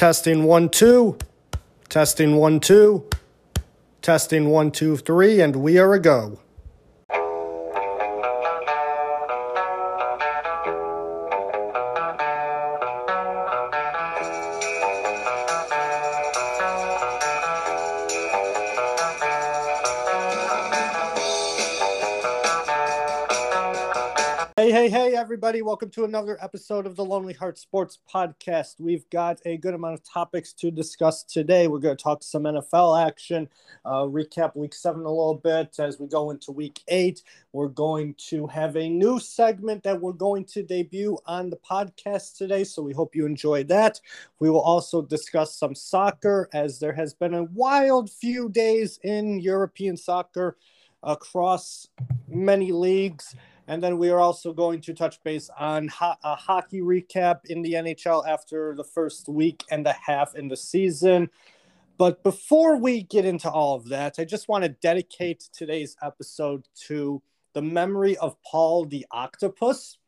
Testing one, two. Testing one, two. Testing one, two, three, and we are a go. Everybody. Welcome to another episode of the Lonely Heart Sports Podcast. We've got a good amount of topics to discuss today. We're going to talk some NFL action, uh, recap week seven a little bit as we go into week eight. We're going to have a new segment that we're going to debut on the podcast today. So we hope you enjoy that. We will also discuss some soccer as there has been a wild few days in European soccer across many leagues. And then we are also going to touch base on ho- a hockey recap in the NHL after the first week and a half in the season. But before we get into all of that, I just want to dedicate today's episode to the memory of Paul the Octopus.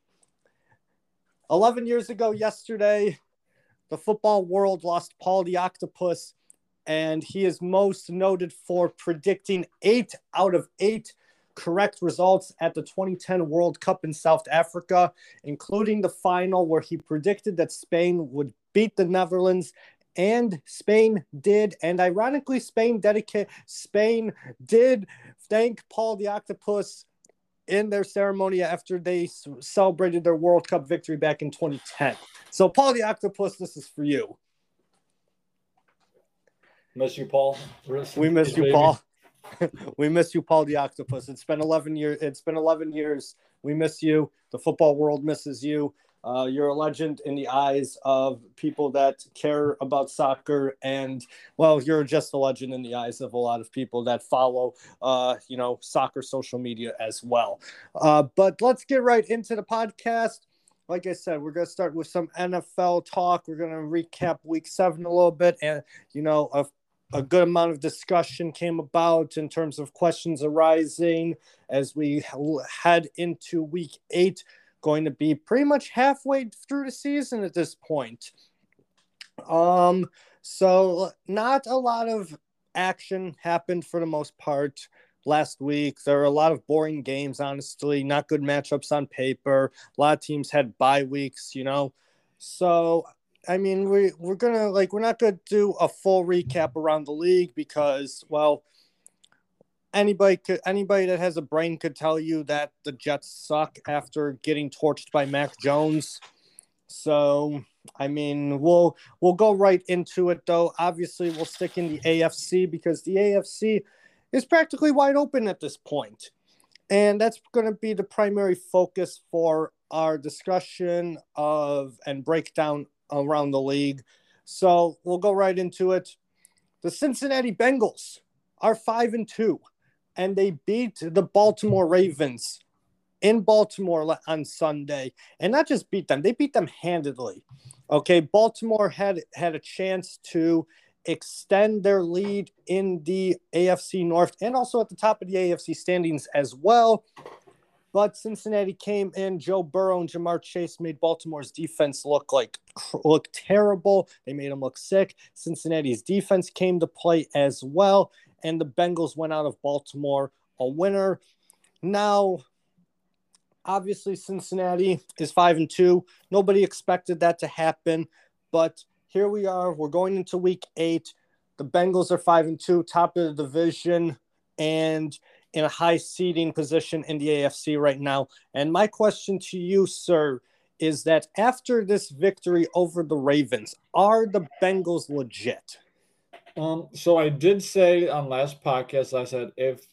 11 years ago, yesterday, the football world lost Paul the Octopus, and he is most noted for predicting eight out of eight correct results at the 2010 World Cup in South Africa, including the final where he predicted that Spain would beat the Netherlands. And Spain did, and ironically, Spain dedicate Spain did thank Paul the Octopus in their ceremony after they celebrated their World Cup victory back in 2010. So, Paul the Octopus, this is for you. Miss you, Paul. We miss you, baby. Paul. we miss you, Paul the Octopus. It's been 11 years. It's been 11 years. We miss you. The football world misses you. Uh, you're a legend in the eyes of people that care about soccer, and well, you're just a legend in the eyes of a lot of people that follow, uh, you know, soccer social media as well. Uh, but let's get right into the podcast. Like I said, we're gonna start with some NFL talk. We're gonna recap Week Seven a little bit, and you know, of a good amount of discussion came about in terms of questions arising as we head into week eight, going to be pretty much halfway through the season at this point. Um, so not a lot of action happened for the most part last week. There were a lot of boring games, honestly, not good matchups on paper. A lot of teams had bye weeks, you know. So I mean, we we're gonna like we're not gonna do a full recap around the league because well, anybody could anybody that has a brain could tell you that the Jets suck after getting torched by Mac Jones. So I mean, we'll we'll go right into it though. Obviously, we'll stick in the AFC because the AFC is practically wide open at this point. And that's going to be the primary focus for our discussion of and breakdown around the league. So we'll go right into it. The Cincinnati Bengals are five and two, and they beat the Baltimore Ravens in Baltimore on Sunday, and not just beat them; they beat them handedly. Okay, Baltimore had had a chance to extend their lead in the AFC North and also at the top of the AFC standings as well. But Cincinnati came in. Joe Burrow and Ja'Marr Chase made Baltimore's defense look like look terrible. They made them look sick. Cincinnati's defense came to play as well, and the Bengals went out of Baltimore a winner. Now, obviously, Cincinnati is five and two. Nobody expected that to happen, but here we are. We're going into Week Eight. The Bengals are five and two, top of the division, and in a high seeding position in the AFC right now. And my question to you, sir, is that after this victory over the Ravens, are the Bengals legit? Um, so I did say on last podcast, I said if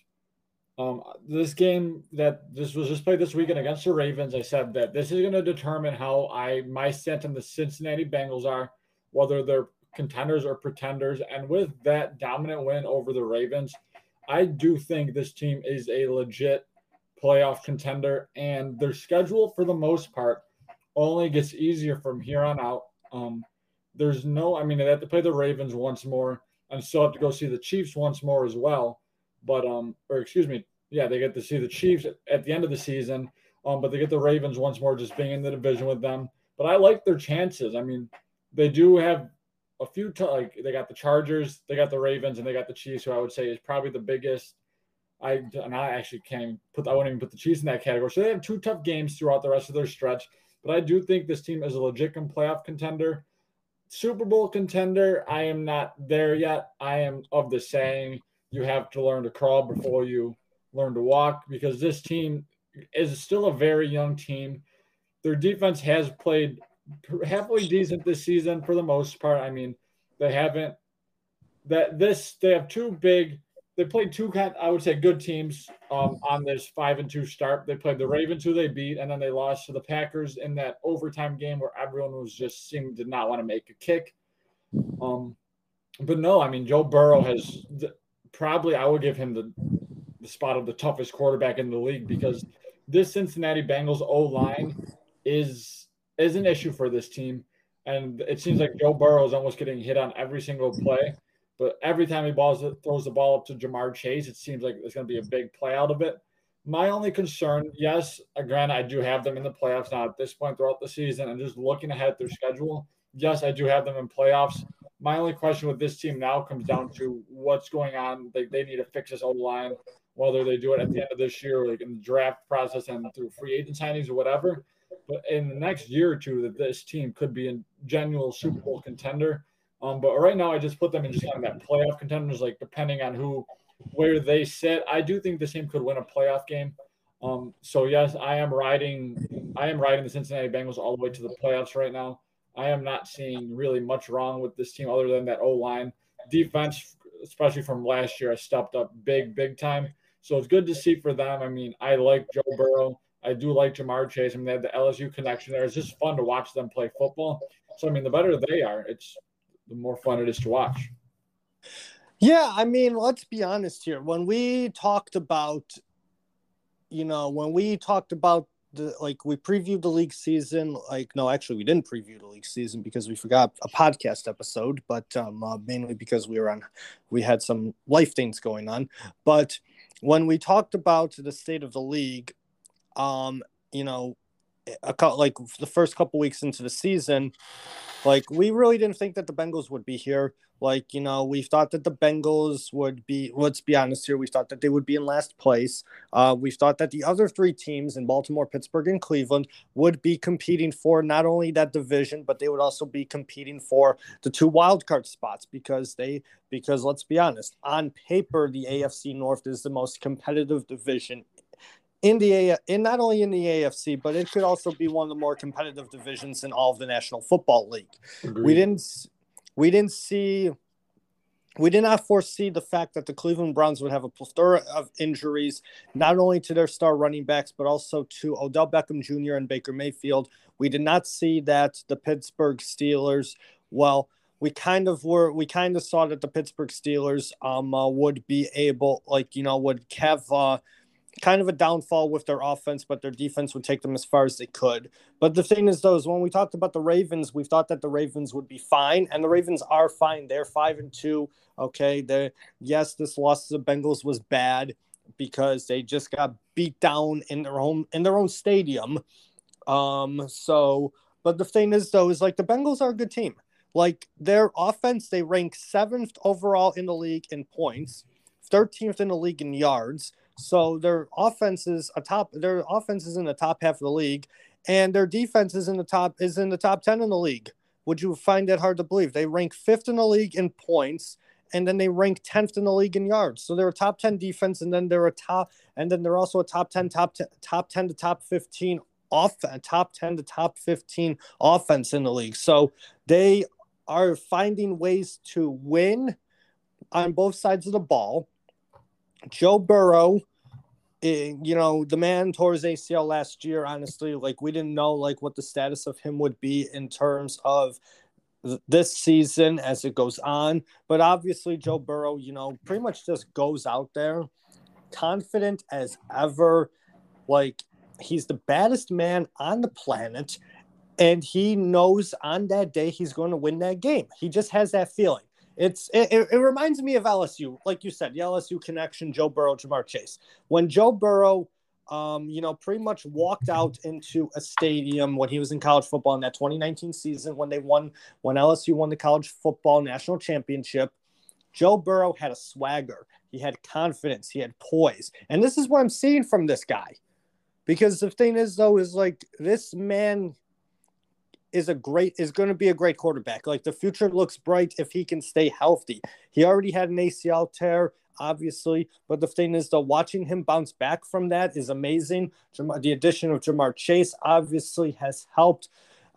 um, this game that this was just played this weekend against the Ravens, I said that this is going to determine how I my stance on the Cincinnati Bengals are, whether they're contenders or pretenders. And with that dominant win over the Ravens, I do think this team is a legit playoff contender, and their schedule, for the most part, only gets easier from here on out. Um, there's no, I mean, they have to play the Ravens once more, and still have to go see the Chiefs once more as well. But, um, or excuse me, yeah, they get to see the Chiefs at the end of the season, um, but they get the Ravens once more, just being in the division with them. But I like their chances. I mean, they do have a few t- like they got the Chargers, they got the Ravens, and they got the Chiefs, who I would say is probably the biggest. I and I actually can't put I wouldn't even put the Chiefs in that category. So they have two tough games throughout the rest of their stretch. But I do think this team is a legitimate playoff contender. Super Bowl contender, I am not there yet. I am of the saying you have to learn to crawl before you learn to walk because this team is still a very young team. Their defense has played halfway decent this season for the most part. I mean, they haven't that this they have two big they played two kind I would say good teams um, on this five and two start. They played the Ravens who they beat, and then they lost to the Packers in that overtime game where everyone was just seemed did not want to make a kick. Um, but no, I mean Joe Burrow has probably I would give him the the spot of the toughest quarterback in the league because this Cincinnati Bengals O line is is an issue for this team. And it seems like Joe Burrow is almost getting hit on every single play. But every time he balls it, throws the ball up to Ja'Marr Chase, it seems like there's going to be a big play out of it. My only concern, yes, again, I do have them in the playoffs now at this point throughout the season, and just looking ahead at their schedule. Yes, I do have them in playoffs. My only question with this team now comes down to what's going on. They, they need to fix this old line, whether they do it at the end of this year, like in the draft process and through free agent signings or whatever. But in the next year or two, that this team could be a genuine Super Bowl contender. Um, but right now, I just put them in just kind of that playoff contenders, like depending on who, where they sit. I do think this team could win a playoff game. Um, so yes, I am riding, I am riding the Cincinnati Bengals all the way to the playoffs right now. I am not seeing really much wrong with this team other than that O line defense, especially from last year. I stepped up big, big time. So it's good to see for them. I mean, I like Joe Burrow. I do like Ja'Marr Chase. I mean, they have the LSU connection there. It's just fun to watch them play football. So, I mean, the better they are, it's the more fun it is to watch. Yeah, I mean, let's be honest here. When we talked about, you know, when we talked about the like we previewed the league season, like no, actually we didn't preview the league season because we forgot a podcast episode, but um, uh, mainly because we were on, we had some life things going on. But when we talked about the state of the league, um, you know, a couple like the first couple weeks into the season, like we really didn't think that the Bengals would be here. Like you know, we thought that the Bengals would be. Let's be honest here. We thought that they would be in last place. Uh, we thought that the other three teams in Baltimore, Pittsburgh, and Cleveland would be competing for not only that division, but they would also be competing for the two wild card spots because they. Because let's be honest, on paper, the AFC North is the most competitive division in the A, in not only in the AFC, but it could also be one of the more competitive divisions in all of the National Football League. Agreed. We didn't we didn't see we did not foresee the fact that the Cleveland Browns would have a plethora of injuries, not only to their star running backs, but also to Odell Beckham Jr. and Baker Mayfield. We did not see that the Pittsburgh Steelers, well, we kind of were, we kind of saw that the Pittsburgh Steelers um, uh, would be able, like, you know, would have uh, kind of a downfall with their offense, but their defense would take them as far as they could. But the thing is, though, is when we talked about the Ravens, we thought that the Ravens would be fine, and the Ravens are fine. They're five and two. Okay, they yes, this loss to the Bengals was bad because they just got beat down in their own in their own stadium. Um, so, but the thing is, though, is like the Bengals are a good team. Like their offense, they rank seventh overall in the league in points, 13th in the league in yards. So their offense is a top. Their offense is in the top half of the league, and their defense is in the top is in the top ten in the league. Would you find that hard to believe? They rank fifth in the league in points, and then they rank tenth in the league in yards. So they're a top ten defense, and then they're a top, and then they're also a top ten, top 10, top ten to top fifteen off, top ten to top fifteen offense in the league. So they are finding ways to win on both sides of the ball. Joe Burrow it, you know, the man tore his ACL last year. Honestly, like we didn't know like what the status of him would be in terms of this season as it goes on. But obviously, Joe Burrow, you know, pretty much just goes out there confident as ever. Like he's the baddest man on the planet. And he knows on that day he's going to win that game. He just has that feeling. It's it, it reminds me of LSU, like you said, the LSU connection, Joe Burrow, Ja'Marr Chase. When Joe Burrow um, you know, pretty much walked out into a stadium when he was in college football in that 2019 season when they won, when LSU won the college football national championship. Joe Burrow had a swagger, he had confidence, he had poise. And this is what I'm seeing from this guy. Because the thing is, though, is like this man is a great is going to be a great quarterback. Like the future looks bright if he can stay healthy. He already had an ACL tear, obviously, but the thing is, though, watching him bounce back from that is amazing. The addition of Ja'Marr Chase obviously has helped.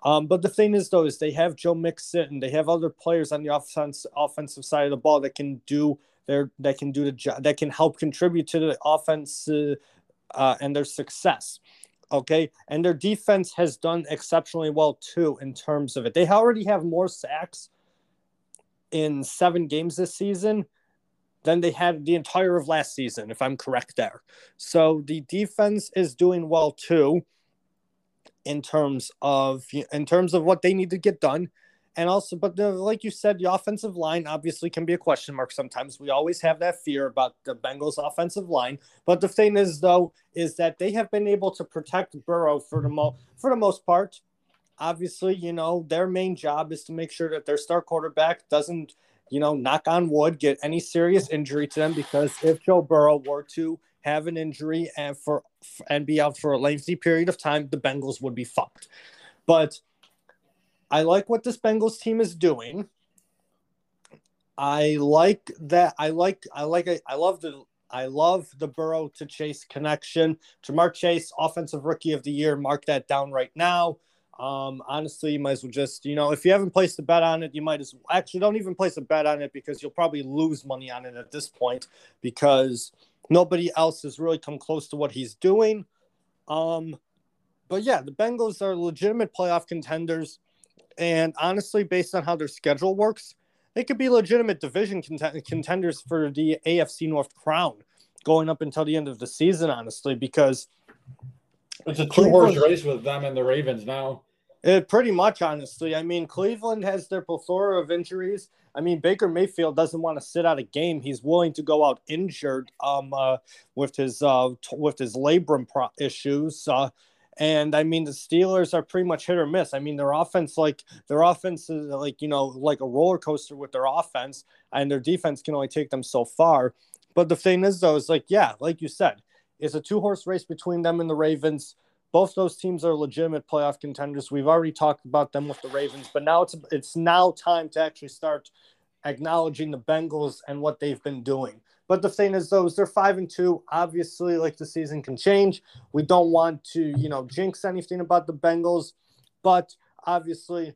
Um, but the thing is, though, is they have Joe Mixon, they have other players on the offense, offensive side of the ball that can do their that can do the job that can help contribute to the offense uh, uh, and their success. Okay. And their defense has done exceptionally well too in terms of it. They already have more sacks in seven games this season than they had the entire of last season, if I'm correct there. So the defense is doing well too in terms of in terms of what they need to get done. And also, but the, like you said, the offensive line obviously can be a question mark sometimes. We always have that fear about the Bengals' offensive line. But the thing is, though, is that they have been able to protect Burrow for the mo- for the most part. Obviously, you know their main job is to make sure that their star quarterback doesn't, you know, knock on wood, get any serious injury to them. Because if Joe Burrow were to have an injury and for and be out for a lengthy period of time, the Bengals would be fucked. But I like what this Bengals team is doing. I like that. I like. I like. I love the. I love the Burrow to Chase connection. Ja'Marr Chase, offensive rookie of the year. Mark that down right now. Um, honestly, you might as well just, you know, if you haven't placed a bet on it, you might as well actually don't even place a bet on it because you'll probably lose money on it at this point because nobody else has really come close to what he's doing. Um, but yeah, the Bengals are legitimate playoff contenders. And honestly, based on how their schedule works, they could be legitimate division cont- contenders for the AFC North crown going up until the end of the season, honestly, because it's a two horse race with them and the Ravens now. It pretty much, honestly. I mean, Cleveland has their plethora of injuries. I mean, Baker Mayfield doesn't want to sit out a game. He's willing to go out injured um, uh, with his uh, t- with his labrum pro- issues. Uh, and I mean, the Steelers are pretty much hit or miss. I mean, their offense, like their offense is like, you know, like a roller coaster with their offense, and their defense can only take them so far. But the thing is, though, is like, yeah, like you said, it's a two horse race between them and the Ravens. Both those teams are legitimate playoff contenders. We've already talked about them with the Ravens, but now it's it's now time to actually start acknowledging the Bengals and what they've been doing. But the thing is, though, is they're five and two. Obviously, like the season can change. We don't want to, you know, jinx anything about the Bengals, but obviously,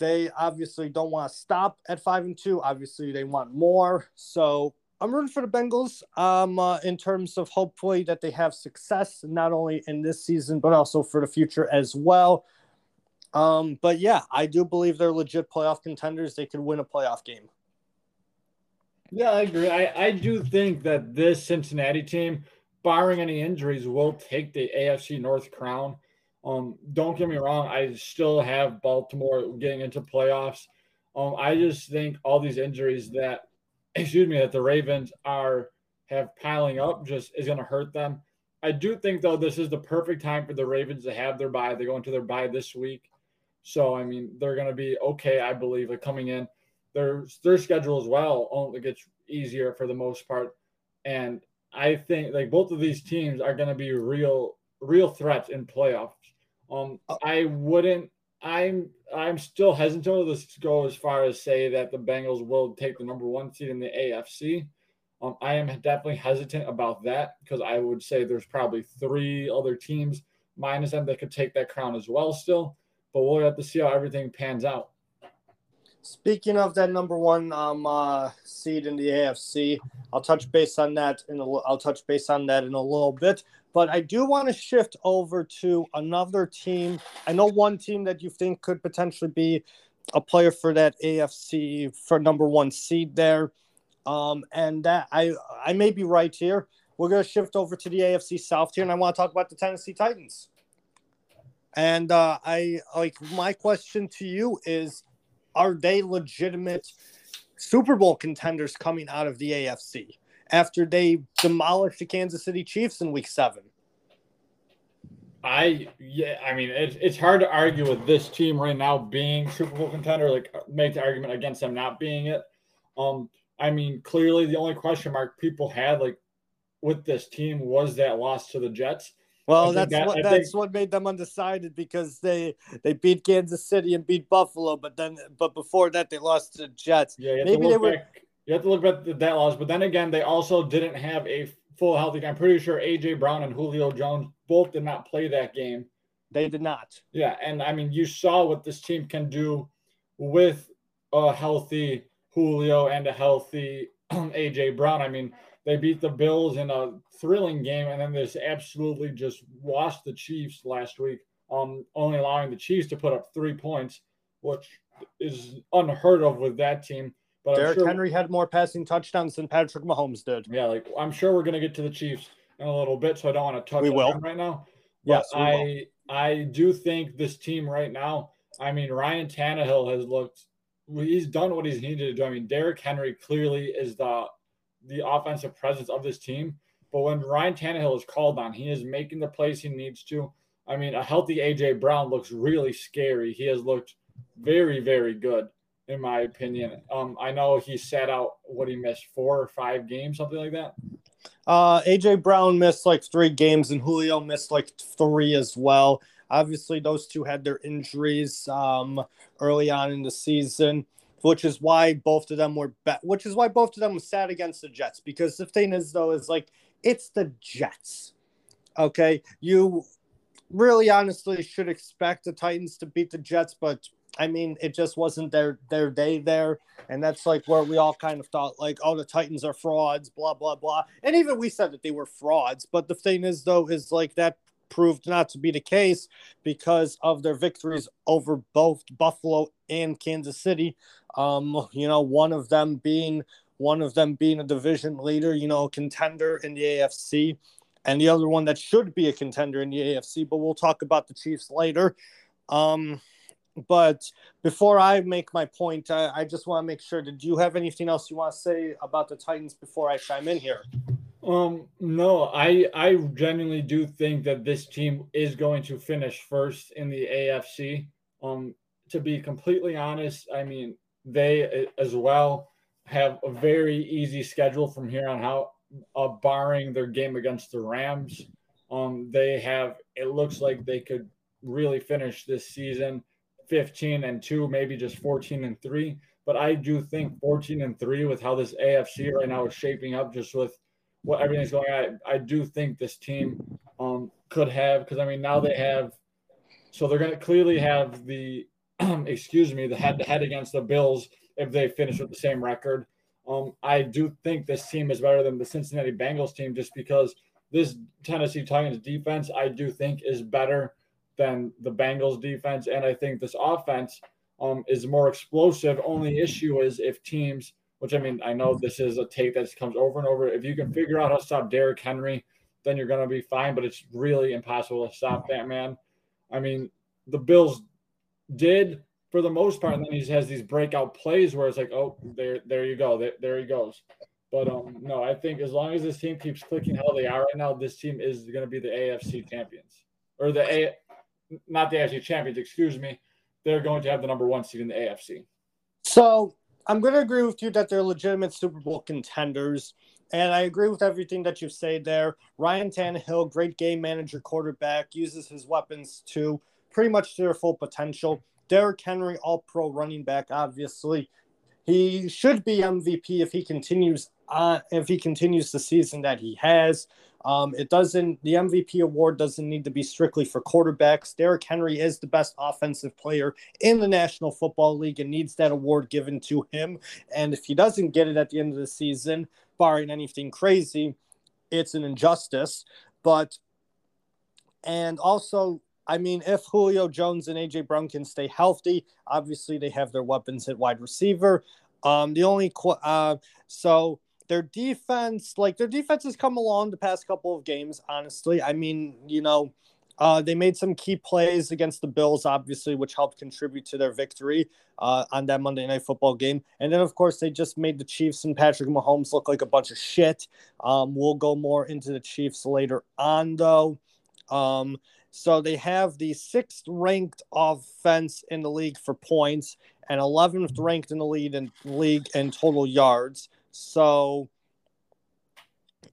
they obviously don't want to stop at five and two. Obviously, they want more. So I'm rooting for the Bengals um, uh, in terms of hopefully that they have success not only in this season but also for the future as well. Um, but yeah, I do believe they're legit playoff contenders. They could win a playoff game. Yeah, I agree. I, I do think that this Cincinnati team, barring any injuries, will take the AFC North crown. Um, don't get me wrong, I still have Baltimore getting into playoffs. Um, I just think all these injuries that, excuse me, that the Ravens are have piling up just is going to hurt them. I do think though this is the perfect time for the Ravens to have their bye. They go into their bye this week, so I mean they're going to be okay. I believe coming in their their schedule as well only gets easier for the most part. And I think like both of these teams are going to be real real threats in playoffs. Um, uh, I wouldn't. I'm I'm still hesitant to go as far as say that the Bengals will take the number one seed in the AFC. Um, I am definitely hesitant about that because I would say there's probably three other teams minus them that could take that crown as well still. But we'll have to see how everything pans out. Speaking of that number one um, uh, seed in the AFC, I'll touch base on that in a, I'll touch base on that in a little bit. But I do want to shift over to another team. I know one team that you think could potentially be a player for that AFC for number one seed there, um, and that I I may be right here. We're going to shift over to the AFC South here, and I want to talk about the Tennessee Titans. And uh, I like my question to you is are they legitimate Super Bowl contenders coming out of the AFC? after they demolished the Kansas City Chiefs in week seven. I yeah, I mean it's it's hard to argue with this team right now being Super Bowl contender, like make the argument against them not being it. Um, I mean, clearly the only question mark people had like with this team was that loss to the Jets. Well, that's that, what I that's think, what made them undecided because they they beat Kansas City and beat Buffalo, but then but before that they lost to the Jets. Yeah, maybe they were. Back, you have to look at the that loss, but then again, they also didn't have a full healthy. I'm pretty sure AJ Brown and Julio Jones both did not play that game. They did not. Yeah, and I mean, you saw what this team can do with a healthy Julio and a healthy AJ Brown. I mean, they beat the Bills in a thrilling game, and then this absolutely just washed the Chiefs last week, um, only allowing the Chiefs to put up three points, which is unheard of with that team. But Derrick sure, Henry had more passing touchdowns than Patrick Mahomes did. Yeah, like I'm sure we're gonna get to the Chiefs in a little bit, so I don't want to touch we will. them right now. But yes, I will. I do think this team right now. I mean, Ryan Tannehill has looked. He's done what he's needed to do. I mean, Derrick Henry clearly is the the offensive presence of this team. But when Ryan Tannehill is called on, he is making the plays he needs to. I mean, a healthy AJ Brown looks really scary. He has looked very, very good in my opinion. Um, I know he sat out what he missed four or five games, something like that. Uh, AJ Brown missed like three games, and Julio missed like three as well. Obviously, those two had their injuries um, early on in the season, which is why both of them were bet. Which is why both of them sat against the Jets. Because the thing is, though, is like it's the Jets. Okay, you really honestly should expect the Titans to beat the Jets, but I mean, it just wasn't their their day there, and that's like where we all kind of thought like, oh, the Titans are frauds, blah blah blah, and even we said that they were frauds. But the thing is, though, is like that proved not to be the case because of their victories over both Buffalo and Kansas City. Um, you know, one of them being one of them being a division leader, you know, contender in the AFC, and the other one that should be a contender in the AFC. But we'll talk about the Chiefs later. Um, but before I make my point, I, I just want to make sure. Did you have anything else you want to say about the Titans before I chime in here? Um, no, I I genuinely do think that this team is going to finish first in the AFC. Um, to be completely honest, I mean they as well have a very easy schedule from here on out, uh, barring their game against the Rams. Um, they have it looks like they could really finish this season 15 and 2, maybe just 14 and 3. But I do think 14 and 3 with how this AFC right now is shaping up, just with what everything's going on, I, I do think this team um, could have, because I mean, now they have, so they're going to clearly have the, excuse me, the head to head against the Bills if they finish with the same record. Um, I do think this team is better than the Cincinnati Bengals team just because this Tennessee Titans defense, I do think, is better than the Bengals defense. And I think this offense um, is more explosive. Only issue is if teams, which I mean, I know this is a take that comes over and over. If you can figure out how to stop Derrick Henry, then you're going to be fine. But it's really impossible to stop that man. I mean, the Bills did for the most part, and then he has these breakout plays where it's like, oh, there, there you go, there, there he goes. But um, no, I think as long as this team keeps clicking how they are right now, this team is going to be the AFC champions or the A not the AFC champions, excuse me, they're going to have the number one seed in the AFC. So I'm going to agree with you that they're legitimate Super Bowl contenders. And I agree with everything that you've said there. Ryan Tannehill, great game manager, quarterback, uses his weapons to pretty much their full potential. Derrick Henry, all pro running back, obviously. He should be MVP if he continues uh, if he continues the season that he has. Um, it doesn't, the MVP award doesn't need to be strictly for quarterbacks. Derrick Henry is the best offensive player in the National Football League and needs that award given to him. And if he doesn't get it at the end of the season, barring anything crazy, it's an injustice. But, and also, I mean, if Julio Jones and AJ Brown can stay healthy, obviously they have their weapons at wide receiver. Um, the only, uh, so, their defense, like their defense has come along the past couple of games, honestly. I mean, you know, Uh, they made some key plays against the Bills, obviously, which helped contribute to their victory uh, on that Monday Night Football game. And then, of course, they just made the Chiefs and Patrick Mahomes look like a bunch of shit. Um, we'll go more into the Chiefs later on, though. Um, so they have the sixth ranked offense in the league for points and 11th ranked in the lead in league in total yards. So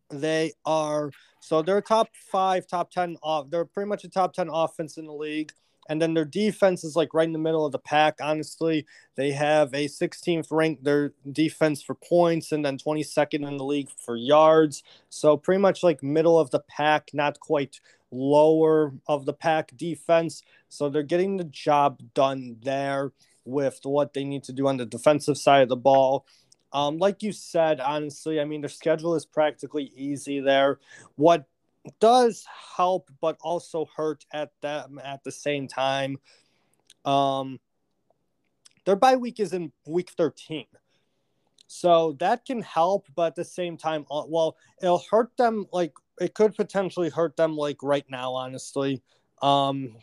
they are so they're top five, top ten off. They're pretty much a top ten offense in the league. And then their defense is like right in the middle of the pack. Honestly, they have a 16th ranked their defense for points and then 22nd in the league for yards. So pretty much like middle of the pack, not quite lower of the pack defense. So they're getting the job done there with what they need to do on the defensive side of the ball. Um, like you said, honestly, I mean, their schedule is practically easy there. What does help, but also hurt at them at the same time. Um, their bye week is in week 13. So that can help, but at the same time, uh, well, it'll hurt them. Like it could potentially hurt them, like right now, honestly, um,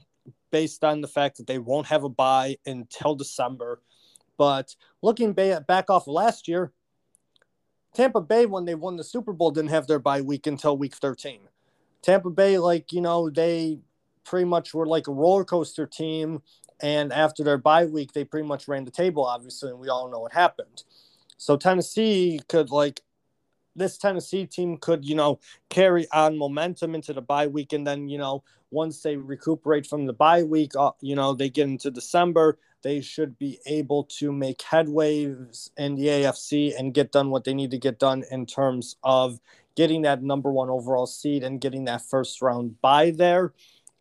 based on the fact that they won't have a bye until December. But looking back off of last year, Tampa Bay, when they won the Super Bowl, didn't have their bye week until week 13. Tampa Bay, like, you know, they pretty much were like a roller coaster team. And after their bye week, they pretty much ran the table, obviously, and we all know what happened. So Tennessee could, like, this Tennessee team could, you know, carry on momentum into the bye week. And then, you know, once they recuperate from the bye week, uh, you know, they get into December, they should be able to make headways in the AFC and get done what they need to get done in terms of getting that number one overall seed and getting that first round bye there.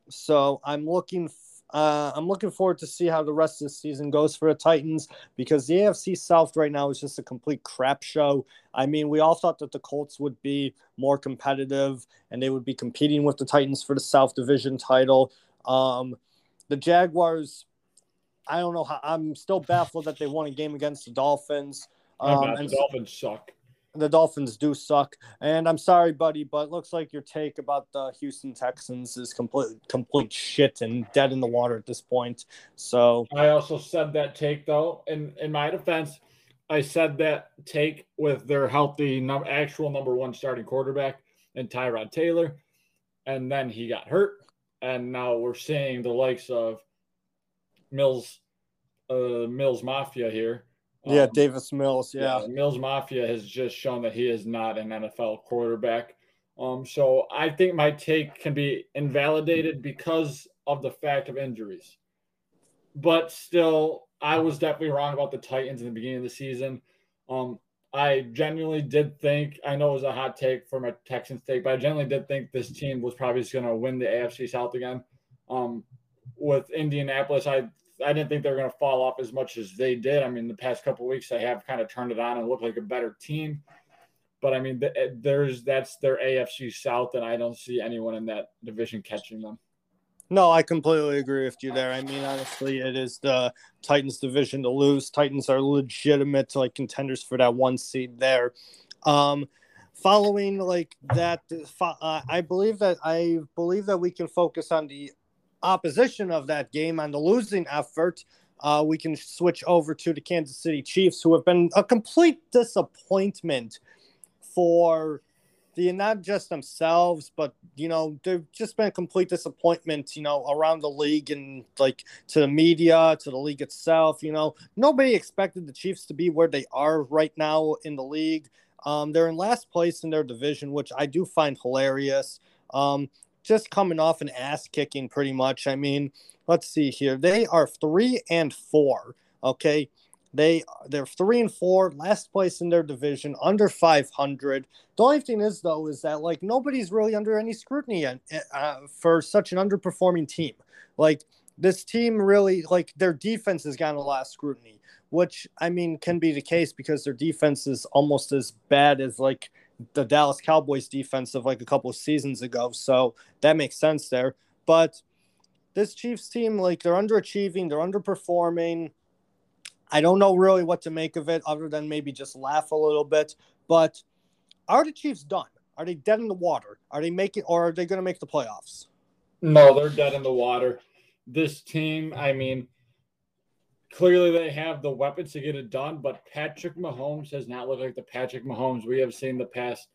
So I'm looking uh, I'm looking forward to see how the rest of the season goes for the Titans because the AFC South right now is just a complete crap show. I mean, we all thought that the Colts would be more competitive and they would be competing with the Titans for the South Division title. Um, the Jaguars, I don't know how. I'm still baffled that they won a game against the Dolphins. Um, the Dolphins suck the Dolphins do suck. And I'm sorry, buddy, but looks like your take about the Houston Texans is complete complete shit and dead in the water at this point. So I also said that take though, in in my defense, I said that take with their healthy num- actual number one starting quarterback and Tyrod Taylor, and then he got hurt, and now we're seeing the likes of Mills, uh, Mills Mafia here yeah, um, Davis Mills. Yeah. yeah. Mills Mafia has just shown that he is not an NFL quarterback. Um, so I think my take can be invalidated because of the fact of injuries. But still, I was definitely wrong about the Titans in the beginning of the season. Um, I genuinely did think, I know it was a hot take for my Texans take, but I genuinely did think this team was probably just going to win the AFC South again. Um, with Indianapolis, I I didn't think they were going to fall off as much as they did. I mean, the past couple weeks they have kind of turned it on and looked like a better team. But I mean, eh, there's that's their AFC South, and I don't see anyone in that division catching them. No, I completely agree with you there. I mean, honestly, it is the Titans division to lose. Titans are legitimate like contenders for that one seed there. Um, following like that, uh, I believe that I believe that we can focus on the opposition of that game on the losing effort, uh, we can switch over to the Kansas City Chiefs, who have been a complete disappointment for the not just themselves, but you know they've just been a complete disappointment. You know around the league and like to the media, to the league itself. You know nobody expected the Chiefs to be where they are right now in the league. Um, they're in last place in their division, which I do find hilarious. Um, just coming off an ass kicking pretty much. I mean, let's see here. They are three and four. Okay. They they're three and four, last place in their division, under 500. The only thing is though is that like nobody's really under any scrutiny uh, uh, for such an underperforming team. Like this team really like their defense has gotten a lot of scrutiny, which I mean can be the case because their defense is almost as bad as like the Dallas Cowboys defense of like a couple of seasons ago. So that makes sense there. But this Chiefs team, like they're underachieving, they're underperforming. I don't know really what to make of it other than maybe just laugh a little bit. But are the Chiefs done? Are they dead in the water? Are they making or are they going to make the playoffs? No, they're dead in the water. This team, I mean, clearly they have the weapons to get it done, but Patrick Mahomes has not looked like the Patrick Mahomes we have seen the past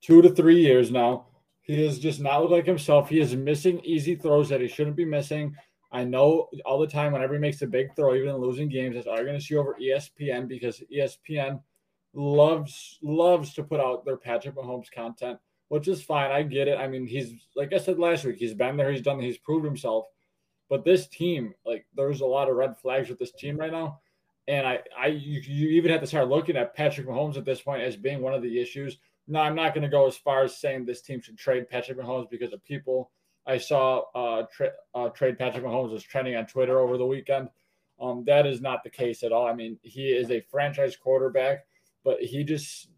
two to three years now. He has just not looked like himself. He is missing easy throws that he shouldn't be missing. I know all the time whenever he makes a big throw, even in losing games, that's all you're going to see over ESPN because ESPN loves loves to put out their Patrick Mahomes content, which is fine. I get it. I mean, he's like I said last week, he's been there, he's done, he's proved himself. But this team, like, there's a lot of red flags with this team right now, and I, I, you, you even have to start looking at Patrick Mahomes at this point as being one of the issues. No, I'm not going to go as far as saying this team should trade Patrick Mahomes because of people I saw uh, tra- uh, trade Patrick Mahomes was trending on Twitter over the weekend. Um, that is not the case at all. I mean, he is a franchise quarterback, but he just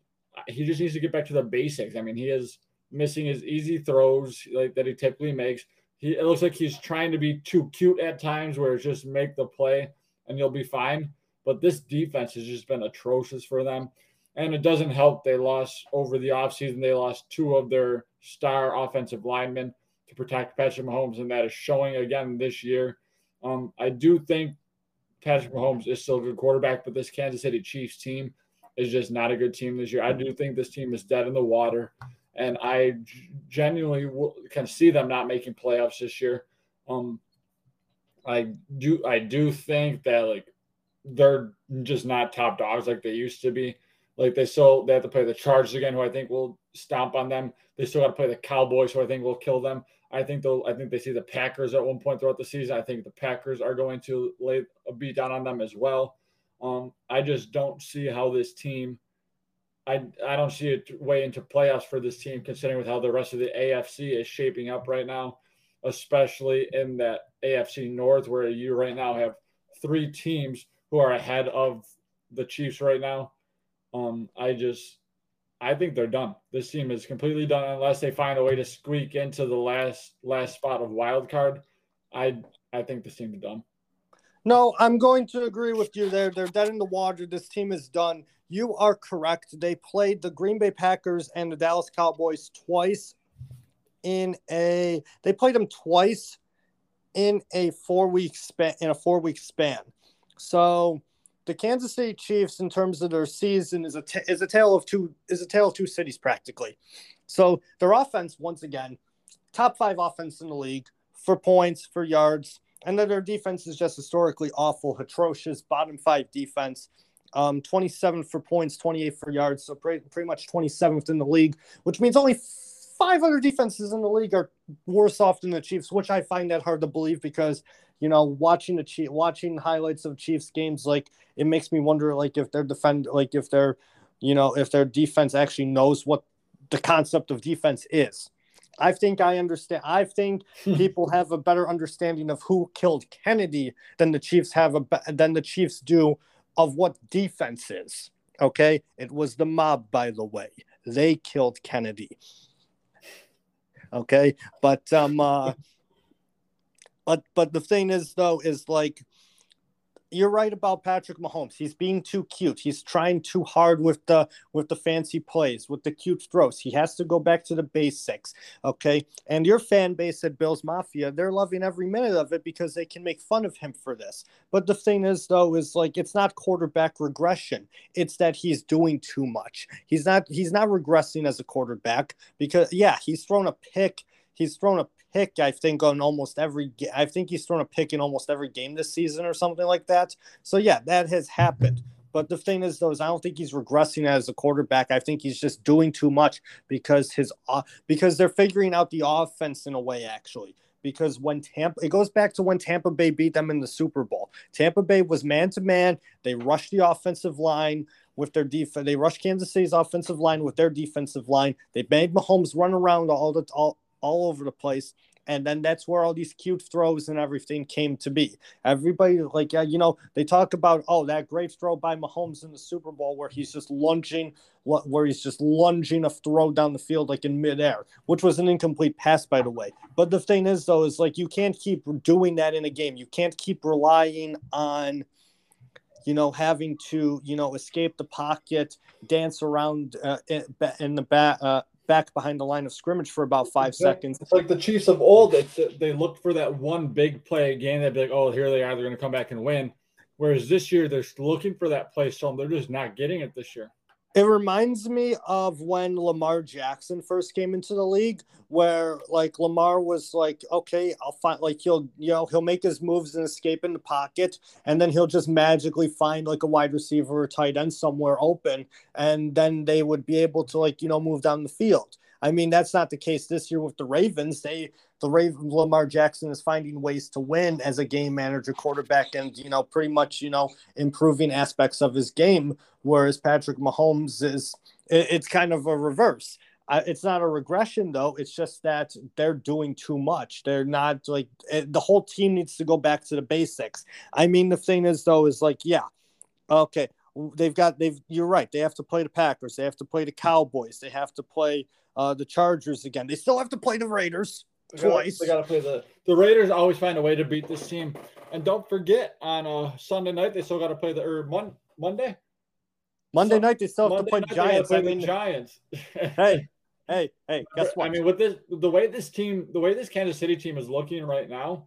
he just needs to get back to the basics. I mean, he is missing his easy throws like that he typically makes. He it looks like he's trying to be too cute at times, where it's just make the play and you'll be fine. But this defense has just been atrocious for them. And it doesn't help. They lost over the offseason. They lost two of their star offensive linemen to protect Patrick Mahomes, and that is showing again this year. Um, I do think Patrick Mahomes is still a good quarterback, but this Kansas City Chiefs team is just not a good team this year. I do think this team is dead in the water, and I genuinely can see them not making playoffs this year. Um, I do I do think that like they're just not top dogs like they used to be. Like they still they have to play the Chargers again, who I think will stomp on them. They still got to play the Cowboys, who I think will kill them. I think they'll. I think they see the Packers at one point throughout the season. I think the Packers are going to lay a beat down on them as well. Um, I just don't see how this team. I I don't see a way into playoffs for this team, considering with how the rest of the AFC is shaping up right now, especially in that AFC North, where you right now have three teams who are ahead of the Chiefs right now. Um, I just I think they're done. This team is completely done unless they find a way to squeak into the last last spot of wild card. I I think this team is done. No, I'm going to agree with you there. They're dead in the water. This team is done. You are correct. They played the Green Bay Packers and the Dallas Cowboys twice in a they played them twice in a four week span in a four week span. So the Kansas City Chiefs, in terms of their season, is a t- is a tale of two is a tale of two cities practically. So their offense, once again, top five offense in the league for points, for yards, and then their defense is just historically awful, atrocious, bottom five defense. Um, 27 for points, 28 for yards, so pretty, pretty much 27th in the league, which means only five other defenses in the league are worse off than the Chiefs, which I find that hard to believe because you know, watching the Chief, watching highlights of Chiefs games, like it makes me wonder, like if their defend, like if their, you know, if their defense actually knows what the concept of defense is. I think I understand. I think people have a better understanding of who killed Kennedy than the Chiefs have a than the Chiefs do of what defense is. Okay, it was the mob, by the way. They killed Kennedy. Okay, but um, uh, but but the thing is though is like you're right about Patrick Mahomes. He's being too cute. He's trying too hard with the with the fancy plays, with the cute throws. He has to go back to the basics. Okay. And your fan base at Bills Mafia, they're loving every minute of it because they can make fun of him for this. But the thing is though, is like it's not quarterback regression. It's that he's doing too much. He's not he's not regressing as a quarterback because yeah, he's thrown a pick. He's thrown a pick, I think, on almost every. I think he's thrown a pick in almost every game this season or something like that. So yeah, that has happened. But the thing is, though, is I don't think he's regressing as a quarterback. I think he's just doing too much because his uh, because they're figuring out the offense in a way, actually. Because when Tampa, it goes back to when Tampa Bay beat them in the Super Bowl. Tampa Bay was man to man. They rushed the offensive line with their defense. They rushed Kansas City's offensive line with their defensive line. They made Mahomes run around all the all all over the place. And then that's where all these cute throws and everything came to be. Everybody, like, uh, you know, they talk about, oh, that great throw by Mahomes in the Super Bowl where he's just lunging, where he's just lunging a throw down the field like in midair, which was an incomplete pass, by the way. But the thing is, though, is like you can't keep doing that in a game. You can't keep relying on you know, having to, you know, escape the pocket, dance around uh, in, the back, uh, back behind the line of scrimmage for about five seconds. It's like the Chiefs of old. It's, they look for that one big play again. They'd be like, "Oh, here they are. They're going to come back and win." Whereas this year, they're looking for that play, so they're just not getting it this year. It reminds me of when Lamar Jackson first came into the league, where like Lamar was like, okay, I'll find like he'll you know he'll make his moves and escape in the pocket, and then he'll just magically find like a wide receiver or tight end somewhere open, and then they would be able to like you know move down the field. I mean, that's not the case this year with the Ravens. They the Raven Lamar Jackson is finding ways to win as a game manager quarterback and you know pretty much you know improving aspects of his game whereas Patrick Mahomes is it, it's kind of a reverse. Uh, it's not a regression though. It's just that they're doing too much. They're not like it, the whole team needs to go back to the basics. I mean, the thing is though is like yeah, okay, they've got they've you're right. They have to play the Packers. They have to play the Cowboys. They have to play uh, the Chargers again. They still have to play the Raiders twice. They got to play the the Raiders. Always find a way to beat this team. And don't forget on uh, Sunday night they still got to play the or mon- Monday. Monday night they still have Monday to play Giants. Play I mean, Giants. hey, hey, hey! Guess what? I mean, with this, the way this team, the way this Kansas City team is looking right now,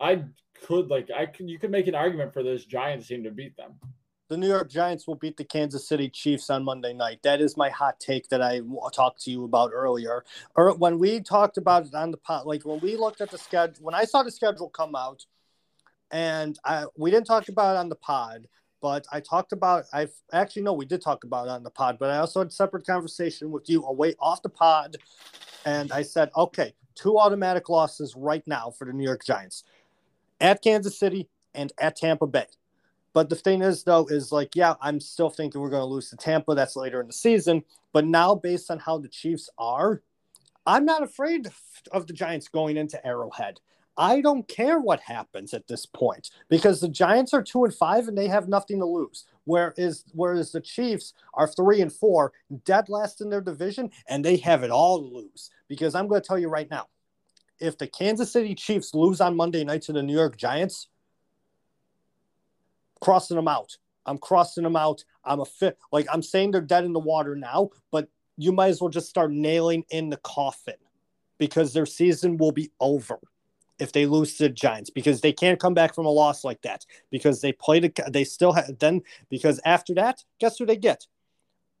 I could like, I could, you could make an argument for this Giants team to beat them the New York Giants will beat the Kansas City Chiefs on Monday night. That is my hot take that I talked to you about earlier. Or when we talked about it on the pot, like when we looked at the schedule, when I saw the schedule come out, and I, we didn't talk about it on the pod, but I talked about I actually no, we did talk about it on the pod, but I also had a separate conversation with you away off the pod, and I said, okay, two automatic losses right now for the New York Giants at Kansas City and at Tampa Bay. But the thing is, though, is like, yeah, I'm still thinking we're going to lose to Tampa. That's later in the season. But now, based on how the Chiefs are, I'm not afraid of the Giants going into Arrowhead. I don't care what happens at this point because the Giants are two and five and they have nothing to lose. Whereas, whereas the Chiefs are three and four, dead last in their division, and they have it all to lose. Because I'm going to tell you right now, if the Kansas City Chiefs lose on Monday night to the New York Giants, crossing them out. I'm crossing them out. I'm a fit. Like I'm saying they're dead in the water now, but you might as well just start nailing in the coffin because their season will be over if they lose to the Giants because they can't come back from a loss like that because they played they still have then because after that guess who they get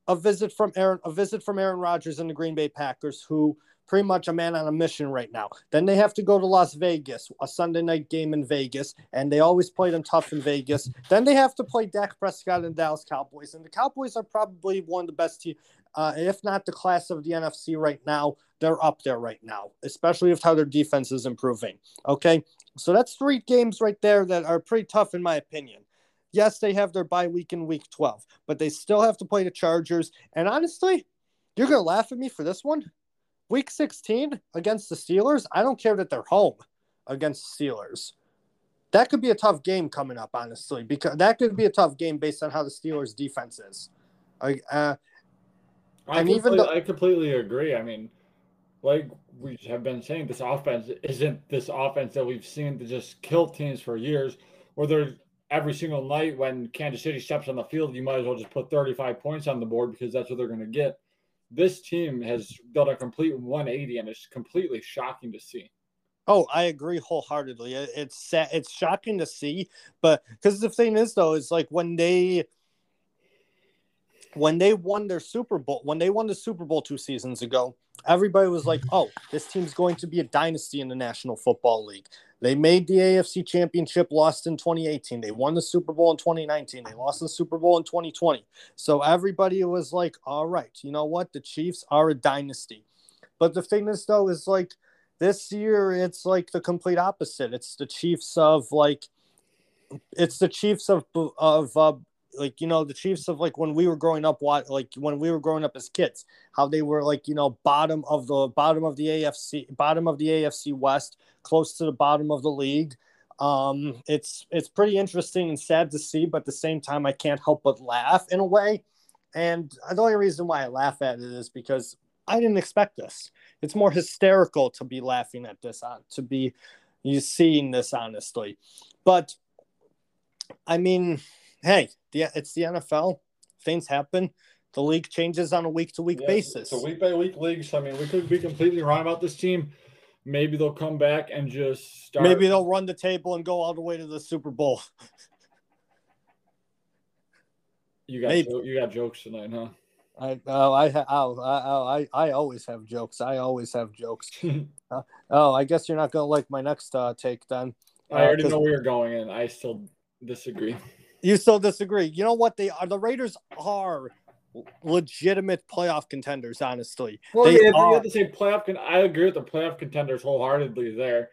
a visit from Aaron a visit from Aaron Rodgers and the Green Bay Packers who pretty much a man on a mission right now. Then they have to go to Las Vegas, a Sunday night game in Vegas, and they always play them tough in Vegas. Then they have to play Dak Prescott and Dallas Cowboys, and the Cowboys are probably one of the best teams, uh, if not the class of the NFC right now. They're up there right now, especially with how their defense is improving. Okay, so that's three games right there that are pretty tough in my opinion. Yes, they have their bye week in week 12, but they still have to play the Chargers. And honestly, you're going to laugh at me for this one week 16 against the Steelers, I don't care that they're home against the Steelers. That could be a tough game coming up, honestly, because that could be a tough game based on how the Steelers' defense is. I, uh, I and even though I completely agree. I mean, like we have been saying, this offense isn't this offense that we've seen to just kill teams for years. Where they're every single night when Kansas City steps on the field, you might as well just put 35 points on the board because that's what they're going to get this team has done a complete 180 and it's completely shocking to see. Oh, I agree wholeheartedly. It's it's shocking to see, but because the thing is though, is like when they when they won their Super Bowl, when they won the Super Bowl two seasons ago, everybody was like, "Oh, this team's going to be a dynasty in the National Football League." They made the AFC Championship, lost in 2018. They won the Super Bowl in 2019. They lost the Super Bowl in 2020. So everybody was like, all right, you know what? The Chiefs are a dynasty. But the thing is, though, is like this year, it's like the complete opposite. It's the Chiefs of like, it's the Chiefs of, of, uh, like you know the Chiefs of like when we were growing up, what like when we were growing up as kids, how they were like you know bottom of the bottom of the AFC, bottom of the AFC West, close to the bottom of the league. Um, it's it's pretty interesting and sad to see, but at the same time, I can't help but laugh in a way. And the only reason why I laugh at it is because I didn't expect this. It's more hysterical to be laughing at this, on to be you seeing this honestly. But I mean, hey, the, it's the NFL. Things happen. The league changes on a week to week basis. So week by week leagues. I mean, we could be completely wrong about this team. Maybe they'll come back and just start. Maybe they'll run the table and go all the way to the Super Bowl. You got you got jokes tonight, huh? I oh I oh, I I I always have jokes. I always have jokes. uh, oh, I guess you're not gonna like my next uh, take then. I uh, already know where you're going, and I still disagree. You still disagree? You know what? They are the Raiders are legitimate playoff contenders. Honestly, well, they yeah, are. you have to say playoff. Con- I agree with the playoff contenders wholeheartedly. There,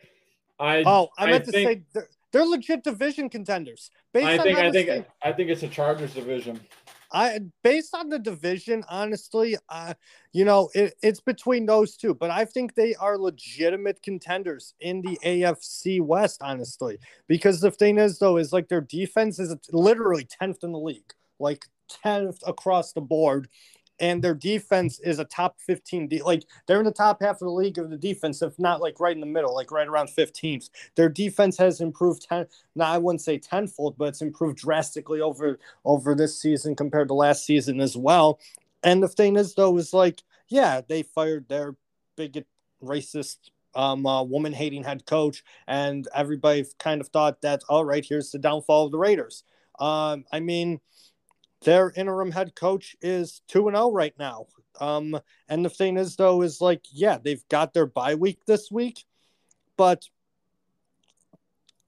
I oh, I meant I to say they're, they're, legit division contenders. Based I think I think I think it's a Chargers division. I based on the division, honestly, uh, you know, it, it's between those two, but I think they are legitimate contenders in the AFC West, honestly. Because the thing is, though, is like their defense is literally 10th in the league, like 10th across the board and their defense is a top 15 de- like they're in the top half of the league of the defense if not like right in the middle like right around 15th their defense has improved 10 now i wouldn't say tenfold but it's improved drastically over over this season compared to last season as well and the thing is though is like yeah they fired their bigot racist um, uh, woman hating head coach, and everybody kind of thought that, all right, here's the downfall of the Raiders. Um, I mean, their interim head coach is 2 and 0 right now. Um, and the thing is, though, is like, yeah, they've got their bye week this week, but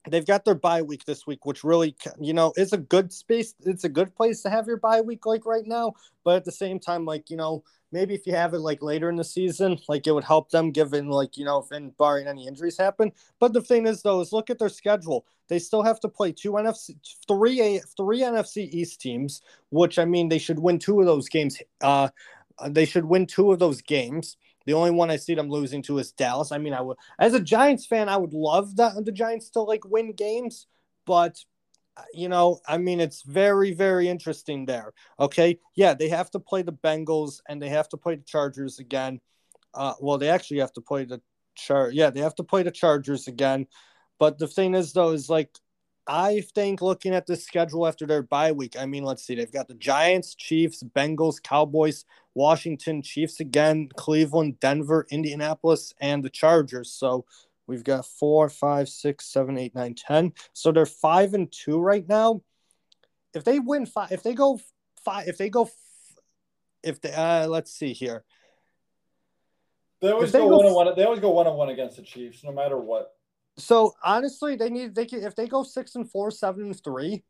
they've got their bye week this week, which really, you know, is a good space. It's a good place to have your bye week, like right now. But at the same time, like, you know, maybe if you have it like later in the season, like it would help them given like, you know, if and barring any injuries happen. But the thing is though, is look at their schedule. They still have to play two NFC three A three NFC East teams, which I mean they should win two of those games. Uh they should win two of those games. The only one I see them losing to is Dallas. I mean, I would as a Giants fan, I would love that the Giants to like win games, but you know, I mean, it's very, very interesting there. Okay. Yeah, they have to play the Bengals and they have to play the Chargers again. Uh, well, they actually have to play the char. Yeah, they have to play the Chargers again. But the thing is, though, is like, I think looking at the schedule after their bye week, I mean, let's see, they've got the Giants, Chiefs, Bengals, Cowboys, Washington, Chiefs again, Cleveland, Denver, Indianapolis, and the Chargers. So We've got four, five, six, seven, eight, nine, ten. So they're five and two right now. If they win five, if they go five, if they go, if they, uh, let's see here. They always go, go one on one. They always go one on one against the Chiefs, no matter what. So honestly, they need they can if they go six and four, seven and three,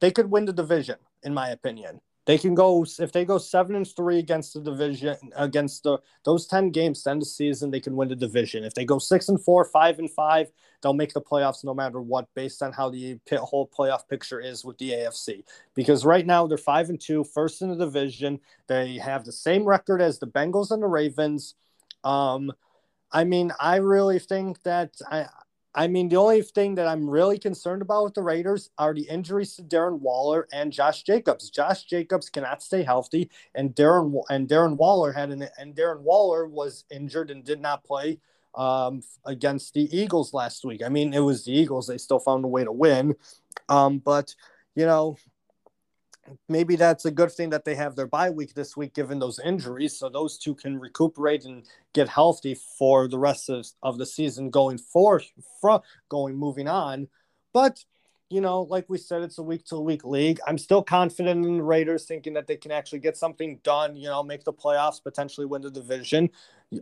they could win the division, in my opinion. They can go if they go seven and three against the division against the those ten games to end the season, they can win the division. If they go six and four, five and five, they'll make the playoffs no matter what, based on how the whole playoff picture is with the AFC. Because right now they're five and two, first in the division. They have the same record as the Bengals and the Ravens. Um, I mean, I really think that I I mean, the only thing that I'm really concerned about with the Raiders are the injuries to Darren Waller and Josh Jacobs. Josh Jacobs cannot stay healthy, and Darren and Darren Waller had an and Darren Waller was injured and did not play um, against the Eagles last week. I mean, it was the Eagles; they still found a way to win, um, but you know, maybe that's a good thing that they have their bye week this week, given those injuries, so those two can recuperate and get healthy for the rest of, of the season going forward, from going moving on. But you know, like we said, it's a week to week league. I'm still confident in the Raiders, thinking that they can actually get something done. You know, make the playoffs, potentially win the division.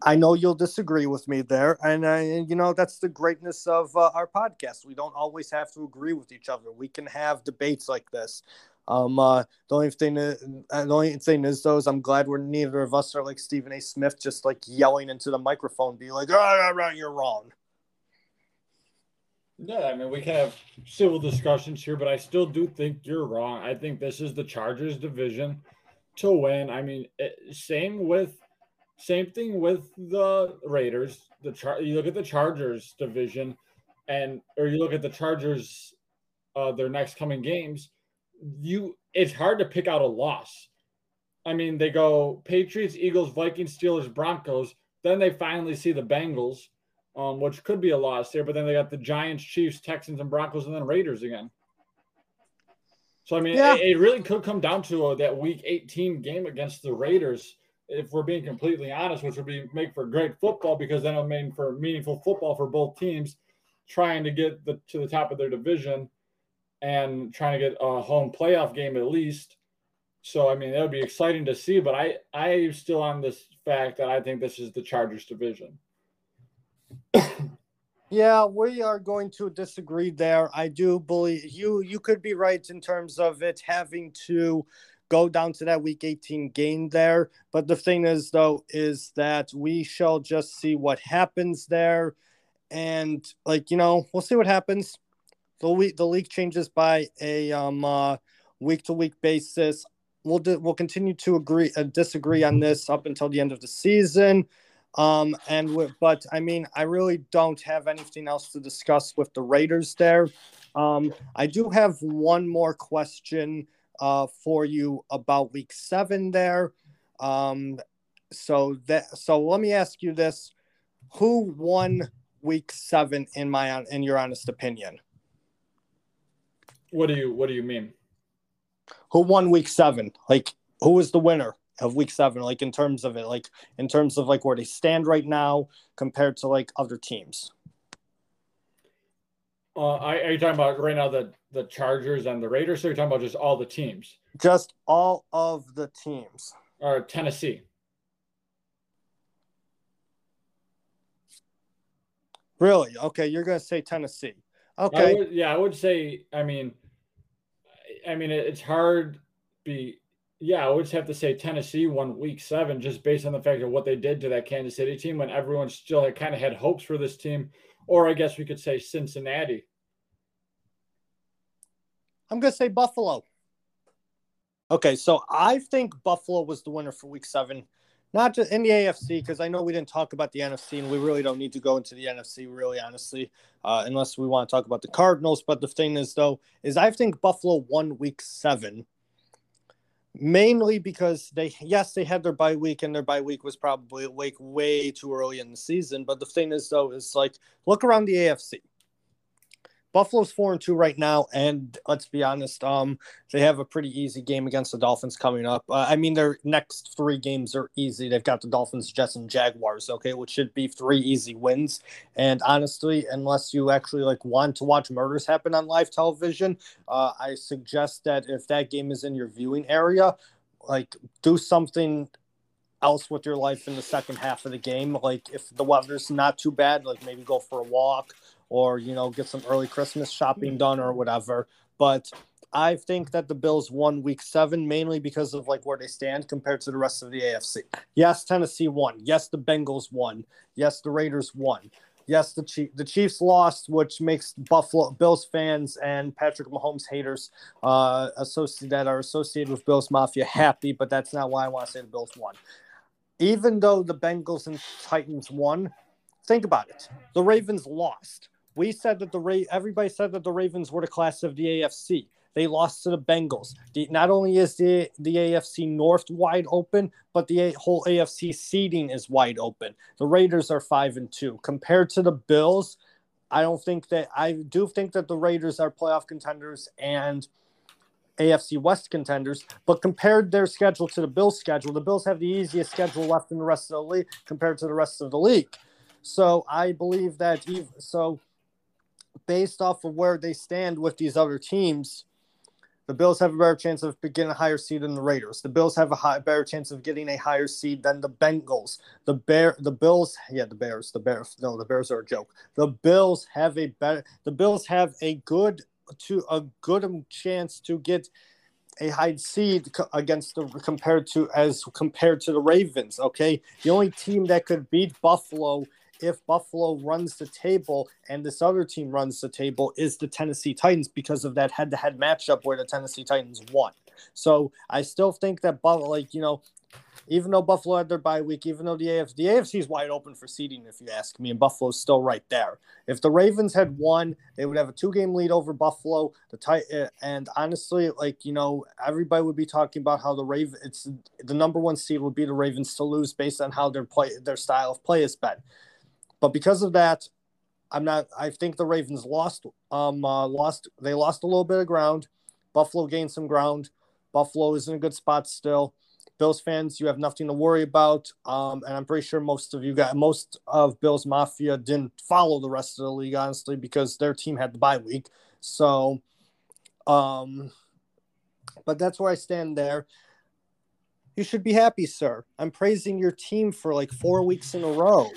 I know you'll disagree with me there, and uh, you know that's the greatness of uh, our podcast. We don't always have to agree with each other. We can have debates like this. Um, uh, the only thing, uh, the only thing is, though, is I'm glad we're neither of us are like Stephen A. Smith, just like yelling into the microphone, be like, "Oh, you're wrong." Yeah, I mean, we can have civil discussions here, but I still do think you're wrong. I think this is the Chargers division to win. I mean, it, same with same thing with the Raiders. The char- you look at the Chargers division, and or you look at the Chargers, uh, their next coming games you it's hard to pick out a loss. I mean, they go Patriots, Eagles, Vikings, Steelers, Broncos. Then they finally see the Bengals, um, which could be a loss there. But then they got the Giants, Chiefs, Texans, and Broncos, and then Raiders again. So I mean, yeah. it, it, really could come down to uh, that Week 18 game against the Raiders, if we're being completely honest, which would be make for great football because then it'll mean for meaningful football for both teams, trying to get the, to the top of their division, and trying to get a home playoff game at least. So I mean, that would be exciting to see. But I I am still on this fact that I think this is the Chargers division. Yeah, we are going to disagree there. I do believe you you could be right in terms of it having to go down to that week 18 game there. But the thing is though, is that we shall just see what happens there. And like, you know, we'll see what happens. The week the league changes by a week to week basis. We'll do, we'll continue to agree uh, disagree on this up until the end of the season. Um, and but I mean, I really don't have anything else to discuss with the Raiders there. Um, I do have one more question uh, for you about Week Seven there. Um, so that so let me ask you this: Who won Week Seven in my in your honest opinion? What do you What do you mean? Who won Week Seven? Like, who was the winner? of week seven, like in terms of it, like in terms of like where they stand right now compared to like other teams? Uh, are you talking about right now the the Chargers and the Raiders? Or are you talking about just all the teams? Just all of the teams. Or Tennessee. Really? Okay, you're going to say Tennessee. Okay. I would, yeah, I would say. I mean, I mean, it's hard. Be yeah, I would have to say Tennessee won week seven just based on the fact of what they did to that Kansas City team when everyone still had kind of had hopes for this team. Or I guess we could say Cincinnati. I'm going to say Buffalo. Okay, so I think Buffalo was the winner for week seven, not just in the AFC, because I know we didn't talk about the NFC and we really don't need to go into the NFC, really, honestly, uh, unless we want to talk about the Cardinals. But the thing is, though, is I think Buffalo won week seven mainly because they yes they had their bye week and their bye week was probably like way too early in the season but the thing is though is like look around the afc Buffalo's four and two right now, and let's be honest, um, they have a pretty easy game against the Dolphins coming up. Uh, I mean, their next three games are easy. They've got the Dolphins, Jets, and Jaguars. Okay, which should be three easy wins. And honestly, unless you actually like want to watch murders happen on live television, uh, I suggest that if that game is in your viewing area, like do something else with your life in the second half of the game. Like if the weather's not too bad, like maybe go for a walk or you know get some early Christmas shopping hmm. done or whatever. But I think that the Bills won Week Seven mainly because of like where they stand compared to the rest of the AFC. Yes, Tennessee won. Yes, the Bengals won. Yes, the Raiders won. Yes, the Chief, the Chiefs lost, which makes Buffalo Bills fans and Patrick Mahomes haters uh, associated that are associated with Bills Mafia happy. But that's not why I want to say the Bills won. Even though the Bengals and Titans won, think about it. The Ravens lost we said that the Ra- everybody said that the Ravens were the class of the AFC. They lost to the Bengals. The, not only is the the AFC North wide open, but the whole AFC seeding is wide open. The Raiders are five and two compared to the Bills. I don't think that I do think that the Raiders are playoff contenders and AFC West contenders, but compared their schedule to the Bills' schedule, the Bills have the easiest schedule left in the rest of the league compared to the rest of the league. So I believe that even, so based off of where they stand with these other teams, the Bills have a better chance of getting a higher seed than the Raiders. The Bills have a high, better chance of getting a higher seed than the Bengals. The Bear, the Bills, yeah, the Bears, the Bears. No, the Bears are a joke. The Bills have a better. The Bills have a good to a good chance to get a high seed against the compared to as compared to the Ravens. Okay, the only team that could beat Buffalo if Buffalo runs the table and this other team runs the table is the Tennessee Titans because of that head to head matchup where the Tennessee Titans won. So I still think that, Buffalo, like, you know, even though Buffalo had their bye week, even though the AFC, the AFC is wide open for seeding, if you ask me, and Buffalo's still right there. If the Ravens had won, they would have a two game lead over Buffalo. The tight uh, and honestly, like you know, everybody would be talking about how the Raven, it's the number one seed would be the Ravens to lose based on how their play, their style of play is been. But because of that, I'm not. I think the Ravens lost. Um, uh, lost. They lost a little bit of ground, Buffalo gained some ground. Buffalo is in a good spot still. Bills fans, you have nothing to worry about. Um, and I'm pretty sure most of you got most of Bills Mafia didn't follow the rest of the league, honestly, because their team had the bye week. So, um, but that's where I stand there. You should be happy, sir. I'm praising your team for like four weeks in a row.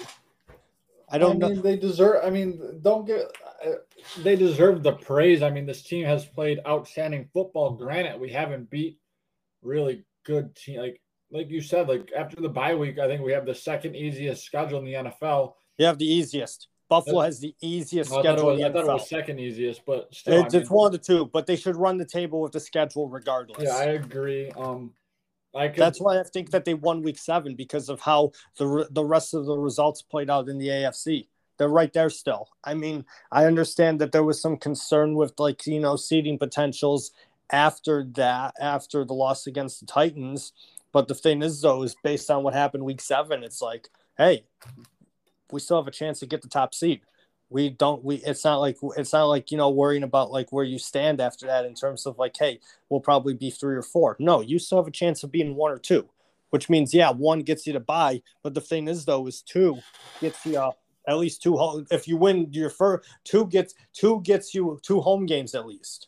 I don't I mean, know. They deserve. I mean, don't get. Uh, they deserve the praise. I mean, this team has played outstanding football. Granted, we haven't beat really good team. Like like you said, like after the bye week, I think we have the second easiest schedule in the NFL. You have the easiest. Buffalo has the easiest schedule. Was, I thought it was second easiest, but still, it's, I mean, it's one of the two. But they should run the table with the schedule regardless. Yeah, I agree. Um, That's why I think that they won Week Seven because of how the the rest of the results played out in the AFC. They're right there still. I mean, I understand that there was some concern with like you know seeding potentials after that, after the loss against the Titans. But the thing is, though, is based on what happened week seven, it's like, hey, we still have a chance to get the top seed. We don't. We. It's not like it's not like you know worrying about like where you stand after that in terms of like, hey, we'll probably be three or four. No, you still have a chance of being one or two, which means yeah, one gets you to bye. But the thing is, though, is two gets you uh, at least two. Home, if you win your first two gets two gets you two home games at least.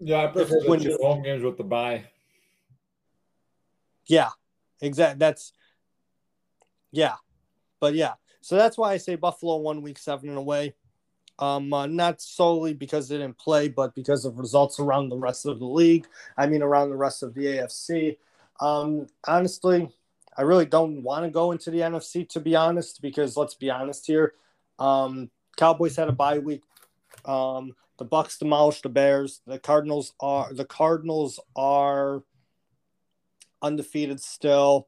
Yeah, I prefer the two home games with the bye Yeah, exactly. That's yeah, but yeah. So that's why I say Buffalo won Week Seven in a way. Um, uh, not solely because they didn't play, but because of results around the rest of the league. I mean, around the rest of the AFC. Um, honestly, I really don't want to go into the NFC to be honest, because let's be honest here. Um, Cowboys had a bye week. Um, the Bucks demolished the Bears. The Cardinals are the Cardinals are undefeated still.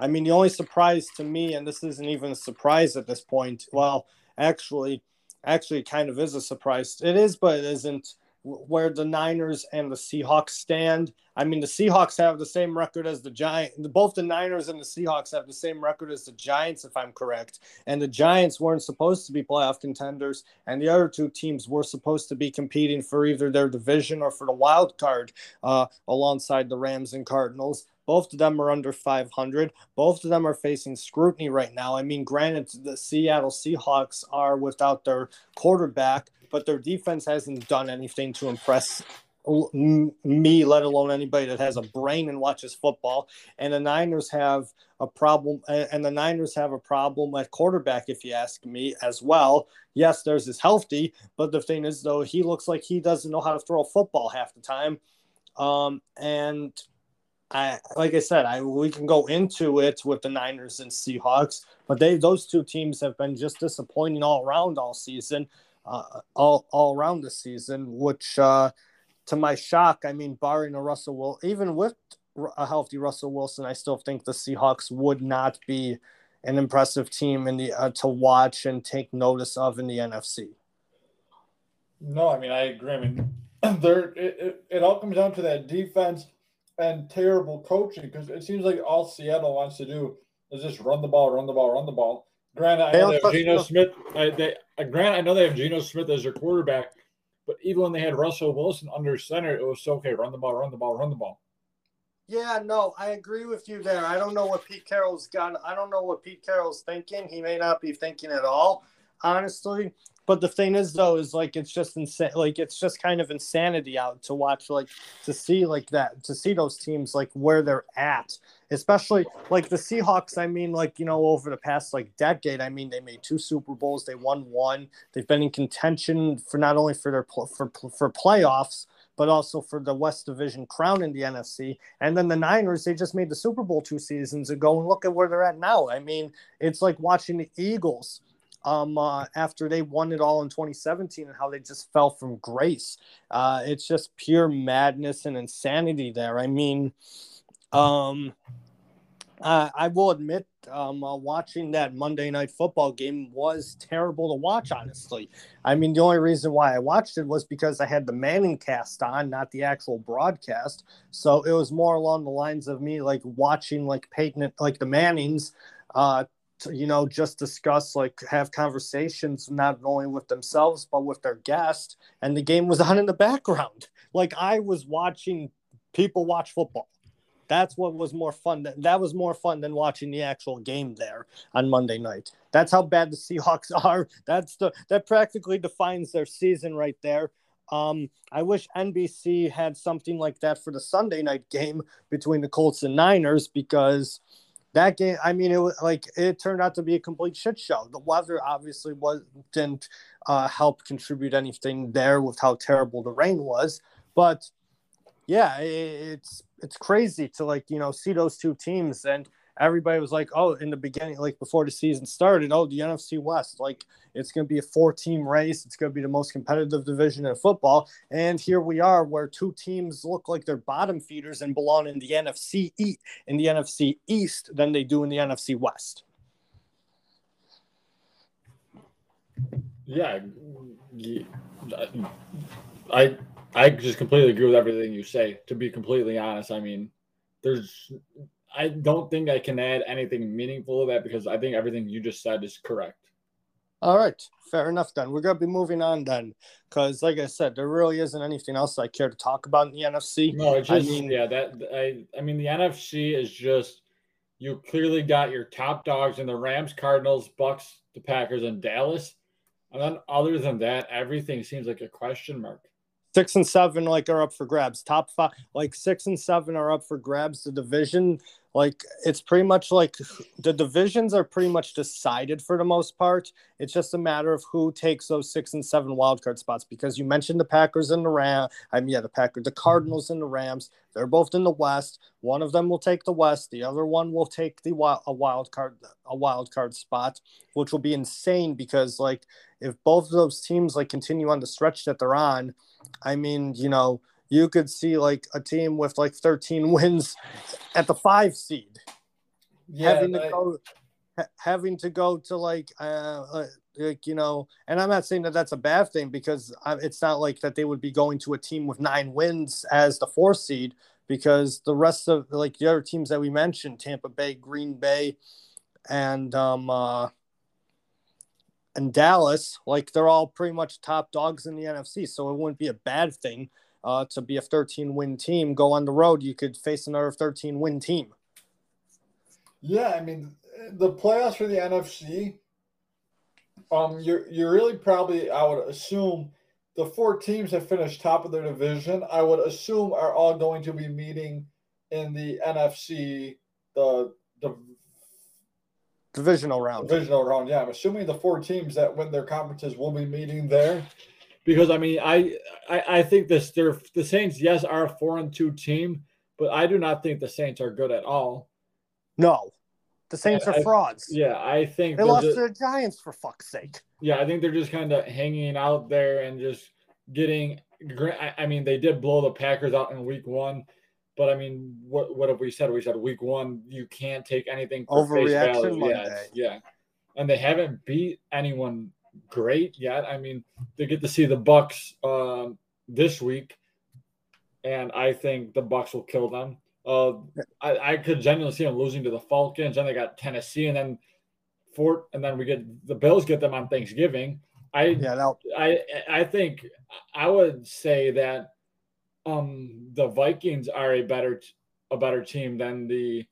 I mean, the only surprise to me, and this isn't even a surprise at this point. Well, actually, actually, kind of is a surprise. It is, but it isn't where the Niners and the Seahawks stand. I mean, the Seahawks have the same record as the Giants. Both the Niners and the Seahawks have the same record as the Giants, if I'm correct. And the Giants weren't supposed to be playoff contenders, and the other two teams were supposed to be competing for either their division or for the wild card uh, alongside the Rams and Cardinals. Both of them are under 500. Both of them are facing scrutiny right now. I mean, granted, the Seattle Seahawks are without their quarterback, but their defense hasn't done anything to impress me, let alone anybody that has a brain and watches football. And the Niners have a problem, and the Niners have a problem at quarterback, if you ask me, as well. Yes, there's is healthy, but the thing is, though, he looks like he doesn't know how to throw a football half the time. Um, and I, like I said, I we can go into it with the Niners and Seahawks, but they those two teams have been just disappointing all around all season uh, all all around the season. Which, uh, to my shock, I mean, barring a Russell Will, even with a healthy Russell Wilson, I still think the Seahawks would not be an impressive team in the uh, to watch and take notice of in the NFC. No, I mean I agree. I mean, there it, it, it all comes down to that defense and terrible coaching because it seems like all Seattle wants to do is just run the ball, run the ball, run the ball. Granted, I know they have Geno Smith. I, they, uh, Grant, I know they have Geno Smith as their quarterback, but even when they had Russell Wilson under center, it was okay. Run the ball, run the ball, run the ball. Yeah, no, I agree with you there. I don't know what Pete Carroll's got. I don't know what Pete Carroll's thinking. He may not be thinking at all, honestly. But the thing is, though, is like it's just insane. Like it's just kind of insanity out to watch, like to see like that, to see those teams like where they're at, especially like the Seahawks. I mean, like you know, over the past like decade, I mean, they made two Super Bowls, they won one. They've been in contention for not only for their for for playoffs, but also for the West Division crown in the NFC. And then the Niners, they just made the Super Bowl two seasons ago, and look at where they're at now. I mean, it's like watching the Eagles um, uh, after they won it all in 2017 and how they just fell from grace. Uh, it's just pure madness and insanity there. I mean, um, uh, I will admit, um, uh, watching that Monday night football game was terrible to watch, honestly. I mean, the only reason why I watched it was because I had the Manning cast on, not the actual broadcast. So it was more along the lines of me like watching like Peyton, like the Mannings, uh, you know, just discuss, like, have conversations not only with themselves, but with their guest. And the game was on in the background. Like, I was watching people watch football. That's what was more fun. That was more fun than watching the actual game there on Monday night. That's how bad the Seahawks are. That's the that practically defines their season right there. Um, I wish NBC had something like that for the Sunday night game between the Colts and Niners because that game, I mean, it was like it turned out to be a complete shit show. The weather obviously was didn't uh, help contribute anything there with how terrible the rain was, but yeah, it's it's crazy to like you know see those two teams and everybody was like, oh, in the beginning, like before the season started, oh, the NFC West, like it's going to be a four team race. It's going to be the most competitive division in football. And here we are, where two teams look like they're bottom feeders and belong in the NFC East, in the NFC East than they do in the NFC West. Yeah, I I just completely agree with everything you say. To be completely honest, I mean, there's I don't think I can add anything meaningful to that because I think everything you just said is correct. All right, fair enough. Then we're gonna be moving on then, because like I said, there really isn't anything else I care to talk about in the NFC. No, it's just I mean, yeah, that I I mean the NFC is just you clearly got your top dogs in the Rams, Cardinals, Bucks, the Packers, and Dallas, and then other than that, everything seems like a question mark six and seven like are up for grabs. Top five, like six and seven are up for grabs. The division, like it's pretty much like the divisions are pretty much decided for the most part. It's just a matter of who takes those six and seven wildcard spots because you mentioned the Packers and the Ram. I mean, yeah, the Packers, the Cardinals and the Rams. They're both in the West. One of them will take the West. The other one will take the a wild card a wild card spot, which will be insane because like if both of those teams like continue on the stretch that they're on I mean, you know, you could see like a team with like 13 wins at the five seed, yeah, having to go, ha- having to go to like, uh, uh, like you know, and I'm not saying that that's a bad thing because I, it's not like that they would be going to a team with nine wins as the four seed because the rest of like the other teams that we mentioned, Tampa Bay, Green Bay, and um, uh, and Dallas, like they're all pretty much top dogs in the NFC. So it wouldn't be a bad thing uh, to be a 13 win team. Go on the road, you could face another 13 win team. Yeah, I mean the playoffs for the NFC. Um, you're you're really probably I would assume the four teams that finished top of their division. I would assume are all going to be meeting in the NFC the the divisional round. Divisional round, yeah. I'm assuming the four teams that win their conferences will be meeting there. Because I mean, I I, I think this they're the Saints, yes, are a four and two team, but I do not think the Saints are good at all. No. The Saints and are I, frauds. Yeah, I think they lost just, to the Giants for fuck's sake. Yeah, I think they're just kind of hanging out there and just getting. I mean, they did blow the Packers out in Week One, but I mean, what what have we said? We said week one, you can't take anything for overreaction Monday. Yeah, yeah, and they haven't beat anyone great yet. I mean, they get to see the Bucks um, this week, and I think the Bucks will kill them. Uh, I, I could genuinely see them losing to the Falcons, and they got Tennessee, and then Fort, and then we get the Bills get them on Thanksgiving. I yeah, I I think I would say that um the Vikings are a better a better team than the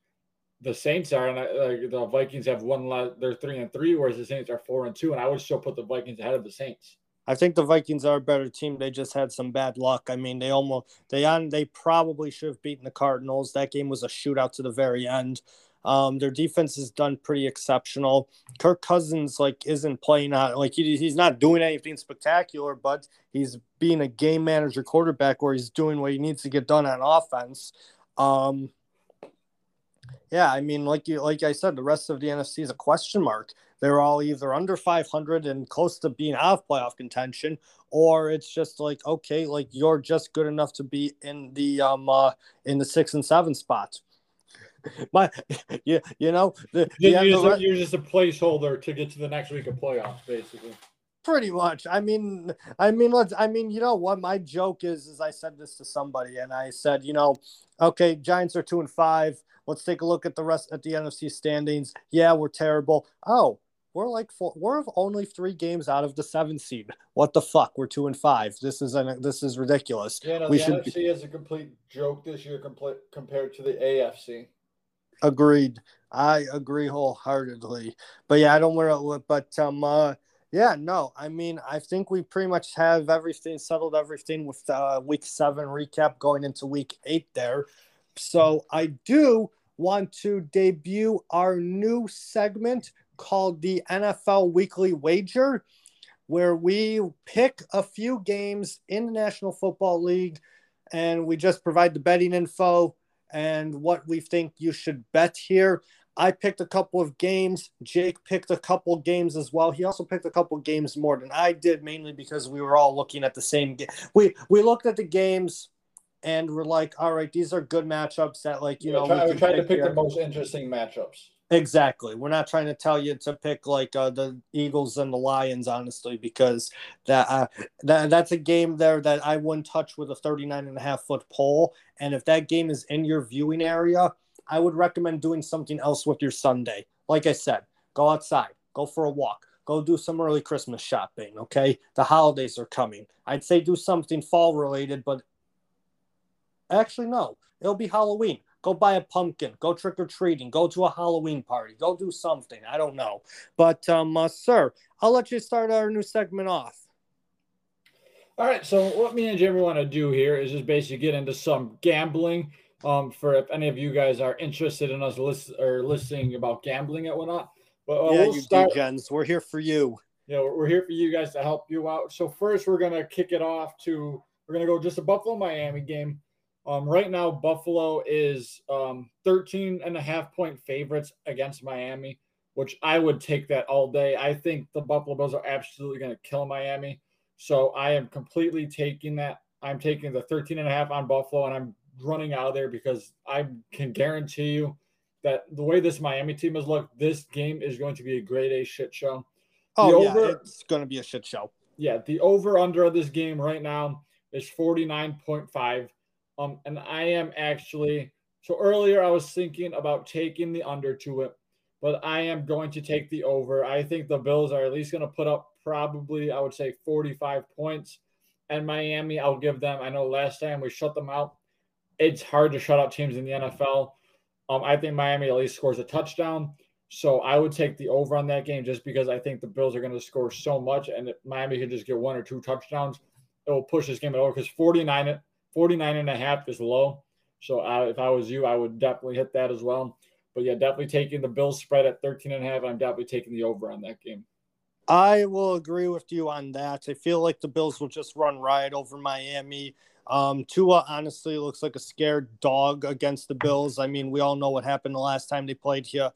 the Saints are, and I, like the Vikings have one less. They're three and three, whereas the Saints are four and two. And I would still put the Vikings ahead of the Saints. I think the Vikings are a better team. They just had some bad luck. I mean, they almost they on they probably should have beaten the Cardinals. That game was a shootout to the very end. Um, their defense is done pretty exceptional. Kirk Cousins like isn't playing out like he, he's not doing anything spectacular, but he's being a game manager quarterback where he's doing what he needs to get done on offense. Um, yeah, I mean, like you like I said, the rest of the NFC is a question mark. They're all either under 500 and close to being out of playoff contention, or it's just like okay, like you're just good enough to be in the um uh, in the six and seven spots. my you, you know the, the you're, just, you're, just, a placeholder to get to the next week of playoffs basically Pretty much. I mean, I mean, let's. I mean, you know what? My joke is, is I said this to somebody, and I said, you know, okay, Giants are two and five. Let's take a look at the rest at the NFC standings. Yeah, we're terrible. Oh, we're like four, we're only three games out of the seven seed. What the fuck? We're two and five. This is an this is ridiculous. Yeah, no, we the should NFC is a complete joke this year complete, compared to the AFC. Agreed. I agree wholeheartedly. But yeah, I don't want to. But um, uh, yeah, no. I mean, I think we pretty much have everything settled. Everything with uh, week seven recap going into week eight there. So I do want to debut our new segment called the NFL Weekly Wager, where we pick a few games in the National Football League and we just provide the betting info and what we think you should bet here. I picked a couple of games. Jake picked a couple games as well. He also picked a couple games more than I did, mainly because we were all looking at the same game. We we looked at the games and we're like, all right, these are good matchups that like you Yeah, know try, we we're trying to pick here. the most interesting matchups. Exactly. We're not trying to tell you to pick like uh, the Eagles and the Lions, honestly, because that, uh, that that's a game there that I wouldn't touch with a 39 and a half foot pole. And if that game is in your viewing area, I would recommend doing something else with your Sunday. Like I said, go outside, go for a walk, go do some early Christmas shopping. Okay. The holidays are coming. I'd say do something fall related, but actually, no, it'll be Halloween. Go buy a pumpkin. Go trick or treating. Go to a Halloween party. Go do something. I don't know, but um, uh, sir, I'll let you start our new segment off. All right, so what me and Jimmy want to do here is just basically get into some gambling. Um, for if any of you guys are interested in us list or listening about gambling and whatnot. But uh, yeah, we'll you start. degens, we're here for you. Yeah, we're here for you guys to help you out. So first, we're gonna kick it off to we're gonna go just a Buffalo Miami game. Um, right now, Buffalo is um, 13 and a half point favorites against Miami, which I would take that all day. I think the Buffalo Bills are absolutely going to kill Miami. So I am completely taking that. I'm taking the 13 and a half on Buffalo and I'm running out of there because I can guarantee you that the way this Miami team has looked, this game is going to be a grade A shit show. Oh The yeah, over- it's gonna be a shit show. Yeah, the over under of this game right now is 49.5. Um, and I am actually so earlier I was thinking about taking the under to it, but I am going to take the over. I think the Bills are at least going to put up probably, I would say, 45 points. And Miami, I'll give them. I know last time we shut them out. It's hard to shut out teams in the NFL. Um, I think Miami at least scores a touchdown. So I would take the over on that game just because I think the Bills are going to score so much, and if Miami can just get one or two touchdowns, it will push this game over because 49, 49 and a half is low. So if I was you, I would definitely hit that as well. But yeah, definitely taking the Bills spread at 13 and a half. I'm definitely taking the over on that game. I will agree with you on that. I feel like the Bills will just run right over Miami. Um, Tua honestly looks like a scared dog against the Bills. I mean, we all know what happened the last time they played here.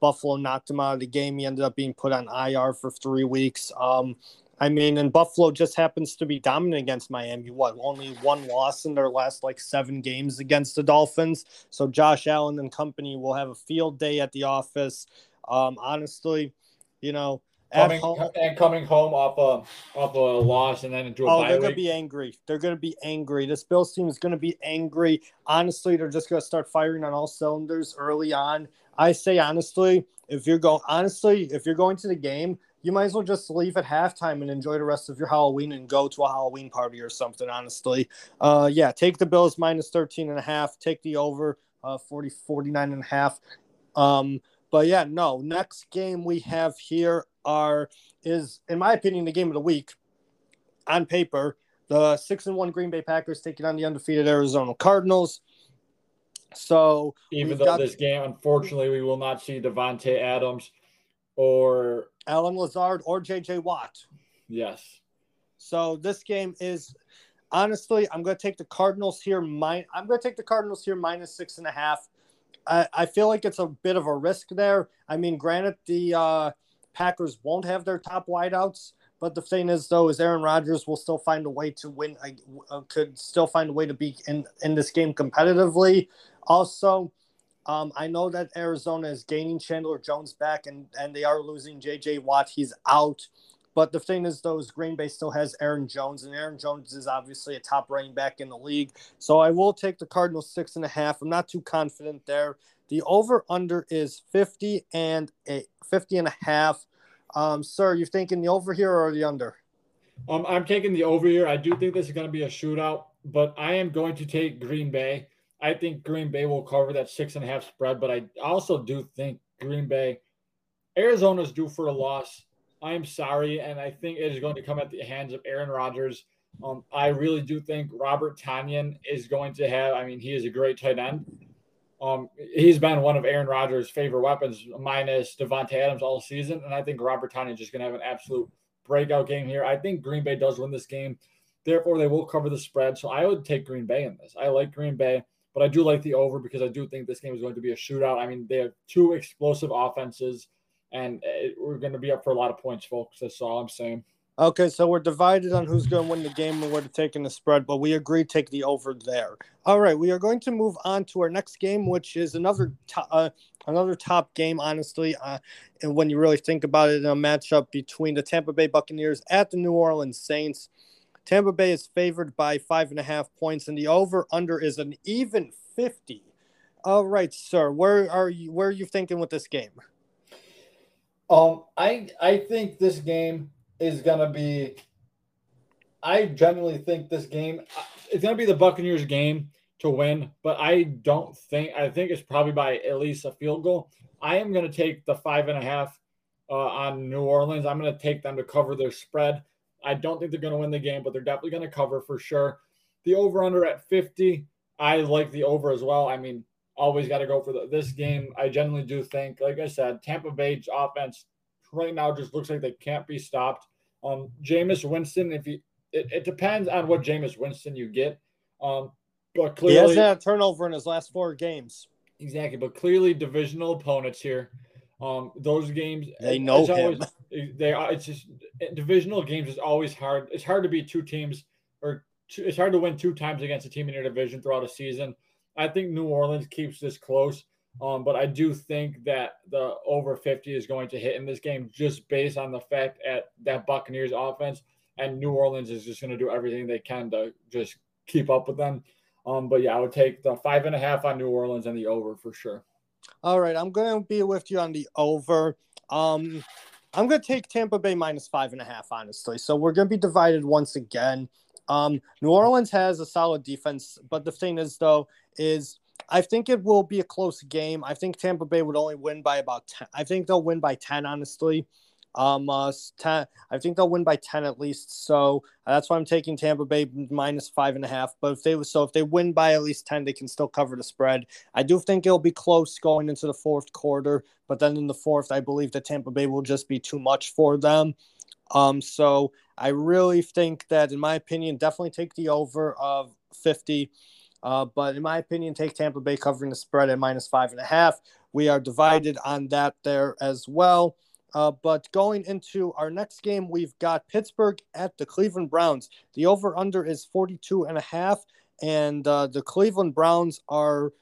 Buffalo knocked him out of the game. He ended up being put on IR for three weeks. Um, I mean, and Buffalo just happens to be dominant against Miami. What, only one loss in their last like seven games against the Dolphins. So Josh Allen and company will have a field day at the office. Um, honestly, you know, Coming home, and coming home off a off a loss and then into a Oh, they're gonna week. be angry. They're gonna be angry. This Bills team is gonna be angry. Honestly, they're just gonna start firing on all cylinders early on. I say honestly, if you're going honestly, if you're going to the game, you might as well just leave at halftime and enjoy the rest of your Halloween and go to a Halloween party or something, honestly. Uh yeah, take the Bills minus 13 and a half, take the over uh 40 49 and a half. Um but yeah, no, next game we have here are is in my opinion the game of the week on paper, the six and one Green Bay Packers taking on the undefeated Arizona Cardinals. So Even though got- this game, unfortunately, we will not see Davante Adams or Allen Lazard or JJ Watt. yes. So this game is honestly, I'm going to take the Cardinals here. Min- I'm going to take the Cardinals here minus six and a half. I, I feel like it's a bit of a risk there. I mean, granted, the uh, Packers won't have their top wideouts, but the thing is, though, is Aaron Rodgers will still find a way to win. I uh, could still find a way to be in in this game competitively. Also, um, I know that Arizona is gaining Chandler Jones back, and and they are losing J.J. Watt. He's out. But the thing is, though, is Green Bay still has Aaron Jones, and Aaron Jones is obviously a top running back in the league. So I will take the Cardinals six and a half. I'm not too confident there. The over under is 50 and a 50 and a half. Um, sir, you thinking the over here or the under? Um, I'm taking the over here. I do think this is going to be a shootout, but I am going to take Green Bay. I think Green Bay will cover that six and a half spread, but I also do think Green Bay, Arizona's due for a loss. I am sorry, and I think it is going to come at the hands of Aaron Rodgers. Um, I really do think Robert Tonyan is going to have. I mean, he is a great tight end. Um, he's been one of Aaron Rodgers' favorite weapons, minus Davante Adams all season, and I think Robert Tonyan is just going to have an absolute breakout game here. I think Green Bay does win this game, therefore they will cover the spread. So I would take Green Bay in this. I like Green Bay, but I do like the over because I do think this game is going to be a shootout. I mean, they have two explosive offenses and it, we're going to be up for a lot of points, folks. That's all I'm saying. Okay, so we're divided on who's going to win the game and we're taking the spread, but we agree take the over there. All right, we are going to move on to our next game, which is another to- uh, another top game, honestly. Uh, and when you really think about it, in a matchup between the Tampa Bay Buccaneers at the New Orleans Saints. Tampa Bay is favored by five and a half points, and the over under is an even fifty. All right, sir, where are you? Where are you thinking with this game? Um, I I think this game is gonna be. I genuinely think this game uh, it's gonna be the Buccaneers' game to win, but I don't think I think it's probably by at least a field goal. I am gonna take the five and a half uh, on New Orleans. I'm gonna take them to cover their spread. I don't think they're gonna win the game, but they're definitely gonna cover for sure. The over under at 50. I like the over as well. I mean, always got to go for the, this game. I generally do think, like I said, Tampa Bay's offense right now just looks like they can't be stopped. Um, Jameis Winston, if he, it, it depends on what Jameis Winston you get. Um, but clearly, he hasn't had a turnover in his last four games. Exactly, but clearly divisional opponents here. Um, those games they know him. Always, they are. It's just divisional games is always hard. It's hard to beat two teams, or two, it's hard to win two times against a team in your division throughout a season. I think New Orleans keeps this close. Um, but I do think that the over 50 is going to hit in this game just based on the fact at that Buccaneers offense and New Orleans is just going to do everything they can to just keep up with them. Um, but yeah, I would take the five and a half on New Orleans and the over for sure. All right, I'm going to be with you on the over. Um, I'm going to take Tampa Bay minus five and a half, honestly. So we're going to be divided once again. Um, New Orleans has a solid defense, but the thing is, though, is I think it will be a close game. I think Tampa Bay would only win by about 10. I think they'll win by 10, honestly. Um, uh, 10, I think they'll win by 10 at least. So uh, that's why I'm taking Tampa Bay minus five and a half. But if they so if they win by at least 10, they can still cover the spread. I do think it'll be close going into the fourth quarter, but then in the fourth, I believe that Tampa Bay will just be too much for them. Um, so I really think that, in my opinion, definitely take the over of 50. Uh, but in my opinion, take Tampa Bay covering the spread at minus five and a half. We are divided on that there as well. Uh, but going into our next game, we've got Pittsburgh at the Cleveland Browns. The over under is 42 and a half, and uh, the Cleveland Browns are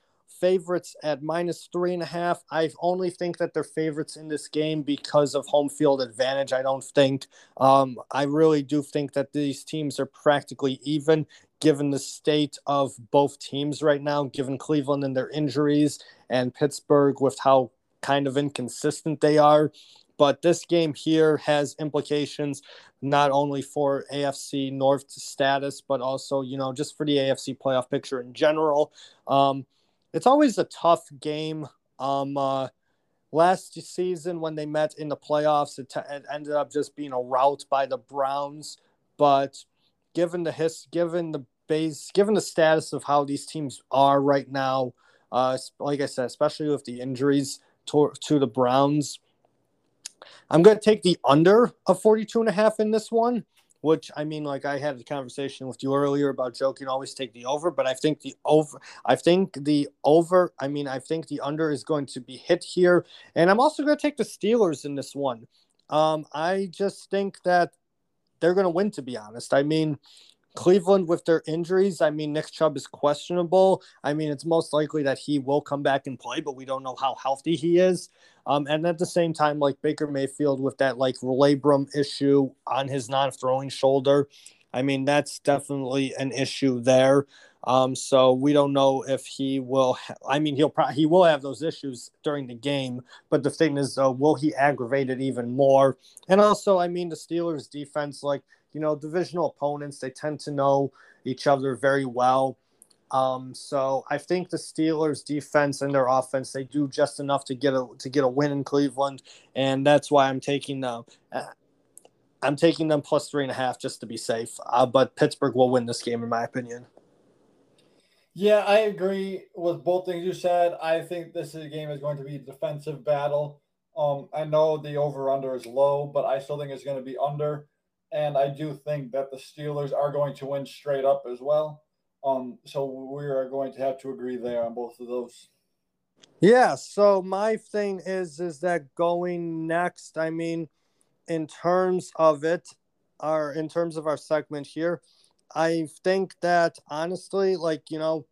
favorites at minus three and a half. I only think that they're favorites in this game because of home field advantage. I don't think, um, I really do think that these teams are practically even given the state of both teams right now, given Cleveland and their injuries, and Pittsburgh with how kind of inconsistent they are. But this game here has implications not only for AFC North status, but also, you know, just for the AFC playoff picture in general. Um, it's always a tough game. Um, uh, last season, when they met in the playoffs, it, t- it ended up just being a rout by the Browns. But given the his, given the base, given the status of how these teams are right now, uh, like I said, especially with the injuries to, to the Browns, I'm going to take the under of 42 and a half in this one, which I mean, like I had a conversation with you earlier about joking, always take the over, but I think the over, I think the over, I mean, I think the under is going to be hit here. And I'm also going to take the Steelers in this one. Um, I just think that they're going to win, to be honest. I mean, Cleveland with their injuries, I mean, Nick Chubb is questionable. I mean, it's most likely that he will come back and play, but we don't know how healthy he is. Um, and at the same time, like Baker Mayfield with that like labrum issue on his non-throwing shoulder, I mean, that's definitely an issue there. Um, so we don't know if he will. Ha- I mean, he'll probably he will have those issues during the game. But the thing is, though, will he aggravate it even more? And also, I mean, the Steelers' defense, like you know, divisional opponents, they tend to know each other very well. Um, so I think the Steelers' defense and their offense they do just enough to get a to get a win in Cleveland, and that's why I'm taking them. Uh, I'm taking them plus three and a half just to be safe. Uh, but Pittsburgh will win this game, in my opinion. Yeah, I agree with both things you said. I think this game is going to be a defensive battle. Um, I know the over under is low, but I still think it's going to be under. And I do think that the Steelers are going to win straight up as well. Um, so we are going to have to agree there on both of those. Yeah. So my thing is, is that going next, I mean, in terms of it, or in terms of our segment here, I think that honestly, like, you know,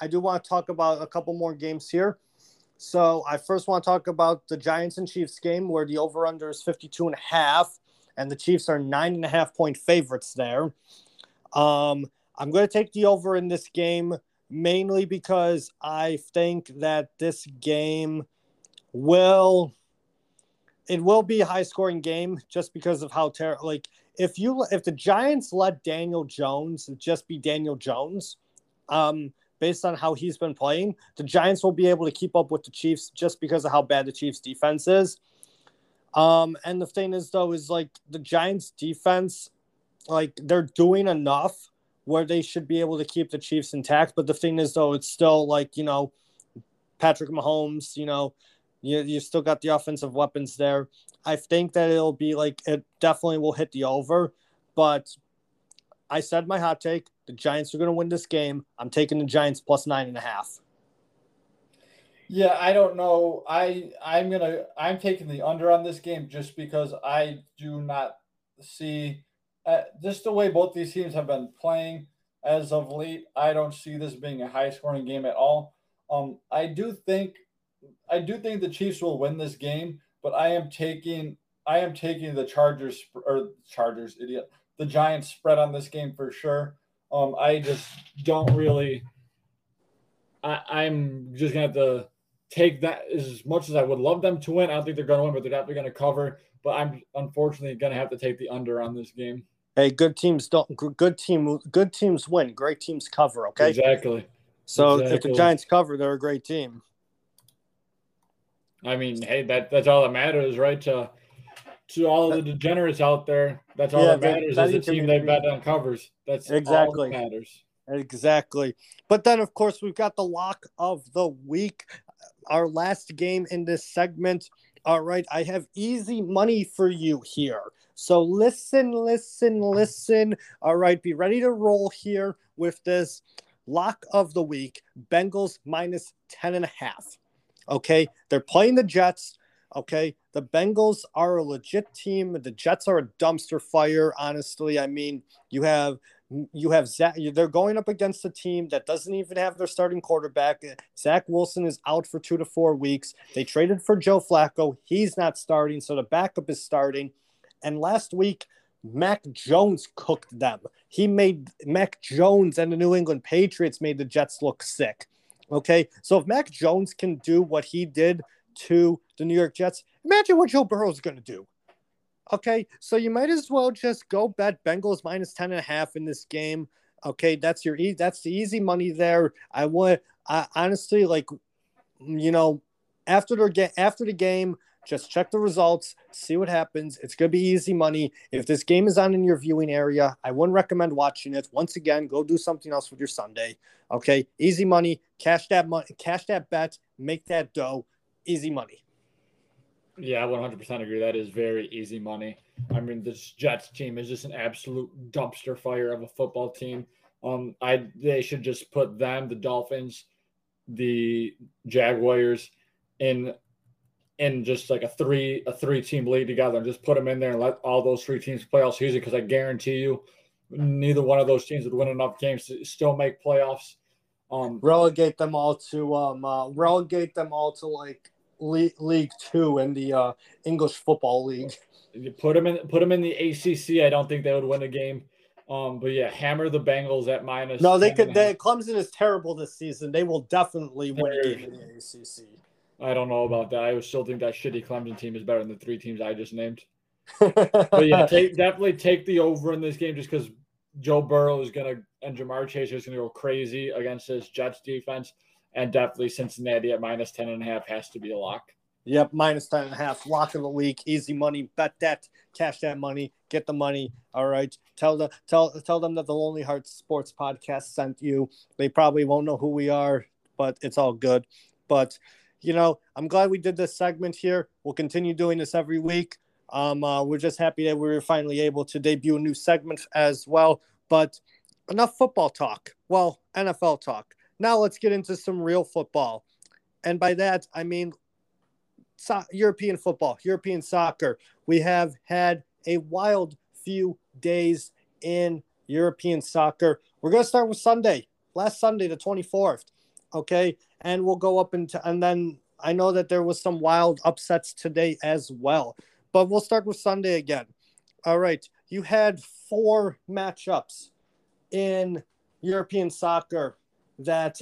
I do want to talk about a couple more games here. So I first want to talk about the Giants and Chiefs game where the over under is 52 and a half, and the Chiefs are nine and a half point favorites there. Um, I'm going to take the over in this game mainly because I think that this game will it will be a high scoring game just because of how terrible like if you if the Giants let Daniel Jones just be Daniel Jones, um, based on how he's been playing, the Giants will be able to keep up with the Chiefs just because of how bad the Chiefs defense is. Um, and the thing is though, is like the Giants defense, like they're doing enough where they should be able to keep the Chiefs intact. But the thing is though, it's still like, you know, Patrick Mahomes, you know, you, you still got the offensive weapons there. I think that it'll be like it definitely will hit the over, but I said my hot take. The Giants are going to win this game. I'm taking the Giants plus nine and a half. Yeah, I don't know. I I'm gonna I'm taking the under on this game just because I do not see uh, just the way both these teams have been playing as of late. I don't see this being a high scoring game at all. Um, I do think I do think the Chiefs will win this game, but I am taking I am taking the Chargers or Chargers idiot the Giants spread on this game for sure. Um, I just don't really. I, I'm just gonna have to take that as much as I would love them to win. I don't think they're going to win, but they're definitely going to cover. But I'm unfortunately going to have to take the under on this game. Hey, good teams don't. Good team. Good teams win. Great teams cover. Okay. Exactly. So exactly. if the Giants cover, they're a great team. I mean, hey, that that's all that matters, right? To to all the degenerates out there, that's all yeah, that matters that, is the team they bet on covers. That's exactly that matters. Exactly. But then, of course, we've got the lock of the week, our last game in this segment. All right, I have easy money for you here. So listen, listen, listen. All right, be ready to roll here with this lock of the week. Bengals minus 10 and a half. Okay. They're playing the Jets. Okay. The Bengals are a legit team. The Jets are a dumpster fire, honestly. I mean, you have you have Zach, they're going up against a team that doesn't even have their starting quarterback. Zach Wilson is out for two to four weeks. They traded for Joe Flacco. He's not starting, so the backup is starting. And last week, Mac Jones cooked them. He made Mac Jones and the New England Patriots made the Jets look sick. Okay. So if Mac Jones can do what he did to the New York Jets, imagine what Joe Burrow is going to do. Okay. So you might as well just go bet Bengals minus 10 and a half in this game. Okay. That's your, e- that's the easy money there. I want, I honestly, like, you know, after the, ga- after the game, just check the results, see what happens. It's to be easy money. If this game is on in your viewing area, I wouldn't recommend watching it. Once again, go do something else with your Sunday. Okay, easy money. Cash that money. Cash that bet. Make that dough. Easy money. Yeah, I 100% agree. That is very easy money. I mean, this Jets team is just an absolute dumpster fire of a football team. Um, I they should just put them, the Dolphins, the Jaguars, in in just like a three a three team league together and just put them in there and let all those three teams play all season because I guarantee you neither one of those teams would win enough games to still make playoffs. Um, relegate them all to um, uh, relegate them all to like League, League Two in the uh, English Football League. You put them in put them in the ACC. I don't think they would win a game. Um, but yeah, hammer the Bengals at minus. No, they could. They, Clemson is terrible this season. They will definitely win a game in the ACC. I don't know about that. I still think that shitty Clemson team is better than the three teams I just named. but yeah, take, definitely take the over in this game just because Joe Burrow is gonna and Ja'Marr Chase is gonna go crazy against this Jets defense, and definitely Cincinnati at minus ten and a half has to be a lock. Yep, minus 10 and a half. Lock of the week. Easy money. Bet that. Cash that money. Get the money. All right. Tell the tell tell them that the Lonely Hearts Sports Podcast sent you. They probably won't know who we are, but it's all good. But you know, I'm glad we did this segment here. We'll continue doing this every week. Um, uh, we're just happy that we were finally able to debut a new segment as well. But enough football talk. Well, NFL talk. Now let's get into some real football. And by that, I mean so- European football, European soccer. We have had a wild few days in European soccer. We're going to start with Sunday, last Sunday, the 24th. Okay. And we'll go up into, and then I know that there was some wild upsets today as well, but we'll start with Sunday again. All right. You had four matchups in European soccer that,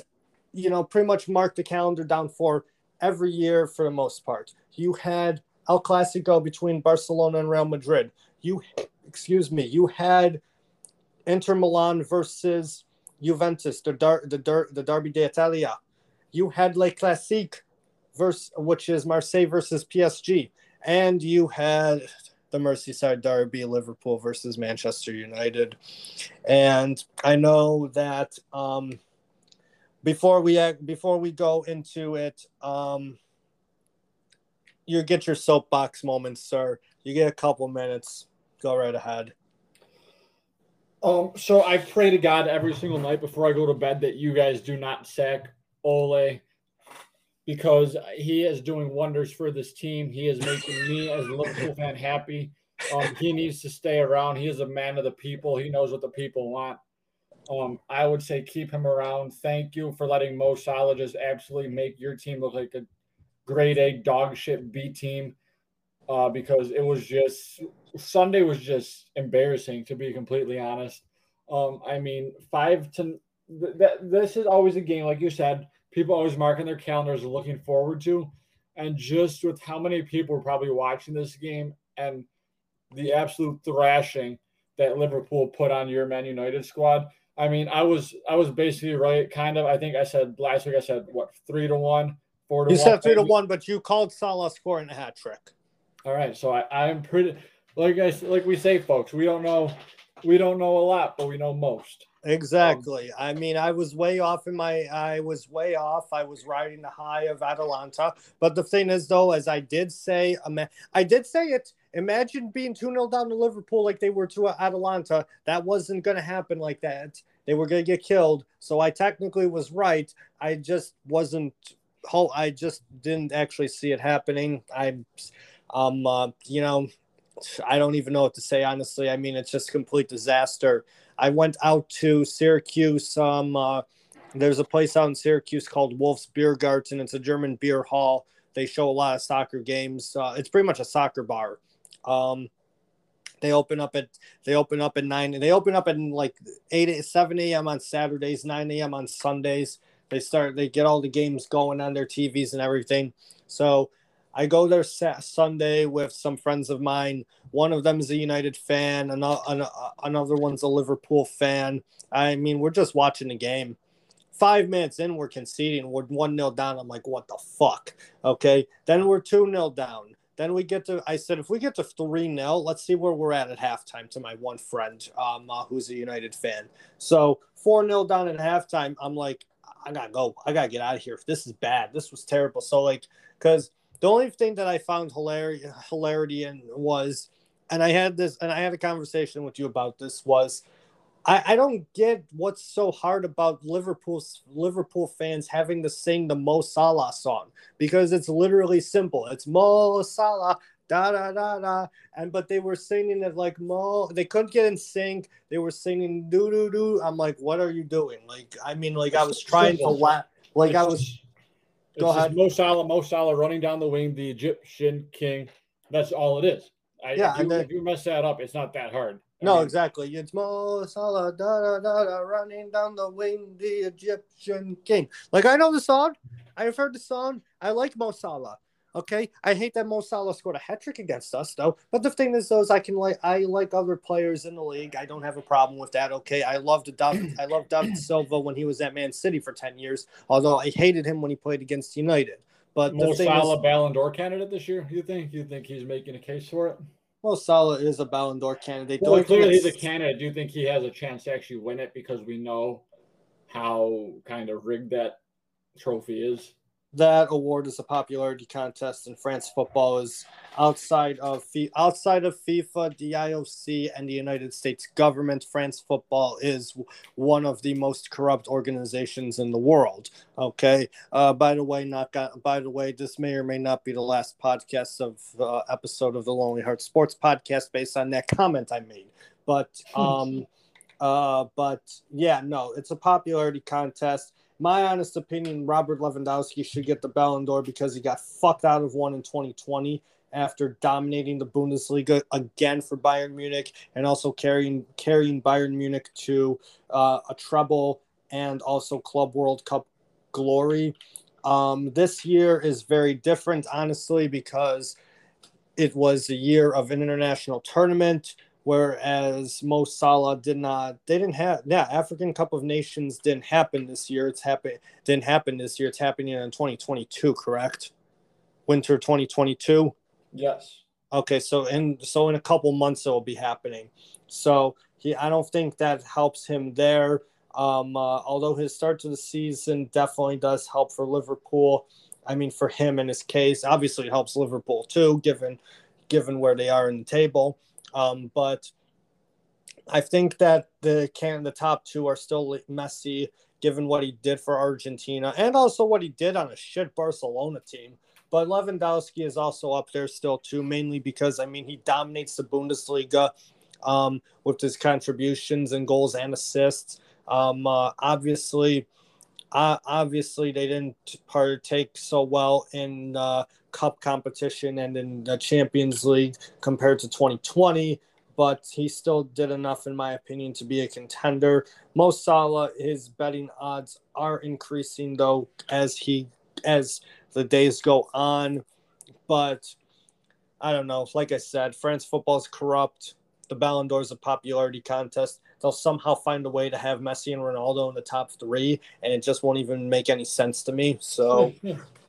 you know, pretty much marked the calendar down for every year for the most part. You had El Clasico between Barcelona and Real Madrid. You, excuse me, you had Inter Milan versus Juventus, the Dar- the Dar- the Derby d'Italia. You had Le Classique, versus which is Marseille versus PSG, and you had the Merseyside Derby, Liverpool versus Manchester United. And I know that um, before we before we go into it, um, you get your soapbox moments, sir. You get a couple minutes. Go right ahead. Um, so I pray to God every single night before I go to bed that you guys do not sack Ole because he is doing wonders for this team. He is making me as a Liverpool fan happy. Um, he needs to stay around. He is a man of the people. He knows what the people want. Um, I would say keep him around. Thank you for letting Mo Salah just absolutely make your team look like a grade A dog shit B team. Uh, because it was just Sunday was just embarrassing to be completely honest. Um, I mean, five to th- that this is always a game, like you said, people always marking their calendars looking forward to. And just with how many people are probably watching this game and the absolute thrashing that Liverpool put on your Man United squad, I mean, I was I was basically right, kind of. I think I said last week. I said what three to one, four to you one. You said three to one, but you called Salah scoring a hat trick. All right, so I I'm pretty like I like we say, folks. We don't know we don't know a lot, but we know most. Exactly. Um, I mean, I was way off in my. I was way off. I was riding the high of Atalanta, but the thing is, though, as I did say, I did say it Imagine being 2 0 down to Liverpool like they were to Atalanta. That wasn't going to happen like that. They were going to get killed. So I technically was right. I just wasn't. I just didn't actually see it happening. I, um, uh, you know, I don't even know what to say honestly. I mean, it's just complete disaster. I went out to Syracuse. Um, uh, there's a place out in Syracuse called Wolf's Biergarten. It's a German beer hall. They show a lot of soccer games. Uh, it's pretty much a soccer bar. Um, they open up at they open up at nine. They open up at like eight seven a.m. on Saturdays, nine a.m. on Sundays. They start they get all the games going on their TVs and everything. So I go there Sunday with some friends of mine. One of them is a United fan. Another another one's a Liverpool fan. I mean, we're just watching the game. Five minutes in, we're conceding. We're one 0 down. I'm like, what the fuck? Okay. Then we're two 0 down. Then we get to, I said, if we get to 3 0, let's see where we're at at halftime to my one friend um, uh, who's a United fan. So 4 0 down at halftime, I'm like, I gotta go. I gotta get out of here. This is bad. This was terrible. So, like, because the only thing that I found hilarity, hilarity in was, and I had this, and I had a conversation with you about this was, I, I don't get what's so hard about Liverpool's Liverpool fans having to sing the Mo Salah song because it's literally simple. It's Mo Salah, da da da da, and but they were singing it like Mo. They couldn't get in sync. They were singing do do do. I'm like, what are you doing? Like, I mean, like I was trying to laugh. Like it's I was. Just, Go ahead. Mo Salah, Mo Salah running down the wing, the Egyptian king. That's all it is. I, Yeah, if, you, then- if you mess that up, it's not that hard. No, mean, exactly. It's Mo Salah, da da da da, running down the wing, the Egyptian king. Like I know the song. I've heard the song. I like Mo Salah. Okay, I hate that Mo Salah scored a hat trick against us, though. But the thing is, though, is I can like I like other players in the league. I don't have a problem with that. Okay, I loved David. I loved David Silva when he was at Man City for ten years. Although I hated him when he played against United. But Mo the thing Salah is, Ballon d'Or candidate this year. You think? You think he's making a case for it? Mo Salah is a Ballon d'Or candidate. Well, clearly he's a candidate. Do you think he has a chance to actually win it because we know how kind of rigged that trophy is? That award is a popularity contest in France football is outside of outside of FIFA, the IOC, and the United States government. France football is one of the most corrupt organizations in the world. Okay. Uh, by the way, not got, by the way, this may or may not be the last podcast of uh, episode of the Lonely Heart Sports podcast based on that comment I made. But um, uh, but yeah, no, it's a popularity contest my honest opinion, Robert Lewandowski should get the Ballon d'Or because he got fucked out of one in 2020 after dominating the Bundesliga again for Bayern Munich and also carrying carrying Bayern Munich to uh, a treble and also Club World Cup glory. Um, this year is very different, honestly, because it was a year of an international tournament whereas Mo Salah did not. They didn't have. Yeah, African Cup of Nations didn't happen this year. It's happen didn't happen this year. It's happening in 2022, correct? Winter 2022. Yes. Okay, so in so in a couple months it will be happening. So he, I don't think that helps him there. Um, uh, although his start to the season definitely does help for Liverpool. I mean, for him in his case, obviously it helps Liverpool too, given given where they are in the table. Um, but I think that the can the top two are still Messi, given what he did for Argentina and also what he did on a shit Barcelona team. But Lewandowski is also up there still too, mainly because I mean he dominates the Bundesliga um, with his contributions and goals and assists. Um, uh, obviously, uh, obviously they didn't partake so well in uh, cup competition and in the Champions League compared to 2020 but he still did enough, in my opinion, to be a contender. Mo Salah, his betting odds are increasing though as he as the days go on. But I don't know. Like I said, France football is corrupt. The Ballon d'Or is a popularity contest. They'll somehow find a way to have Messi and Ronaldo in the top three, and it just won't even make any sense to me. So,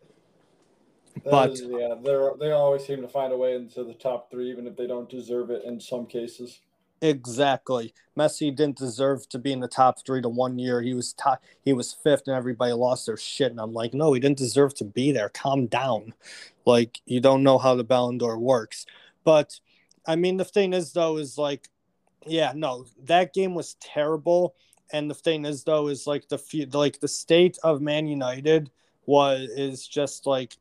but yeah, they they always seem to find a way into the top three, even if they don't deserve it in some cases. Exactly. Messi didn't deserve to be in the top three to one year. He was top, he was fifth, and everybody lost their shit. And I'm like, no, he didn't deserve to be there. Calm down. Like you don't know how the Ballon d'Or works. But I mean, the thing is though, is like, yeah, no, that game was terrible. And the thing is though, is like the like the state of Man United was is just like,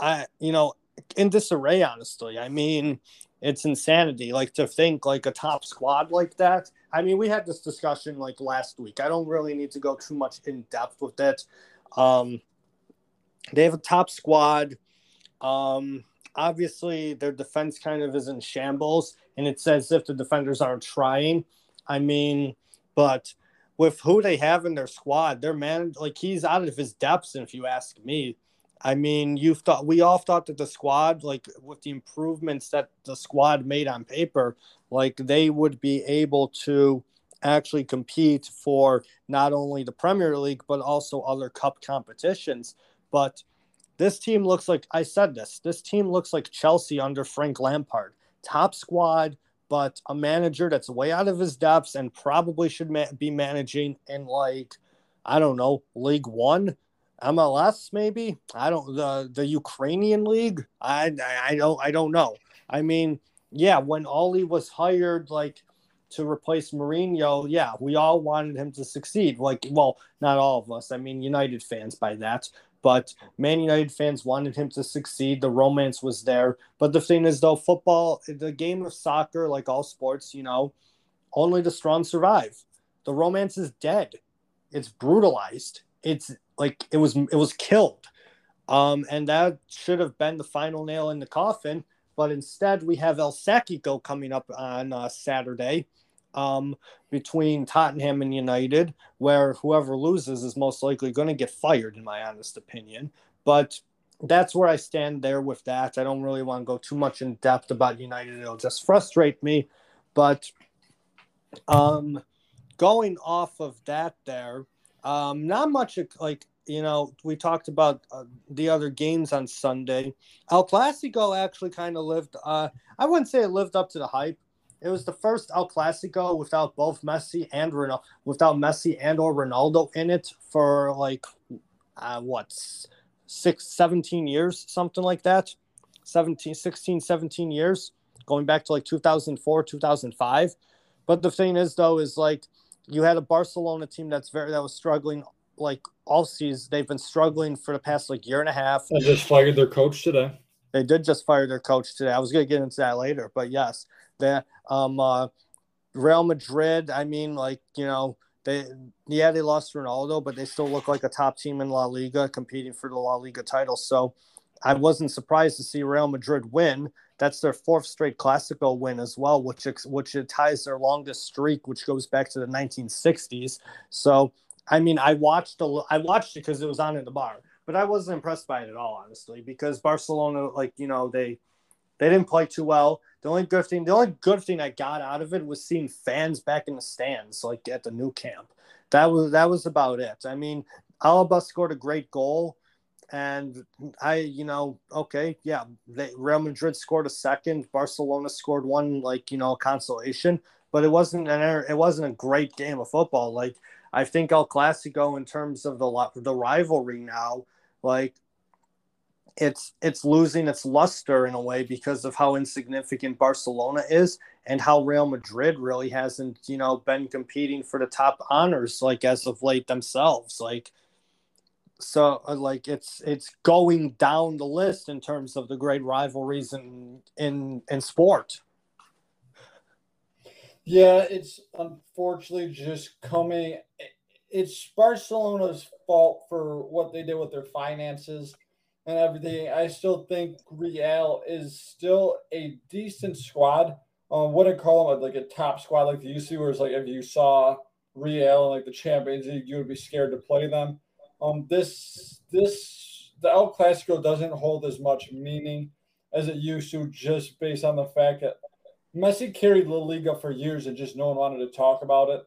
I you know in disarray. Honestly, I mean it's insanity like to think like a top squad like that. I mean we had this discussion like last week. I don't really need to go too much in depth with it. Um they have a top squad. Um obviously their defense kind of is in shambles and it's as if the defenders aren't trying. I mean but with who they have in their squad they're man like he's out of his depths and if you ask me I mean, you thought we all thought that the squad, like with the improvements that the squad made on paper, like they would be able to actually compete for not only the Premier League but also other cup competitions. But this team looks like I said this. This team looks like Chelsea under Frank Lampard. Top squad, but a manager that's way out of his depths and probably should ma- be managing in like I don't know, League 1 MLS maybe I don't the the Ukrainian league I I don't I don't know I mean yeah when Ole was hired like to replace Mourinho yeah we all wanted him to succeed like well not all of us I mean United fans by that But Man United fans wanted him to succeed. The romance was there. But the thing is, though, football, the game of soccer, like all sports, you know, only the strong survive. The romance is dead. It's brutalized. It's like it was it was killed. Um, and that should have been the final nail in the coffin. But instead, we have El Sacico coming up on uh, Saturday um, between Tottenham and United, where whoever loses is most likely going to get fired, in my honest opinion. But that's where I stand there with that. I don't really want to go too much in depth about United. It'll just frustrate me. But um, going off of that, there, um, not much like you know, we talked about uh, the other games on Sunday. El Clasico actually kind of lived. Uh, I wouldn't say it lived up to the hype. It was the first El Clasico without both Messi and Ronaldo, without Messi and or Ronaldo in it for like uh, what six, 17 years, something like that. 17, 16, 17 years, going back to like 2004, 2005. But the thing is, though, is like you had a Barcelona team that's very that was struggling like all season. They've been struggling for the past like year and a half. They just fired their coach today. They did just fire their coach today. I was going to get into that later, but yes, the um uh, Real Madrid. I mean, like you know, they yeah they lost Ronaldo, but they still look like a top team in La Liga, competing for the La Liga title. So I wasn't surprised to see Real Madrid win. That's their fourth straight Clasico win as well, which which ties their longest streak, which goes back to the 1960s. So I mean, I watched a, I watched it because it was on in the bar, but I wasn't impressed by it at all, honestly, because Barcelona, like you know, they they didn't play too well. The only good thing, the only good thing I got out of it was seeing fans back in the stands, like at the Nou Camp. That was that was about it. I mean, Alaba scored a great goal, and I, you know, okay, yeah, they, Real Madrid scored a second, Barcelona scored one, like you know, consolation, but it wasn't an er, it wasn't a great game of football. Like I think El Clasico, in terms of the the rivalry now, like it's it's losing its luster in a way because of how insignificant Barcelona is and how Real Madrid really hasn't, you know, been competing for the top honors like as of late themselves. Like so uh, like it's it's going down the list in terms of the great rivalries in in in sport. Yeah, it's unfortunately just coming. It's Barcelona's fault for what they did with their finances and everything. I still think Real is still a decent squad. Um, wouldn't call them like a top squad like the UC, where it's like if you saw Real like the Champions League, you would be scared to play them. Um, this this the El Clasico doesn't hold as much meaning as it used to, just based on the fact that Messi carried La Liga for years and just no one wanted to talk about it.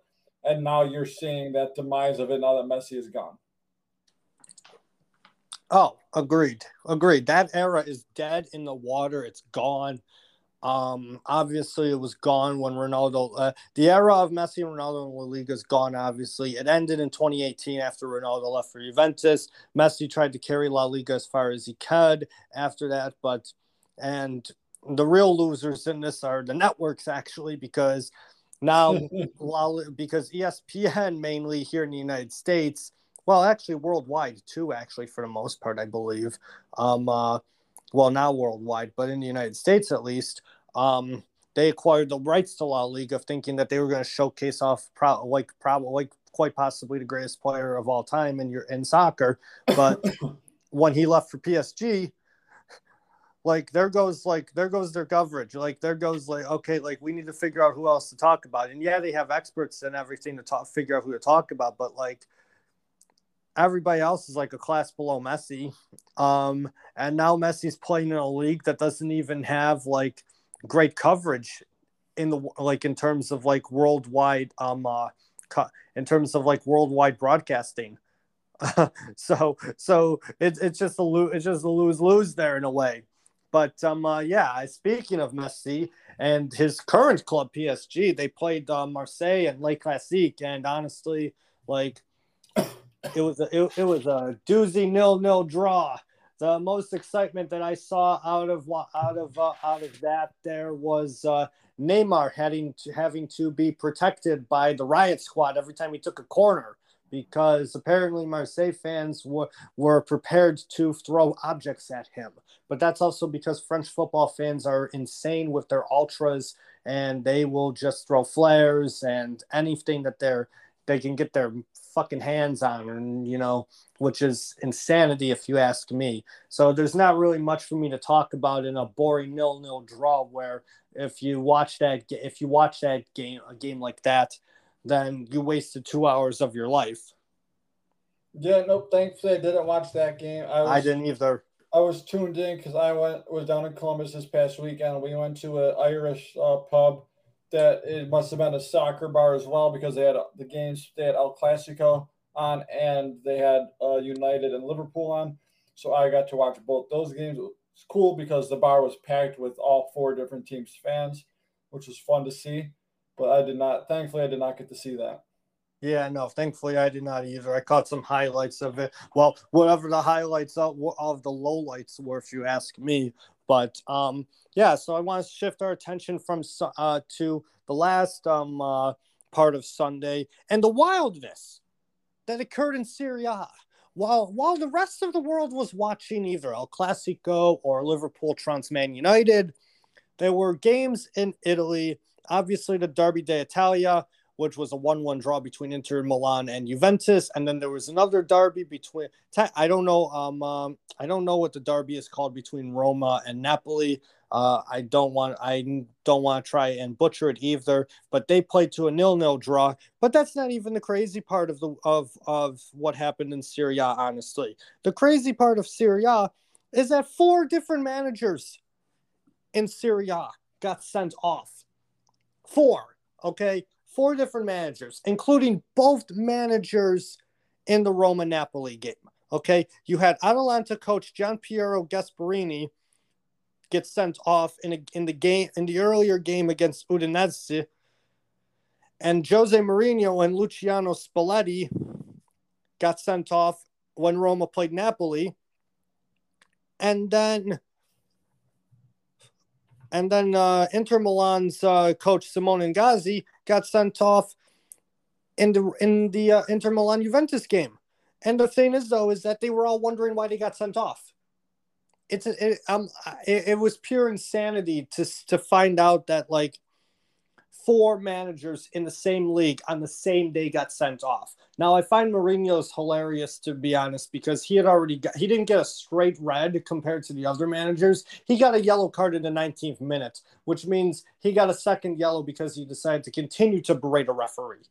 And now you're seeing that demise of it now that Messi is gone. Oh, agreed. Agreed. That era is dead in the water. It's gone. Um, obviously, it was gone when Ronaldo. Uh, the era of Messi and Ronaldo in La Liga is gone. Obviously, it ended in 2018 after Ronaldo left for Juventus. Messi tried to carry La Liga as far as he could after that, but and the real losers in this are the networks actually because now La, because espn mainly here in the united states well actually worldwide too actually for the most part i believe um uh, well now worldwide but in the united states at least um they acquired the rights to La Liga, of thinking that they were going to showcase off pro- like probably like quite possibly the greatest player of all time in your in soccer. But when he left for PSG, like there goes like there goes their coverage like there goes like okay like we need to figure out who else to talk about and yeah they have experts and everything to talk figure out who to talk about but like everybody else is like a class below messi. Um and now messi's playing in a league that doesn't even have like great coverage in the like in terms of like worldwide um uh in terms of like worldwide broadcasting. So so it's it's just a lose it's just a lose lose there in a way. But um, uh, yeah, speaking of Messi and his current club PSG, they played uh, Marseille and Le Classique, and honestly, like it was a, it, it was a doozy nil nil draw. The most excitement that I saw out of out of uh, out of that there was uh, Neymar having to having to be protected by the riot squad every time he took a corner because apparently Marseille fans were, were prepared to throw objects at him. But that's also because French football fans are insane with their ultras and they will just throw flares and anything that they're they can get their fucking hands on and you know which is insanity if you ask me. So there's not really much for me to talk about in a boring nil-nil draw where if you watch that if you watch that game a game like that then you wasted two hours of your life. Yeah nope thankfully i didn't watch that game. I, was, I didn't either. I was tuned in because i went was down in columbus this past weekend. We went to an irish uh, pub that it must have been a soccer bar as well because they had the games. They had El Clasico on and they had uh, United and Liverpool on. So I got to watch both those games. It was cool because the bar was packed with all four different teams' fans, which was fun to see. But I did not. Thankfully, I did not get to see that. Yeah, no, thankfully I did not either. I caught some highlights of it. Well, whatever the highlights of, of the lowlights were, if you ask me. But um, yeah, so I want to shift our attention from uh, to the last um, uh, part of Sunday and the wildness that occurred in Serie A. While while the rest of the world was watching either El Clasico or Liverpool Transman United, there were games in Italy. Obviously, the Derby d'Italia, which was a 1-1 draw between Inter Milan and Juventus, and then there was another derby between I don't know um, um, I don't know what the derby is called between Roma and Napoli. Uh, I don't want I don't want to try and butcher it either, but they played to a nil-nil draw. But that's not even the crazy part of the of of what happened in Serie A. Honestly. The crazy part of Serie A is that four different managers in Serie A got sent off. Four, okay? Four different managers, including both managers in the Roma Napoli game. Okay, you had Atalanta coach Gian Piero Gasperini get sent off in a, in the game in the earlier game against Udinese, and Jose Mourinho and Luciano Spalletti got sent off when Roma played Napoli, and then and then uh, Inter Milan's uh, coach Simone Inzaghi got sent off in the in the uh, Inter Milan Juventus game. And the thing is, though, is that they were all wondering why they got sent off. It's it, um it, it was pure insanity to to find out that like four managers in the same league on the same day got sent off. Now I find Mourinho's hilarious to be honest because he had already got he didn't get a straight red compared to the other managers. He got a yellow card in the 19th minute, which means he got a second yellow because he decided to continue to berate a referee.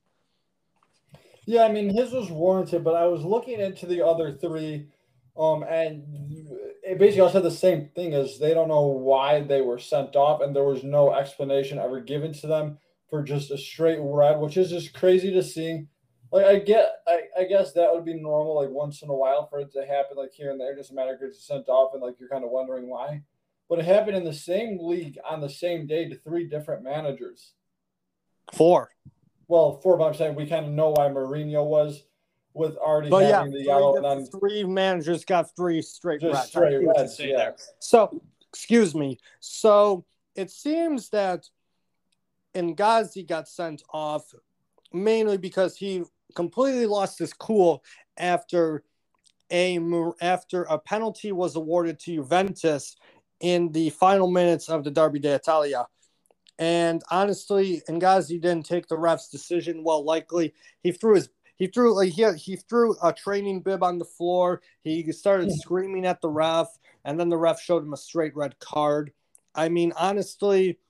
Yeah, I mean his was warranted, but I was looking into the other three um and it basically all said the same thing as they don't know why they were sent off and there was no explanation ever given to them for just a straight red, which is just crazy to see. Like I get, I, I guess that would be normal, like once in a while for it to happen, like here and there. Just managers sent off, and like you're kind of wondering why. But it happened in the same league on the same day to three different managers. Four. Well, four, but I'm saying we kind of know why Mourinho was with already but having yeah, the yellow. And then three managers got three straight just reds. Straight reds, yeah. So, excuse me. So it seems that Inzaghi got sent off mainly because he completely lost his cool after a after a penalty was awarded to Juventus in the final minutes of the Derby d'Italia. And honestly, Inzaghi didn't take the ref's decision well. Likely, he threw his he threw like he, he threw a training bib on the floor. He started hmm. screaming at the ref, and then the ref showed him a straight red card. I mean, honestly,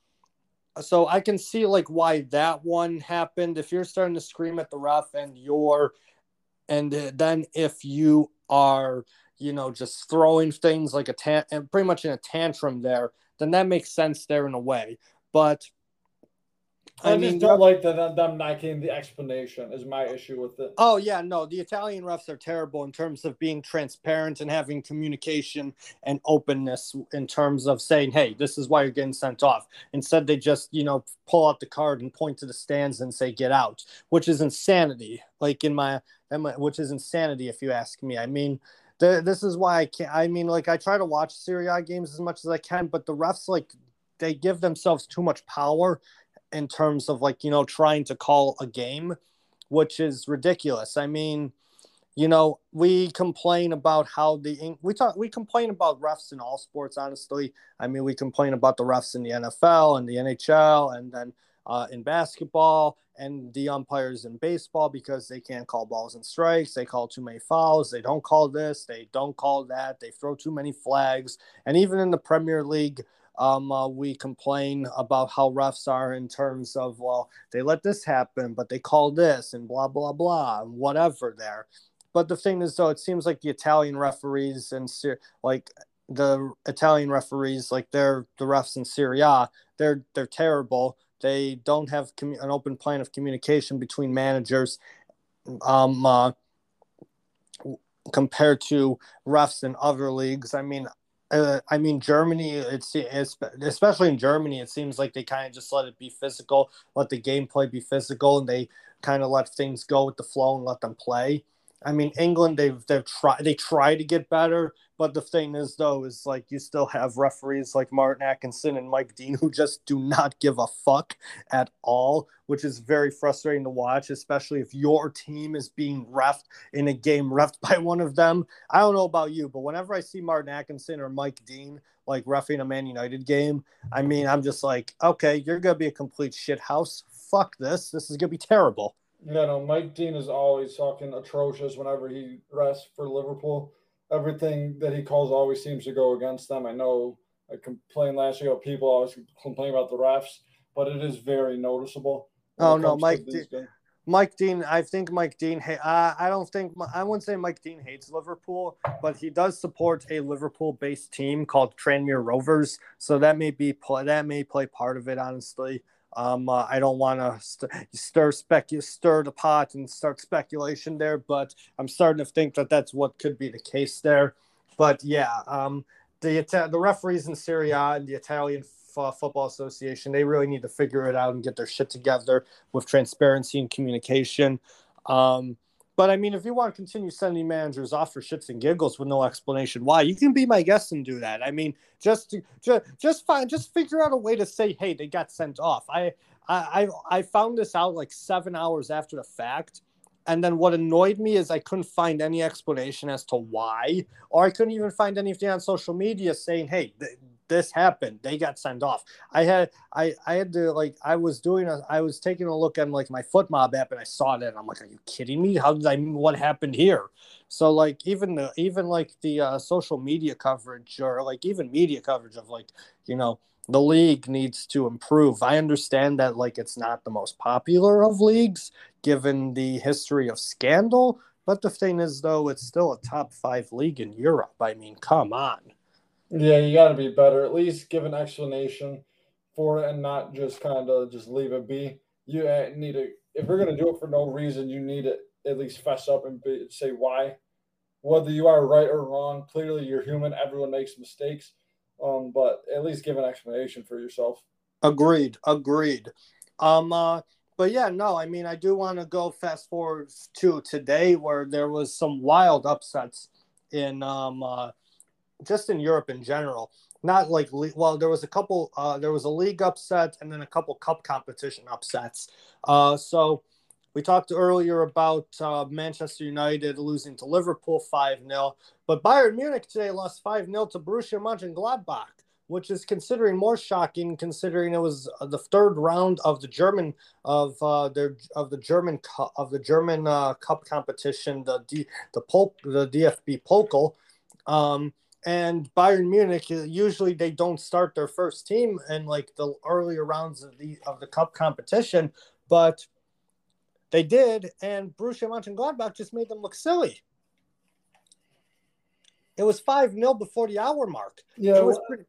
so I can see like why that one happened. If you're starting to scream at the ref and you're, and then if you are, you know, just throwing things like a tan, and pretty much in a tantrum there, then that makes sense there in a way. But I, I mean, just don't like the, them not getting the explanation. Is my issue with it. Oh yeah, no, the Italian refs are terrible in terms of being transparent and having communication and openness in terms of saying, "Hey, this is why you're getting sent off." Instead, they just you know pull out the card and point to the stands and say, "Get out," which is insanity. Like in my, in my which is insanity if you ask me. I mean. The, this is why I can't. I mean, like I try to watch Serie A games as much as I can, but the refs like they give themselves too much power in terms of like you know trying to call a game which is ridiculous. I mean, you know, we complain about how the we talk we complain about refs in all sports. Honestly, I mean, we complain about the refs in the NFL and the NHL, and then uh, in basketball and the umpires in baseball because they can't call balls and strikes. They call too many fouls. They don't call this. They don't call that. They throw too many flags. And even in the Premier League, um, uh, we complain about how refs are in terms of well, they let this happen, but they call this and blah blah blah and whatever there. But the thing is, though, it seems like the Italian referees and like the Italian referees, like they're the refs in Serie A, they're they're terrible. They don't have commu- an open plan of communication between managers. Um, uh, compared to refs in other leagues, I mean, uh, I mean, Germany, it's, it's especially in Germany, it seems like they kind of just let it be physical, let the gameplay be physical, and they kind of let things go with the flow and let them play. I mean, England they've they've tried they try to get better, but the thing is though is like you still have referees like Martin Atkinson and Mike Dean who just do not give a fuck at all, which is very frustrating to watch, especially if your team is being refed in a game refed by one of them. I don't know about you, but whenever I see Martin Atkinson or Mike Dean like refing a Man United game, I mean, I'm just like, okay, you're gonna be a complete shit house. Fuck this. This is gonna be terrible. Yeah, no, Mike Dean is always talking atrocious whenever he rests for Liverpool. Everything that he calls always seems to go against them. I know I complained last year about people always complain about the refs, but it is very noticeable. Oh no, Mike Dean. Mike Dean, I think Mike Dean. Uh, I don't think I wouldn't say Mike Dean hates Liverpool, but he does support a Liverpool-based team called Tranmere Rovers. So that may be that may play part of it, honestly. Um, uh, I don't want to st- stir specu- stir the pot and start speculation there, but I'm starting to think that that's what could be the case there. But yeah, um, the the referees in Serie A and the Italian F- Football Association they really need to figure it out and get their shit together with transparency and communication. Um, but I mean, if you want to continue sending managers off for shits and giggles with no explanation why, you can be my guest and do that. I mean, just just just find just figure out a way to say, hey, they got sent off. I I I found this out like seven hours after the fact. And then what annoyed me is I couldn't find any explanation as to why, or I couldn't even find anything on social media saying, "Hey, this happened. They got sent off. I had I I had to like I was doing a I was taking a look at like my FotMob app and I saw that and I'm like, are you kidding me? How did I what happened here? So like even the even like the uh, social media coverage or like even media coverage of like you know the league needs to improve. I understand that like it's not the most popular of leagues given the history of scandal, but the thing is though it's still a top 5 league in Europe. I mean, come on. Yeah, you got to be better. At least give an explanation for it and not just kind of just leave it be. You uh, need to, if you're going to do it for no reason, you need to at least fess up and be, say why. Whether you are right or wrong, clearly you're human. Everyone makes mistakes, um, but at least give an explanation for yourself. Agreed. Agreed. Um, uh, but yeah, no, I mean, I do want to go fast forward to today where there was some wild upsets in um, uh, just in Europe in general. Not like well, there was a couple. Uh, there was a league upset and then a couple cup competition upsets. Uh, so we talked earlier about uh, Manchester United losing to Liverpool five 0 but Bayern Munich today lost five 0 to Borussia Mönchengladbach, which is considering more shocking, considering it was uh, the third round of the German of uh, their of the German of the German uh, Cup competition, the D, the Pol- the DFB Pokal. Um, and Bayern Munich uh, usually they don't start their first team in like the earlier rounds of the of the cup competition, but they did, and Borussia Mönchengladbach just made them look silly. It was five 0 before the hour mark. Yeah, it was pretty.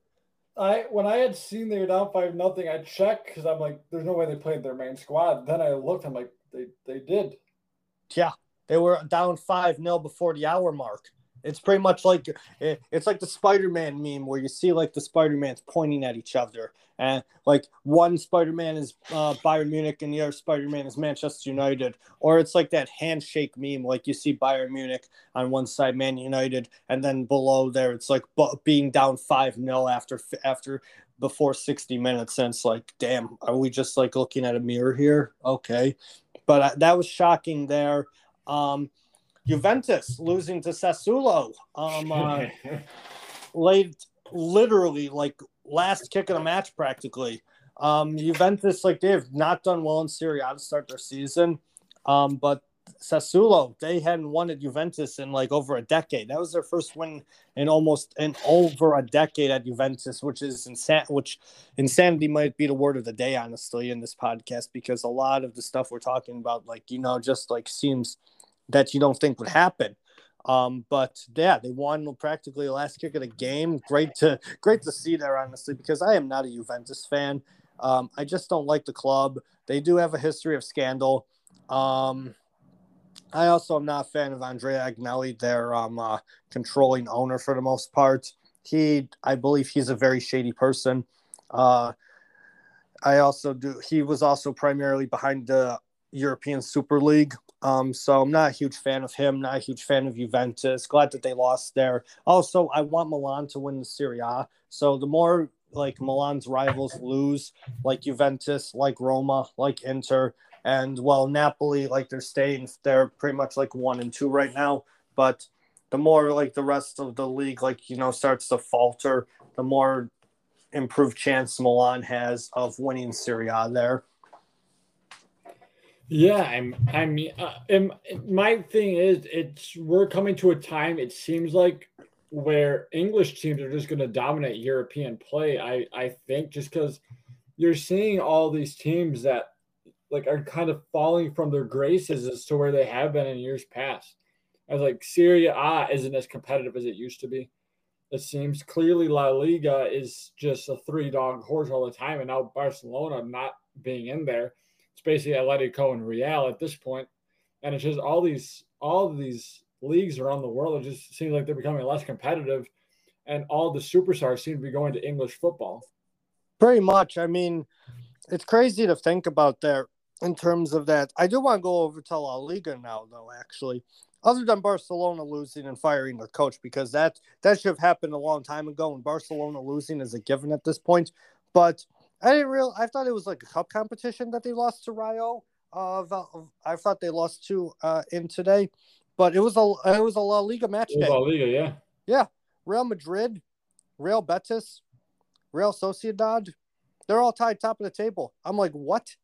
I when I had seen they were down five nothing, I checked because I'm like, there's no way they played their main squad. Then I looked, I'm like, they they did. Yeah, they were down five 0 before the hour mark. It's pretty much like eh, it's like the Spider-Man meme where you see like the Spider-Man's pointing at each other, and like one Spider-Man is uh, Bayern Munich and the other Spider-Man is Manchester United, or it's like that handshake meme like you see Bayern Munich on one side, Man United, and then below there it's like being down five 0 after after before 60 minutes, and it's like, damn, are we just like looking at a mirror here? Okay, but uh, that was shocking there. Um, Juventus losing to Sassuolo. Um, uh, late, literally like last kick of the match, practically. Um, Juventus, like they have not done well in Serie A to start their season, um, but Sassuolo, they hadn't won at Juventus in like over a decade. That was their first win in almost in over a decade at Juventus, which is insane. Which insanity might be the word of the day, honestly, in this podcast, because a lot of the stuff we're talking about, like you know, just like seems that you don't think would happen. Um, but yeah, they won practically the last kick of the game. Great to great to see there, honestly, because I am not a Juventus fan. Um, I just don't like the club. They do have a history of scandal. Um, I also am not a fan of Andrea Agnelli, their um, uh, controlling owner for the most part. He, I believe, he's a very shady person. Uh, I also do. He was also primarily behind the European Super League. Um, so I'm not a huge fan of him. Not a huge fan of Juventus. Glad that they lost there. Also, I want Milan to win the Serie A. So the more like Milan's rivals lose, like Juventus, like Roma, like Inter, and well, Napoli, like they're staying, they're pretty much like one and two right now. But the more like the rest of the league, like you know, starts to falter, the more improved chance Milan has of winning Serie A there. Yeah, I'm. I mean, uh, my thing is, it's we're coming to a time. It seems like where English teams are just going to dominate European play. I I think just because you're seeing all these teams that like are kind of falling from their graces as to where they have been in years past. As like Serie A isn't as competitive as it used to be. It seems clearly La Liga is just a three dog horse all the time, and now Barcelona not being in there, it's basically Atletico and Real at this point, and it's just all these all these leagues around the world. It just seems like they're becoming less competitive, and all the superstars seem to be going to English football. Pretty much. I mean, it's crazy to think about there in terms of that. I do want to go over to La Liga now, though. Actually, other than Barcelona losing and firing their coach, because that that should have happened a long time ago, and Barcelona losing is a given at this point. But I didn't real. I thought it was like a cup competition that they lost to Rayo. Uh, I thought they lost to uh, in today, but it was a it was a La Liga match day. La Liga, yeah, yeah. Real Madrid, Real Betis, Real Sociedad, they're all tied top of the table. I'm like, what?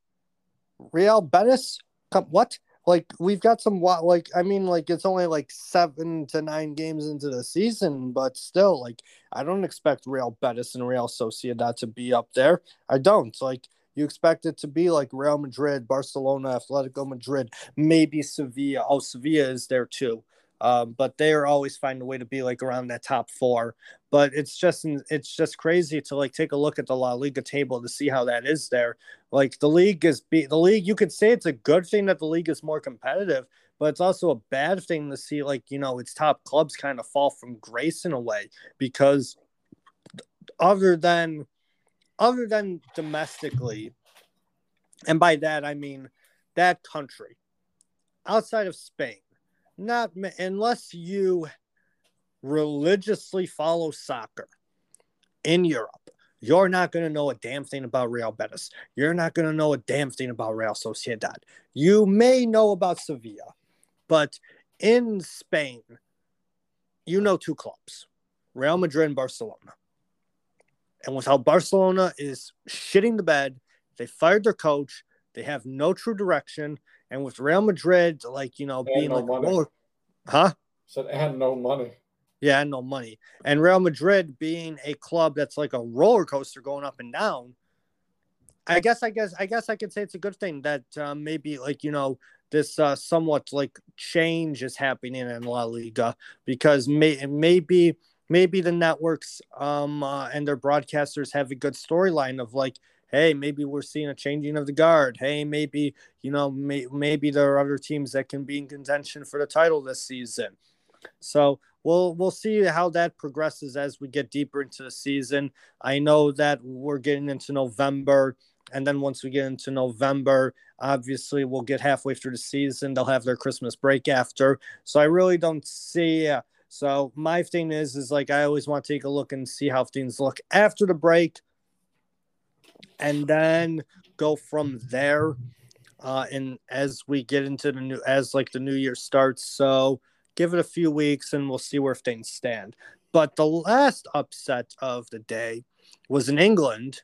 Real Betis? Come, what? Like we've got some like I mean like it's only like seven to nine games into the season, but still like I don't expect Real Betis and Real Sociedad to be up there. I don't like you expect it to be like Real Madrid, Barcelona, Atletico Madrid, maybe Sevilla. Oh, Sevilla is there too. Um, but they are always find a way to be like around that top four. But it's just it's just crazy to like take a look at the La Liga table to see how that is there. Like the league is be the league. You could say it's a good thing that the league is more competitive, but it's also a bad thing to see like you know its top clubs kind of fall from grace in a way because other than other than domestically, and by that I mean that country outside of Spain not unless you religiously follow soccer in Europe. You're not going to know a damn thing about Real Betis. You're not going to know a damn thing about Real Sociedad. You may know about Sevilla, but in Spain, you know two clubs Real Madrid and Barcelona. And with how Barcelona is shitting the bed, they fired their coach, they have no true direction, and with Real Madrid, like you know, they being no like, roller, huh? So they had no money. Yeah, no money. And Real Madrid being a club that's like a roller coaster going up and down. I guess, I guess, I guess I could say it's a good thing that uh, maybe like you know this uh, somewhat like change is happening in La Liga because may, maybe maybe the networks um, uh, and their broadcasters have a good storyline of like hey, maybe we're seeing a changing of the guard. Hey, maybe, you know, may, maybe there are other teams that can be in contention for the title this season. So we'll we'll see how that progresses as we get deeper into the season. I know that we're getting into November, and then once we get into November, obviously we'll get halfway through the season. They'll have their Christmas break after. So I really don't see. Uh, so my thing is, is like I always want to take a look and see how things look after the break and then go from there. uh, and as we get into the new as like the new year starts. So give it a few weeks and we'll see where things stand. But the last upset of the day was in England.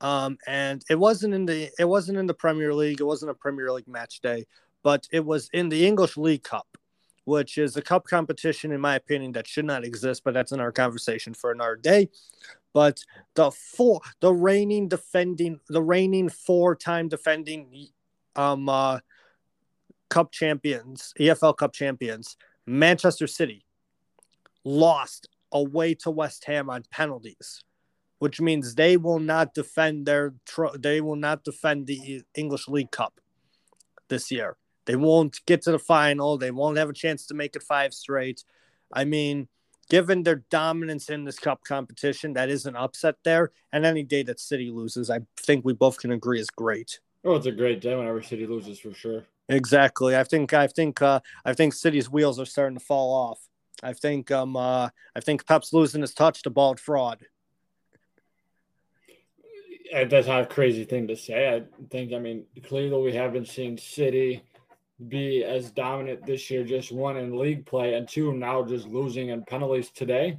Um, and it wasn't in the it wasn't in the Premier League. It wasn't a Premier League match day, but it was in the English League Cup, which is a cup competition, in my opinion, that should not exist. But that's in our conversation for another day. But the four, the reigning defending, the reigning four-time defending um, uh, Cup champions, EFL Cup champions, Manchester City, lost away to West Ham on penalties, which means they will not defend their they will not defend the English League Cup this year. They won't get to the final. They won't have a chance to make it five straight. I mean, given their dominance in this cup competition, that is an upset there. And any day that City loses, I think we both can agree is great. Oh, it's a great day whenever City loses for sure. Exactly. I think I think uh, I think City's wheels are starting to fall off. I think um uh, I think Pep's losing his touch to bald fraud. That's not a crazy thing to say. I think I mean clearly we haven't seen City be as dominant this year, just one in league play and two now just losing in penalties today.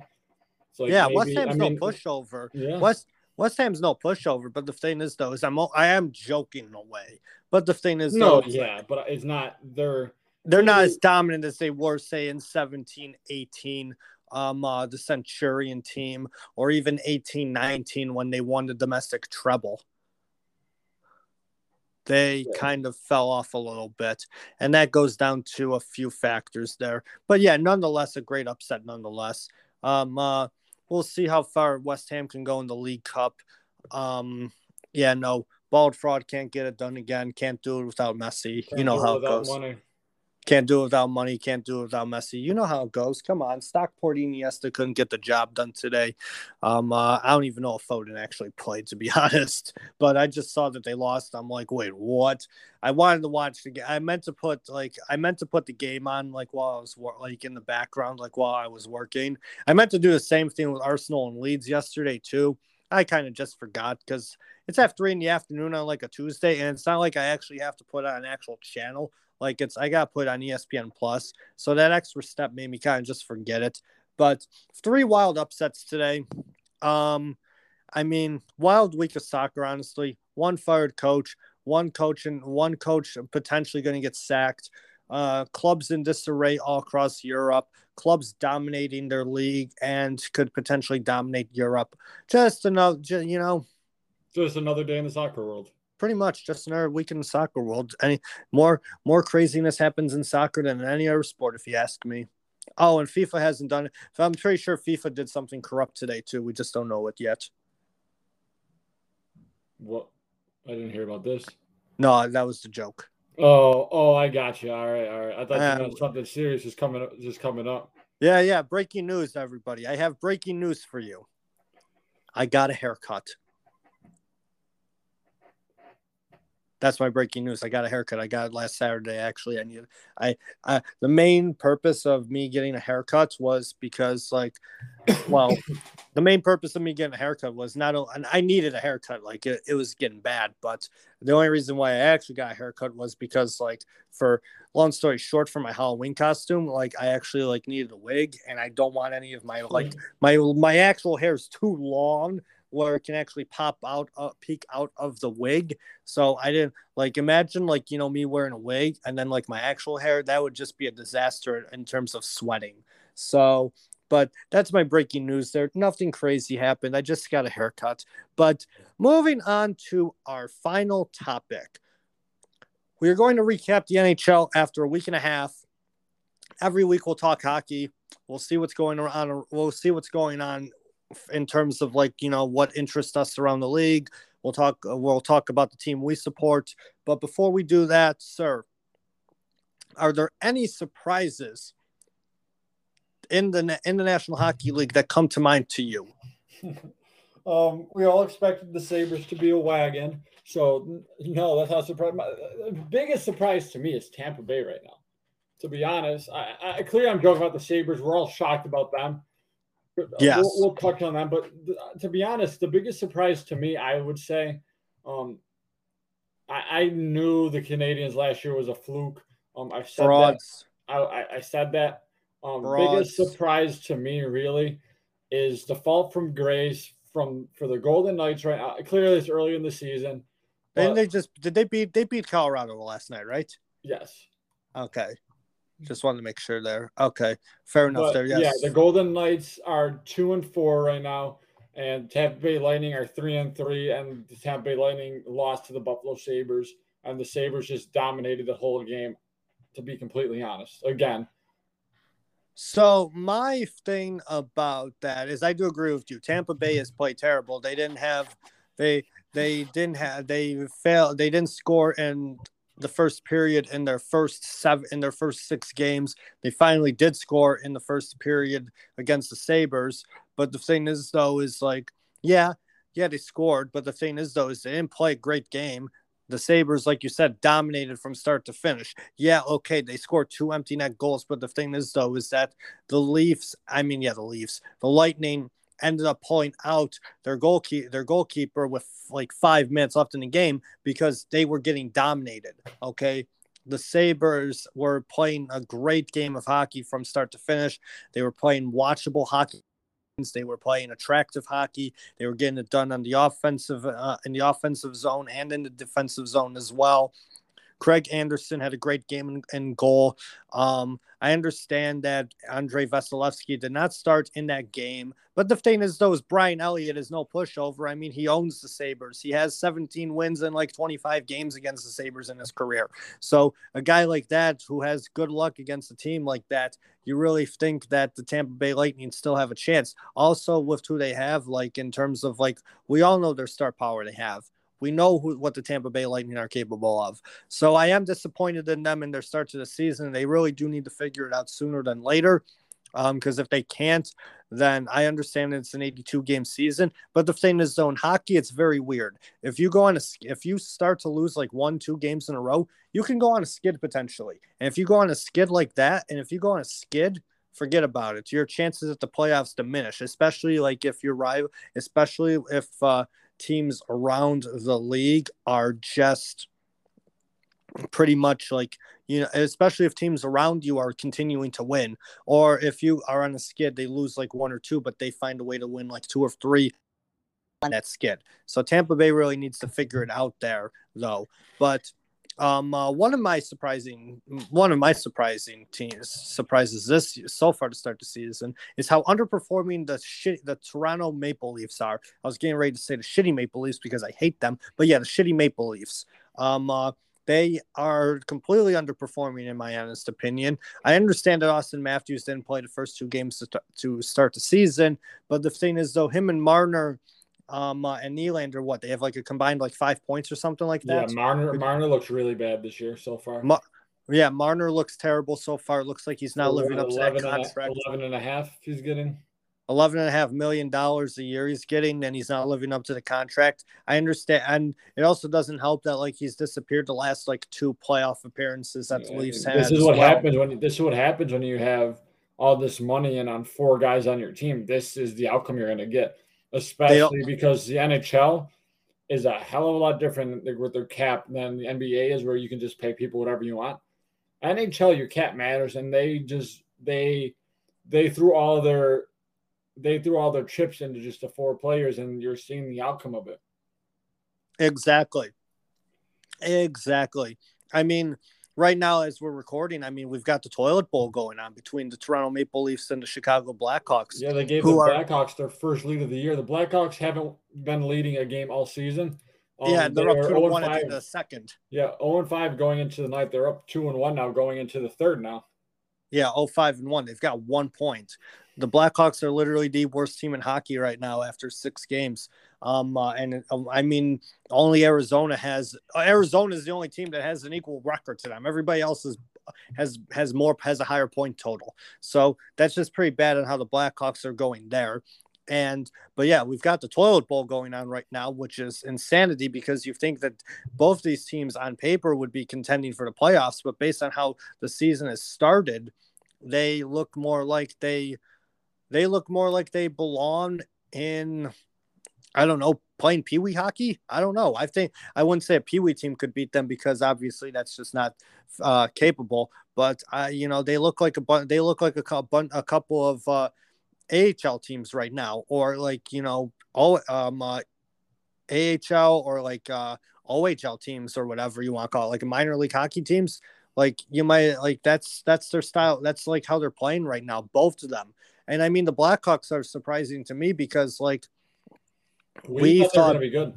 So like yeah, maybe, West Ham's I mean, no pushover. Yeah. West West Ham's no pushover, but the thing is though is I'm I am joking in a way. But the thing is no, though, yeah, but it's not they're they're not as dominant as they were say in 17, 18 um uh, the Centurion team or even 18, 19 when they won the domestic treble. They yeah. kind of fell off a little bit, and that goes down to a few factors there. But yeah, nonetheless, a great upset, nonetheless. Um, uh, we'll see how far West Ham can go in the League Cup. Um, yeah, no, bald fraud can't get it done again. Can't do it without Messi. Can't you know how it goes. Money. Can't do it without money. Can't do it without Messi. You know how it goes. Come on, Stockport Iniesta couldn't get the job done today. Um, uh, I don't even know if Foden actually played, to be honest. But I just saw that they lost. I'm like, wait, what? I wanted to watch the game. I meant to put like I meant to put the game on like while I was like in the background, like while I was working. I meant to do the same thing with Arsenal and Leeds yesterday too. I kind of just forgot because it's at three in the afternoon on like a Tuesday, and it's not like I actually have to put on an actual channel. Like it's I got put on ESPN Plus, so that extra step made me kind of just forget it. But three wild upsets today. Um, I mean, wild week of soccer. Honestly, one fired coach, one coach, and one coach potentially going to get sacked. Uh, clubs in disarray all across Europe. Clubs dominating their league and could potentially dominate Europe. Just another, you know, just another day in the soccer world pretty much just another week in the soccer world. Any more more craziness happens in soccer than in any other sport, if you ask me. Oh, and FIFA hasn't done it. I'm pretty sure FIFA did something corrupt today too. We just don't know it yet. What? I didn't hear about this. No, that was the joke. Oh, oh, I got you. All right, all right. I thought um, something serious is coming, up, just coming up. Yeah, yeah. Breaking news, everybody. I have breaking news for you. I got a haircut. That's my breaking news. I got a haircut. I got it last Saturday. Actually, I need. I, I the main purpose of me getting a haircut was because, like, well, the main purpose of me getting a haircut was not. And I needed a haircut. Like it, it was getting bad. But the only reason why I actually got a haircut was because, like, for long story short, for my Halloween costume, like I actually like needed a wig, and I don't want any of my like my my actual hair is too long where it can actually pop out, uh, peek out of the wig. So I didn't like imagine like you know me wearing a wig and then like my actual hair. That would just be a disaster in terms of sweating. So, but that's my breaking news. There, nothing crazy happened. I just got a haircut. But moving on to our final topic, we are going to recap the NHL after a week and a half. Every week we'll talk hockey. We'll see what's going on. We'll see what's going on in terms of like you know what interests us around the league. We'll talk. We'll talk about the team we support. But before we do that, sir, are there any surprises in the in the National Hockey League that come to mind to you? um, we all expected the Sabres to be a wagon, so no, that's not surprising. The biggest surprise to me is Tampa Bay right now. To be honest, I, I clearly I'm joking about the Sabres. We're all shocked about them. Yes, we'll, we'll, touch on that. But th- to be honest, the biggest surprise to me, I would say, um, I, I knew the Canadiens last year was a fluke. Um, I've said Frauds. that. I, I, I said that. Um, biggest surprise to me really is the fault from grace from for the Golden Knights right now. Clearly, it's early in the season. And they just did they beat they beat Colorado last night, right? Yes. Okay. Just wanted to make sure there. Okay, fair enough. But, there, yes. Yeah, the Golden Knights are two and four right now, and Tampa Bay Lightning are three and three, and the Tampa Bay Lightning lost to the Buffalo Sabres, and the Sabres just dominated the whole game. To be completely honest, again. So my thing about that is, I do agree with you. Tampa Bay has played terrible. They didn't have, they they didn't have, they failed. They didn't score in the first period in their first seven in their first six games. They finally did score in the first period against the Sabres. But the thing is though, is like, yeah, yeah, they scored, but the thing is though, is they didn't play a great game. The Sabres, like you said, dominated from start to finish. Yeah, okay, they scored two empty net goals, but the thing is though, is that the Leafs, I mean, yeah, the Leafs, the Lightning ended up pulling out their goalkeeper their goalkeeper with like five minutes left in the game because they were getting dominated. Okay. The Sabres were playing a great game of hockey from start to finish. They were playing watchable hockey. They were playing attractive hockey. They were getting it done on the offensive uh, in the offensive zone and in the defensive zone as well. Craig Anderson had a great game and, goal. Um, I understand that Andrei Vasilevskiy did not start in that game, but the thing is, though, is Brian Elliott is no pushover. I mean, he owns the Sabres. He has 17 wins in like 25 games against the Sabres in his career. So a guy like that who has good luck against a team like that, you really think that the Tampa Bay Lightning still have a chance. Also, with who they have, like in terms of like we all know their star power they have. We know who, what the Tampa Bay Lightning are capable of. So I am disappointed in them in their start to the season. They really do need to figure it out sooner than later. Because um, if they can't, then I understand it's an 82 game season. But the thing is, in hockey, it's very weird. If you go on a, if you start to lose like one, two games in a row, you can go on a skid potentially. And if you go on a skid like that, and if you go on a skid, forget about it. Your chances at the playoffs diminish, especially like if you're rival, especially if uh, teams around the league are just pretty much like you know especially if teams around you are continuing to win or if you are on a skid they lose like one or two but they find a way to win like two or three on that skid. So tampa bay really needs to figure it out there though. But um, uh, one of my surprising, one of my surprising teams surprises this so far to start the season is how underperforming the shit the Toronto Maple Leafs are. I was getting ready to say the shitty Maple Leafs because I hate them, but yeah, the shitty Maple Leafs. Um, uh, they are completely underperforming in my honest opinion. I understand that Auston Matthews didn't play the first two games to, to start the season, but the thing is, though, him and Marner um, uh, and Nylander, what they have like a combined like five points or something like that. Yeah, Marner Marner looks really bad this year so far. Ma- yeah, Marner looks terrible so far. It looks like he's not living up to that contract. 11 and a half he's getting. 11 and a half million dollars a year he's getting and he's not living up to the contract i understand and it also doesn't help that like he's disappeared the last like two playoff appearances that the leafs had this is what well. happens when this is what happens when you have all this money and on four guys on your team this is the outcome you're going to get especially because the NHL is a hell of a lot different with their cap than the NBA is, where you can just pay people whatever you want. NHL, your cap matters, and they just they they threw all their they threw all their chips into just the four players, and you're seeing the outcome of it. Exactly. Exactly. I mean, right now as we're recording, I mean, we've got the toilet bowl going on between the Toronto Maple Leafs and the Chicago Blackhawks. Yeah, they gave the Blackhawks their first lead of the year. The Blackhawks haven't been leading a game all season. Um, yeah, they're they up two one at the second. Yeah, 0 and 5 going into the night. They're up 2 and 1 now going into the third now. Yeah, 0 5 and 1. They've got one point. The Blackhawks are literally the worst team in hockey right now after six games. Um, uh, and um, I mean, only Arizona has Arizona is the only team that has an equal record to them. Everybody else is has has more has a higher point total. So that's just pretty bad on how the Blackhawks are going there. And but yeah, we've got the toilet bowl going on right now, which is insanity because you think that both these teams on paper would be contending for the playoffs, but based on how the season has started, they look more like they they look more like they belong in I don't know, playing pee wee hockey. I don't know. I think I wouldn't say a pee wee team could beat them because obviously that's just not uh, capable. But uh, you know, they look like a they look like a, a couple of uh, AHL teams right now, or like you know, all um, uh, AHL or like uh, OHL teams or whatever you want to call it, like minor league hockey teams. Like you might like that's that's their style. That's like how they're playing right now, both of them. And I mean, the Blackhawks are surprising to me because like we, we thought, thought be good.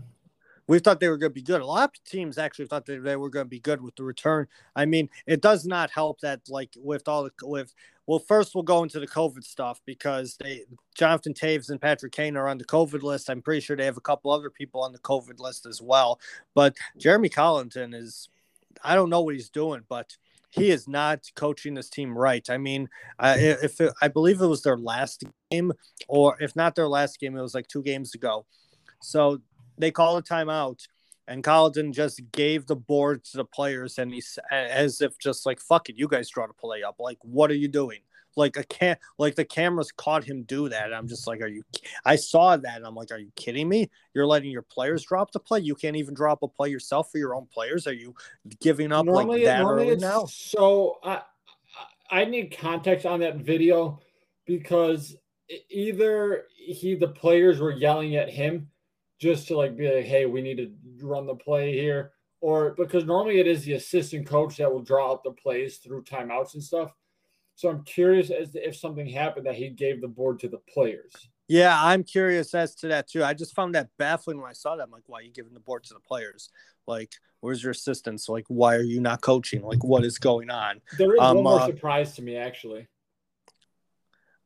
We thought they were going to be good. A lot of teams actually thought that they were going to be good with the return. I mean, it does not help that like with all the with well, first we'll go into the COVID stuff because they Jonathan Toews and Patrick Kane are on the COVID list. I'm pretty sure they have a couple other people on the COVID list as well. But Jeremy Colliton is, I don't know what he's doing, but he is not coaching this team right. I mean, uh, if it, I believe it was their last game, or if not their last game, it was like two games ago. So they call a timeout, and Colliton just gave the board to the players, and he's as if just like fuck it, you guys draw the play up. Like, what are you doing? Like a can like the cameras caught him do that. I'm just like, are you? I saw that, and I'm like, are you kidding me? You're letting your players drop the play. You can't even drop a play yourself for your own players. Are you giving up normally, like that normally now? So I I need context on that video because either he the players were yelling at him just to like be like, hey, we need to run the play here, or because normally it is the assistant coach that will draw up the plays through timeouts and stuff. So I'm curious as to if something happened that he gave the board to the players. Yeah, I'm curious as to that too. I just found that baffling when I saw that. I'm like, why are you giving the board to the players? Like, where's your assistants? Like, why are you not coaching? Like, what is going on? There is um, one more uh, surprise to me, actually.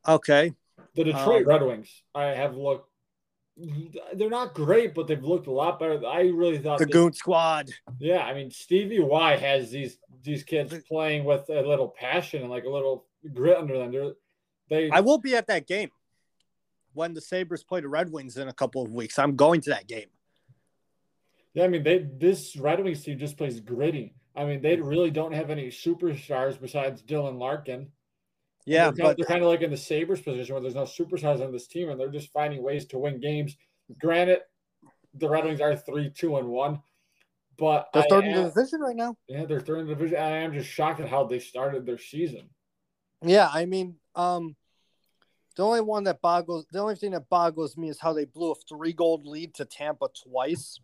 Okay. The Detroit um, Red Wings. I have looked they're not great, but they've looked a lot better. I really thought the Goon Squad. Yeah, I mean Stevie Y has these these kids playing with a little passion and like a little grit under them. They're, they. I will be at that game when the Sabres play the Red Wings in a couple of weeks. I'm going to that game. Yeah, I mean they this Red Wings team just plays gritty. I mean they really don't have any superstars besides Dylan Larkin. Yeah, they're, but they're kind of like in the Sabres position where there's no superstars on this team, and they're just finding ways to win games. Granted, the Red Wings are three, two, and one, but they're third in the division right now. Yeah, they're third in the division. I am just shocked at how they started their season. Yeah, I mean, um, the only one that boggles the only thing that boggles me is how they blew a three goal lead to Tampa twice.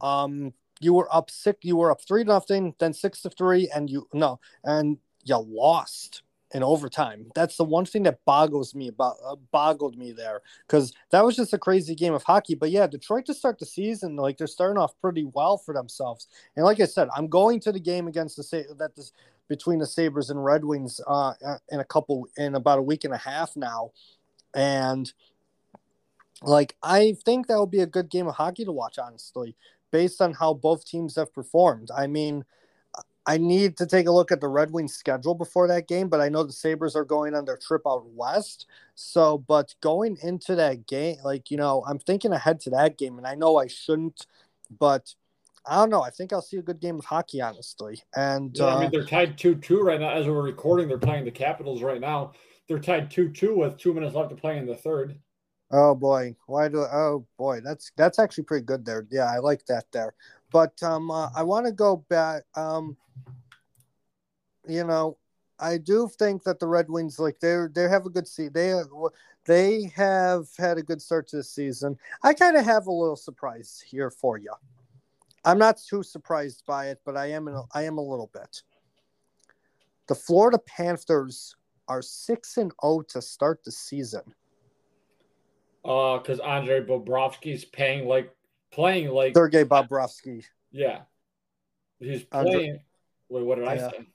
Um, you were up six, you were up three nothing, then six to three, and you no, and you lost in overtime. That's the one thing that boggles me about uh, boggled me there because that was just a crazy game of hockey. But yeah, Detroit to start the season, like they're starting off pretty well for themselves. And like I said, I'm going to the game against the that this between the Sabres and Red Wings uh, uh, in a couple in about a week and a half now, and like I think that will be a good game of hockey to watch. Honestly, based on how both teams have performed. I mean I need to take a look at the Red Wings schedule before that game, but I know the Sabres are going on their trip out west. So, but going into that game, like, you know, I'm thinking ahead to that game, and I know I shouldn't, but I don't know. I think I'll see a good game of hockey, honestly. And yeah, uh, I mean, uh, they're tied 2 2 right now. As we're recording, they're playing the Capitals right now. They're tied 2 2 with two minutes left to play in the third. Oh boy, why do? Oh boy, that's that's actually pretty good there. Yeah, I like that there. But um, uh, I want to go back. Um, you know, I do think that the Red Wings, like they they have a good season. They they have had a good start to the season. I kind of have a little surprise here for you. I'm not too surprised by it, but I am a, I am a little bit. The Florida Panthers are six and zero oh to start the season. Uh, because Andre Bobrovsky's paying like playing like Sergei Bobrovsky. Yeah, he's playing. Andre, wait, what did I say?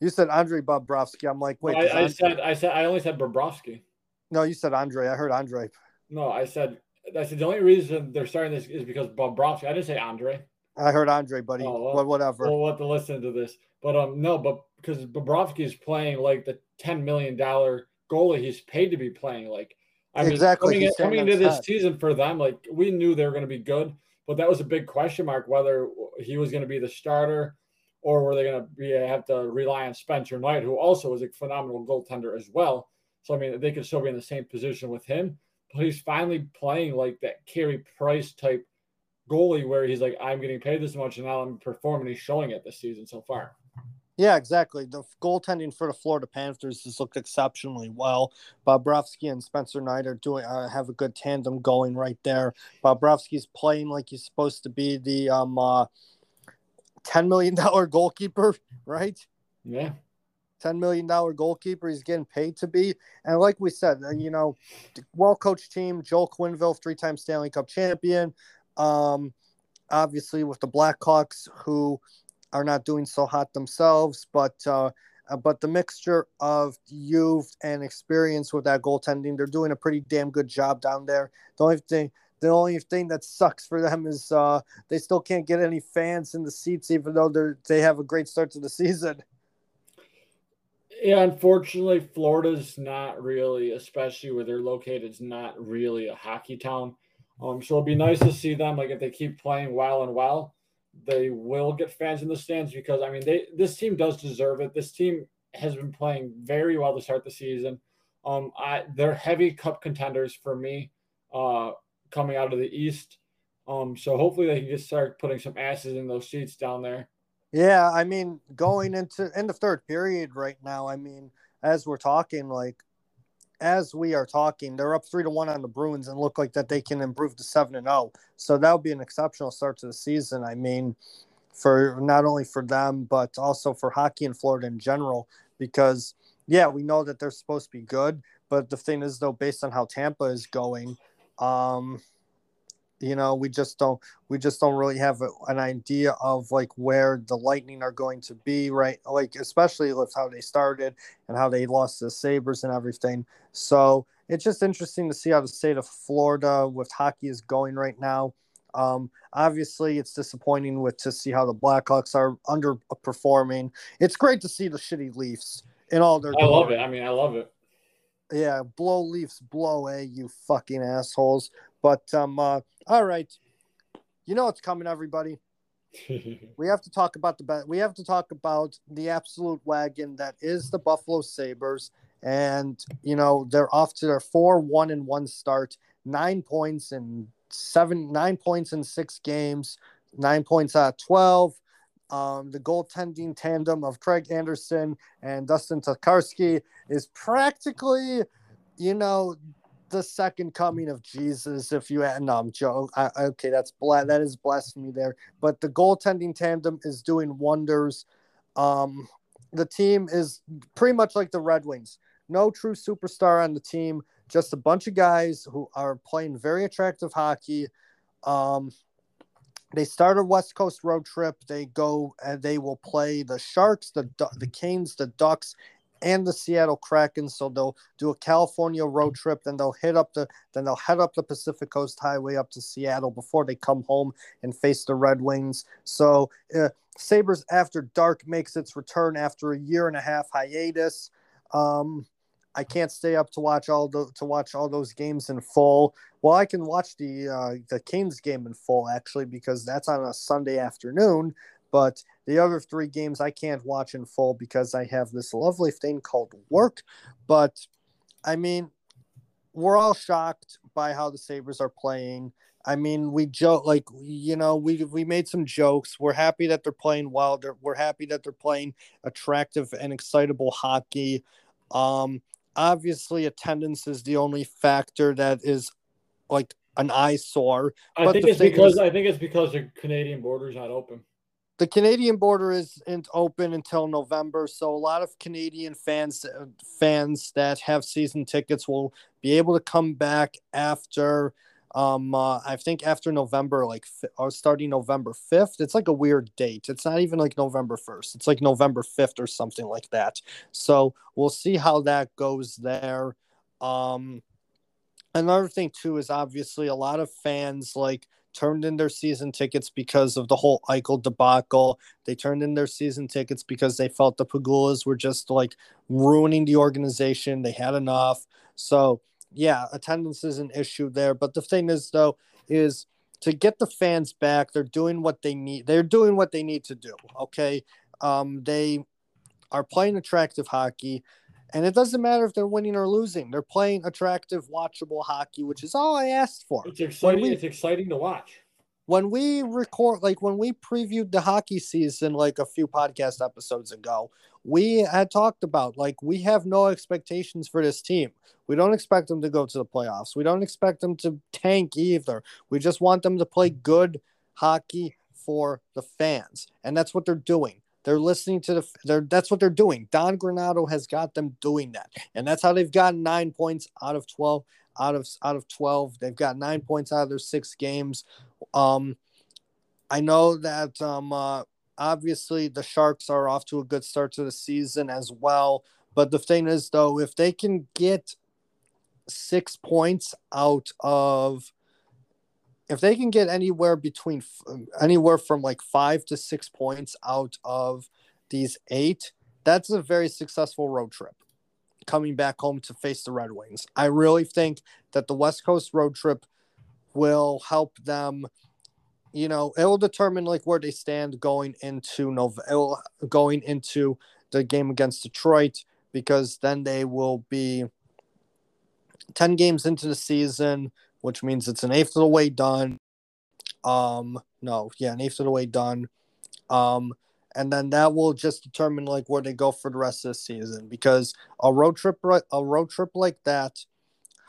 You said Andre Bobrovsky. I'm like, wait. I, I Andre... said, I said, I only said Bobrovsky. No, you said Andre. I heard Andre. No, I said, I said the only reason they're starting this is because Bobrovsky. I didn't say Andre. I heard Andre, buddy. Oh, well, whatever. We'll have to listen to this, but um, no, but because Bobrovsky is playing like the ten million dollar goalie he's paid to be playing. Like, I mean, exactly. coming, in, coming into this season for them, like we knew they were going to be good, but that was a big question mark whether he was going to be the starter or were they going to be have to rely on Spencer Knight, who also is a phenomenal goaltender as well? So I mean, they could still be in the same position with him. But he's finally playing like that Carey Price type goalie where he's like, I'm getting paid this much and now I'm performing. He's showing it this season so far. Yeah, exactly. The goaltending for the Florida Panthers has looked exceptionally well. Bobrovsky and Spencer Knight are doing uh, have a good tandem going right there. Bobrovsky's playing like he's supposed to be the um uh, ten million dollar goalkeeper, right? Yeah. $10 million goalkeeper he's getting paid to be. And like we said, uh, you know, well coached team, Joel Quenneville, three time Stanley Cup champion. Um, obviously, with the Blackhawks, who are not doing so hot themselves, but uh, uh, but the mixture of youth and experience with that goaltending, they're doing a pretty damn good job down there. The only thing, the only thing that sucks for them is uh, they still can't get any fans in the seats, even though they're they have a great start to the season. Yeah, unfortunately, Florida's not really, especially where they're located, is not really a hockey town. Um, so it'll be nice to see them. Like if they keep playing well and well, they will get fans in the stands because I mean, they this team does deserve it. This team has been playing very well to start the season. Um, I they're heavy cup contenders for me, uh, coming out of the East. Um, so hopefully they can just start putting some asses in those seats down there. Yeah, I mean, going into in the third period right now, I mean, as we're talking, like as we are talking, they're up three to one on the Bruins and look like that they can improve to seven and zero. Oh. So that would be an exceptional start to the season. I mean, for not only for them but also for hockey in Florida in general, because yeah, we know that they're supposed to be good, but the thing is though, based on how Tampa is going, um, you know we just don't we just don't really have a, an idea of like where the lightning are going to be right? Like especially with how they started and how they lost the sabres and everything. So it's just interesting to see how the state of florida with hockey is going right now. Um, obviously it's disappointing with to see how the blackhawks are underperforming. It's great to see the shitty leafs in all their i love it. I mean i love it. Yeah blow leafs blow eh you fucking assholes but um, uh, all right, you know what's coming, everybody. we have to talk about the we have to talk about the absolute wagon that is the Buffalo Sabres, and you know they're off to their four one and one start, nine points and seven nine points in six games, nine points out of twelve. Um, the goaltending tandem of Craig Anderson and Dustin Tokarski is practically, you know, the second coming of Jesus. If you no, I'm joking. okay, that's bla- that is blasphemy there. But the goaltending tandem is doing wonders. Um, the team is pretty much like the Red Wings. No true superstar on the team. Just a bunch of guys who are playing very attractive hockey. Um, they start a West Coast road trip. They go and they will play the Sharks, the the Canes, the Ducks, and the Seattle Kraken. So they'll do a California road trip, then they'll hit up the then they'll head up the Pacific Coast Highway up to Seattle before they come home and face the Red Wings. So uh, Sabres After Dark makes its return after a year and a half hiatus. Um, I can't stay up to watch all the to watch all those games in full. Well, I can watch the uh, the Canes game in full actually because that's on a Sunday afternoon. But the other three games I can't watch in full because I have this lovely thing called work. But I mean, we're all shocked by how the Sabres are playing. I mean, we joke like you know we we made some jokes. We're happy that they're playing well. They're, we're happy that they're playing attractive and excitable hockey. Um, obviously, attendance is the only factor that is like an eyesore. I think it's because is, I think it's because the Canadian border is not open the Canadian border isn't open until November, so a lot of Canadian fans fans that have season tickets will be able to come back after. Um, uh, I think after November, like or starting November fifth. It's like a weird date. It's not even like November first. It's like November fifth or something like that. So we'll see how that goes there. Um, another thing too is obviously a lot of fans like turned in their season tickets because of the whole Eichel debacle. They turned in their season tickets because they felt the Pegulas were just like ruining the organization. They had enough. So, yeah, attendance is an issue there. But the thing is, though, is to get the fans back, they're doing what they need. They're doing what they need to do. Okay. Um, they are playing attractive hockey. And it doesn't matter if they're winning or losing. They're playing attractive, watchable hockey, which is all I asked for. It's exciting. We, it's exciting to watch. When we record, like when we previewed the hockey season, like a few podcast episodes ago, we had talked about like we have no expectations for this team. We don't expect them to go to the playoffs. We don't expect them to tank either. We just want them to play good hockey for the fans. And that's what they're doing. They're listening to the they're that's what they're doing. Don Granato has got them doing that. And that's how they've gotten 9 points out of 12 out of out of 12. They've got 9 points out of their 6 games. Um I know that um uh, obviously the Sharks are off to a good start to the season as well, but the thing is though if they can get 6 points out of if they can get anywhere between um, anywhere from like five to six points out of these eight, that's a very successful road trip coming back home to face the Red Wings. I really think that the West Coast road trip will help them. You know, it will determine like where they stand going into November, going into the game against Detroit, because then they will be 10 games into the season which means it's an eighth of the way done. Um, no, yeah, an eighth of the way done. Um, and then that will just determine like where they go for the rest of the season because a road trip, a road trip like that,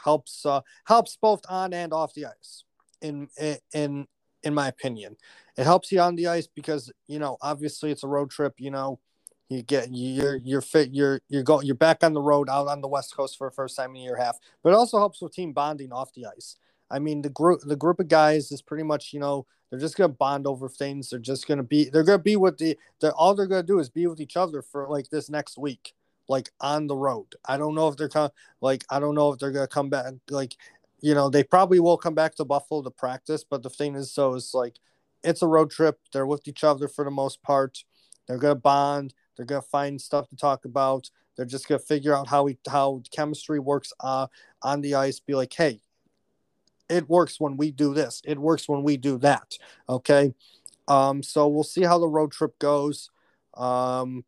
helps uh, helps both on and off the ice. In in in my opinion, it helps you on the ice because you know obviously it's a road trip. You know, you get you're you're fit you're you're going you're back on the road out on the west coast for the first time in a year and a half but it also helps with team bonding off the ice. I mean the group the group of guys is pretty much you know they're just gonna bond over things. They're just gonna be they're gonna be with the they're all they're gonna do is be with each other for like this next week like on the road. I don't know if they're come like i don't know if they're gonna come back like you know they probably will come back to buffalo to practice but the thing is so it's like it's a road trip. They're with each other for the most part. They're gonna bond they're gonna find stuff to talk about. They're just gonna figure out how we how chemistry works uh, on the ice. Be like, hey, it works when we do this. It works when we do that. Okay. Um, so we'll see how the road trip goes. Um,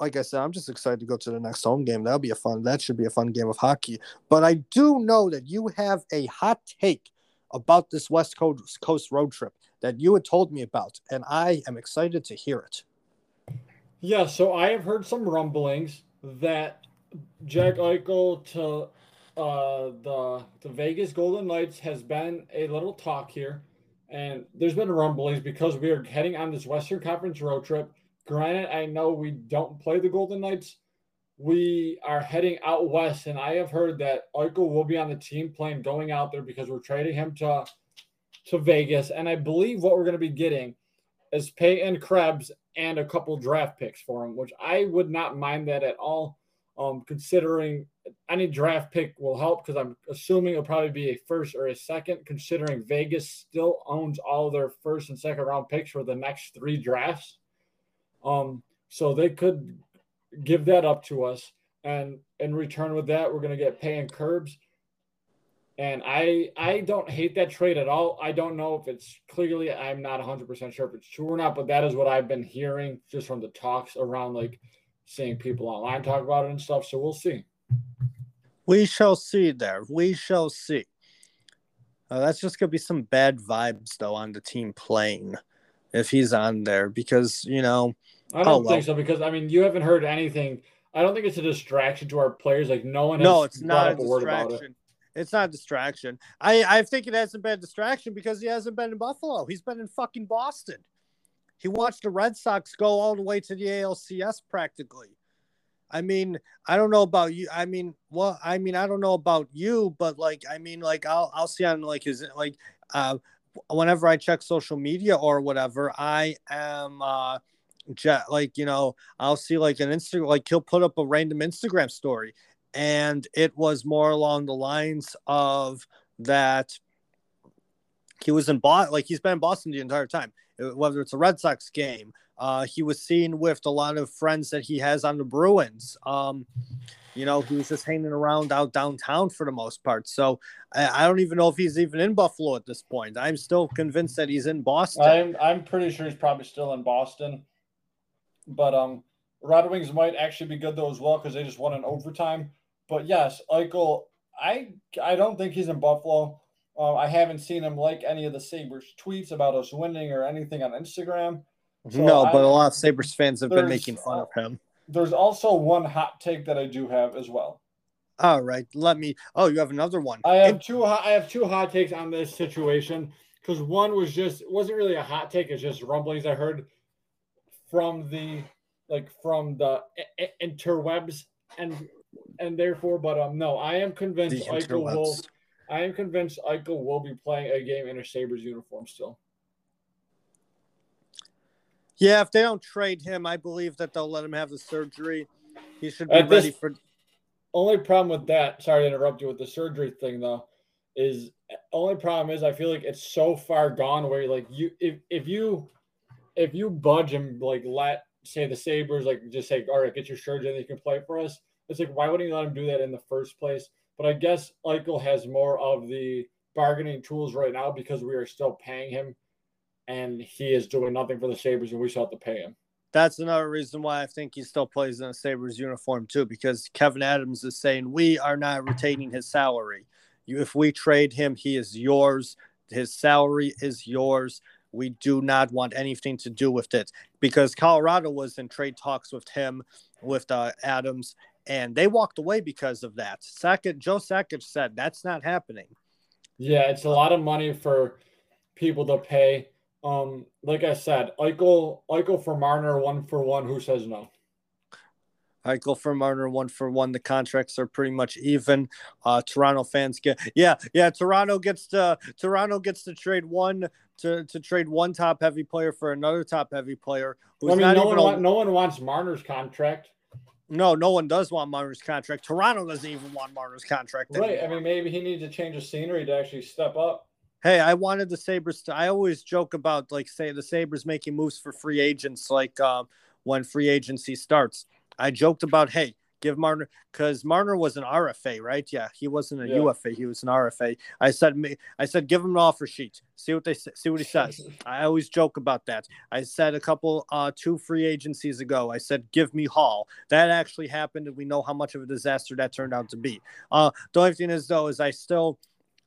like I said, I'm just excited to go to the next home game. That'll be a fun. That should be a fun game of hockey. But I do know that you have a hot take about this West Coast Coast road trip that you had told me about, and I am excited to hear it. Yeah, so I have heard some rumblings that Jack Eichel to uh, the the Vegas Golden Knights has been a little talk here, and there's been rumblings because we are heading on this Western Conference road trip. Granted, I know we don't play the Golden Knights. We are heading out west, and I have heard that Eichel will be on the team plane going out there because we're trading him to to Vegas, and I believe what we're going to be getting is Peyton Krebs and a couple draft picks for him, which I would not mind that at all. Um, considering any draft pick will help because I'm assuming it'll probably be a first or a second, considering Vegas still owns all their first and second round picks for the next three drafts. Um, so they could give that up to us. And in return with that, we're going to get Peyton Krebs and I I don't hate that trade at all. I don't know if it's clearly I'm not 100% sure if it's true or not, but that is what I've been hearing just from the talks around like seeing people online talk about it and stuff. So we'll see. We shall see there. We shall see. Uh, that's just gonna be some bad vibes though on the team playing if he's on there because you know I don't oh, think well. so because I mean you haven't heard anything. I don't think it's a distraction to our players. Like no one. no, it's not a distraction. It's not distraction. I, I think it hasn't been a distraction because he hasn't been in Buffalo. He's been in fucking Boston. He watched the Red Sox go all the way to the ALCS practically. I mean, I don't know about you. I mean, well, I mean, I don't know about you, but like, I mean, like, I'll I'll see on like his like, uh, whenever I check social media or whatever, I am uh, like, you know, I'll see like an Instagram, like he'll put up a random Instagram story, and it was more along the lines of that he was in Boston, like he's been in Boston the entire time, whether it's a Red Sox game. Uh, he was seen with a lot of friends that he has on the Bruins. Um, you know, he was just hanging around out downtown for the most part. So I, I, don't even know if he's even in Buffalo at this point. I'm still convinced that he's in Boston. I'm I'm pretty sure he's probably still in Boston. But um, Red Wings might actually be good though as well because they just won in overtime. But yes, Eichel, I I don't think he's in Buffalo. Uh, I haven't seen him like any of the Sabres tweets about us winning or anything on Instagram. So no, but I, a lot of Sabres fans have been making fun of him. There's also one hot take that I do have as well. All right, let me. Oh, you have another one. I have two. I have two hot takes on this situation because one was just wasn't really a hot take. It's just rumblings I heard from the like from the interwebs and and therefore, but um, no, I am convinced Eichel will. I am convinced Eichel will be playing a game in a Sabres uniform still. Yeah, if they don't trade him, I believe that they'll let him have the surgery. He should be At ready this, for. Only problem with that, sorry to interrupt you with the surgery thing though, is only problem is I feel like it's so far gone where like you if if you if you budge and like let say the Sabres like just say all right get your surgery and you can play for us. It's like why wouldn't you let him do that in the first place? But I guess Eichel has more of the bargaining tools right now because we are still paying him and he is doing nothing for the Sabres, and we still have to pay him. That's another reason why I think he still plays in a Sabres uniform, too, because Kevin Adams is saying we are not retaining his salary. If we trade him, he is yours. His salary is yours. We do not want anything to do with it because Colorado was in trade talks with him, with uh, Adams, and they walked away because of that. Second, Joe Sakic said that's not happening. Yeah, it's a lot of money for people to pay. Um, like I said, Eichel, Eichel for Marner, one for one. Who says no? Eichel for Marner, one for one. The contracts are pretty much even. Uh, Toronto fans get, yeah, yeah. Toronto gets to Toronto gets to trade one to, to trade one top heavy player for another top heavy player. I mean, no one, a, no one wants Marner's contract. No, no one does want Marner's contract. Toronto doesn't even want Marner's contract. Right. Anymore. I mean, maybe he needs to change the scenery to actually step up. Hey, I wanted the Sabres to. I always joke about like say the Sabres making moves for free agents, like um, when free agency starts. I joked about, hey, give Marner because Marner was an RFA, right? Yeah, he wasn't a yeah. UFA; he was an RFA. I said, I said, give him an offer sheet. See what they see what he says. I always joke about that. I said a couple, uh, two free agencies ago. I said, give me Hall. That actually happened, and we know how much of a disaster that turned out to be. Uh, the only thing is, though, is I still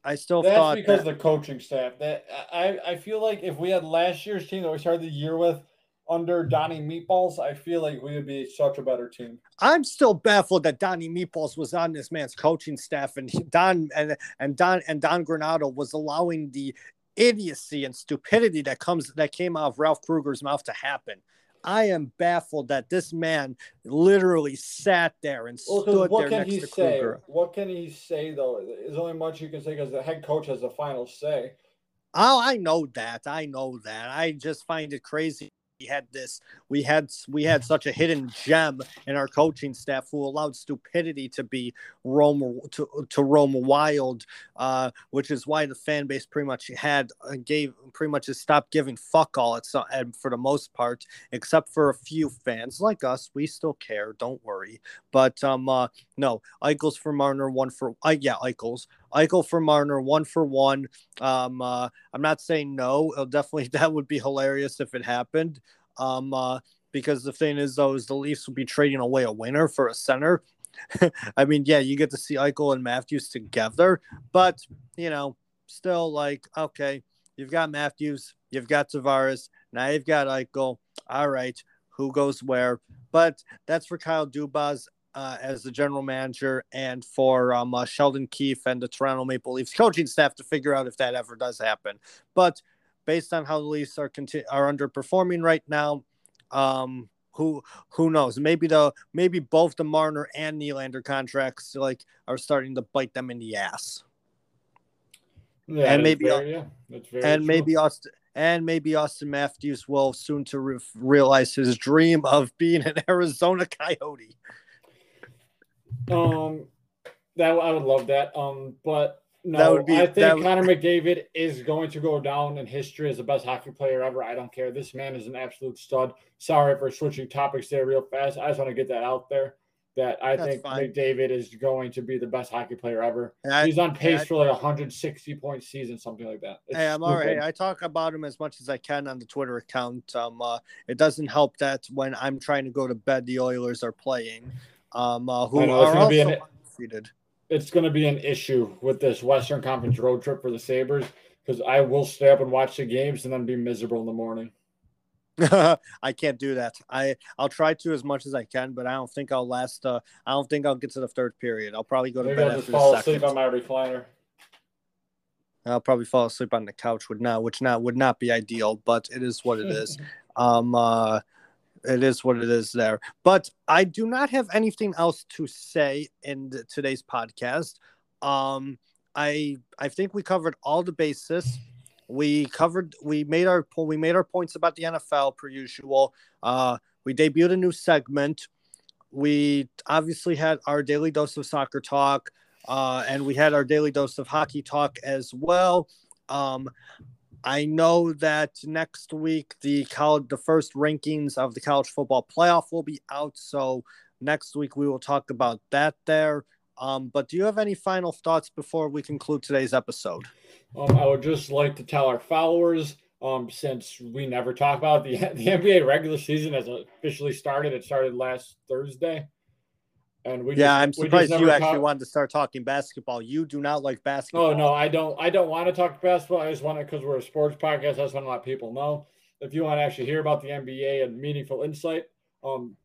I still That's thought because that, the coaching staff. That I, I feel like if we had last year's team that we started the year with under Donnie Meatballs, I feel like we would be such a better team. I'm still baffled that Donnie Meatballs was on this man's coaching staff and Don and and Don and Don Granato was allowing the idiocy and stupidity that comes that came out of Ralph Krueger's mouth to happen. I am baffled that this man literally sat there and well, stood there next to say? Krueger. What can he say though? There's only much you can say because the head coach has the final say. Oh, I know that. I know that. I just find it crazy we had this we had we had such a hidden gem in our coaching staff who allowed stupidity to be roam to, to roam wild uh, which is why the fan base pretty much had uh, gave pretty much has stopped giving fuck all. It's and for the most part except for a few fans like us we still care don't worry. But um uh, no Eichels for Marner one for uh, yeah Eichels Eichel for Marner, one for one. Um, uh, I'm not saying no. It'll definitely that would be hilarious if it happened. Um, uh, because the thing is, though, is the Leafs will be trading away a winner for a center. I mean, yeah, you get to see Eichel and Matthews together, but you know, still like, okay, you've got Matthews, you've got Tavares, now you've got Eichel. All right, who goes where? But that's for Kyle Dubas uh, as the general manager and for um, uh, Sheldon Keefe and the Toronto Maple Leafs coaching staff to figure out if that ever does happen. But based on how the Leafs are conti- are underperforming right now, um, who who knows? Maybe the maybe both the Marner and Nylander contracts like are starting to bite them in the ass. Yeah, and maybe very, yeah, and true. maybe Austin and maybe Auston Matthews will soon to re- realize his dream of being an Arizona Coyote. Um, that I would love that. Um, but no, be, I think would... Connor McDavid is going to go down in history as the best hockey player ever. I don't care. This man is an absolute stud. Sorry for switching topics there real fast. I just want to get that out there. that I That's think fine. McDavid is going to be the best hockey player ever. I- He's on pace I- for like a 160 point season, something like that. It's Hey, I'm all right. I talk about him as much as I can on the Twitter account. Um, uh, it doesn't help that when I'm trying to go to bed, the Oilers are playing. Um, uh, who know, it's are gonna be also an- undefeated. it's going to be an issue with this Western Conference road trip for the Sabres because I will stay up and watch the games and then be miserable in the morning. I can't do that. I I'll try to as much as I can, but I don't think I'll last. Uh, I don't think I'll get to the third period. I'll probably go to Maybe bed I'll just fall asleep on my recliner. I'll probably fall asleep on the couch would not which not would not be ideal, but it is what it is. um uh it is what it is there. But I do not have anything else to say in today's podcast. Um I I think we covered all the bases. We covered we made our we made our points about the NFL per usual. Uh we debuted a new segment. We obviously had our daily dose of soccer talk. Uh, and we had our daily dose of hockey talk as well. Um, I know that next week the college, the first rankings of the college football playoff will be out. So next week we will talk about that there. Um, but do you have any final thoughts before we conclude today's episode? Um, I would just like to tell our followers, um, since we never talk about the the NBA regular season has officially started. It started last Thursday, and we yeah, just- I'm surprised you actually talk- wanted to start talking basketball. You do not like basketball. Oh no, I don't. I don't want to talk basketball. I just want to because we're a sports podcast. I just want to let people know. If you want to actually hear about the NBA and meaningful insight, um,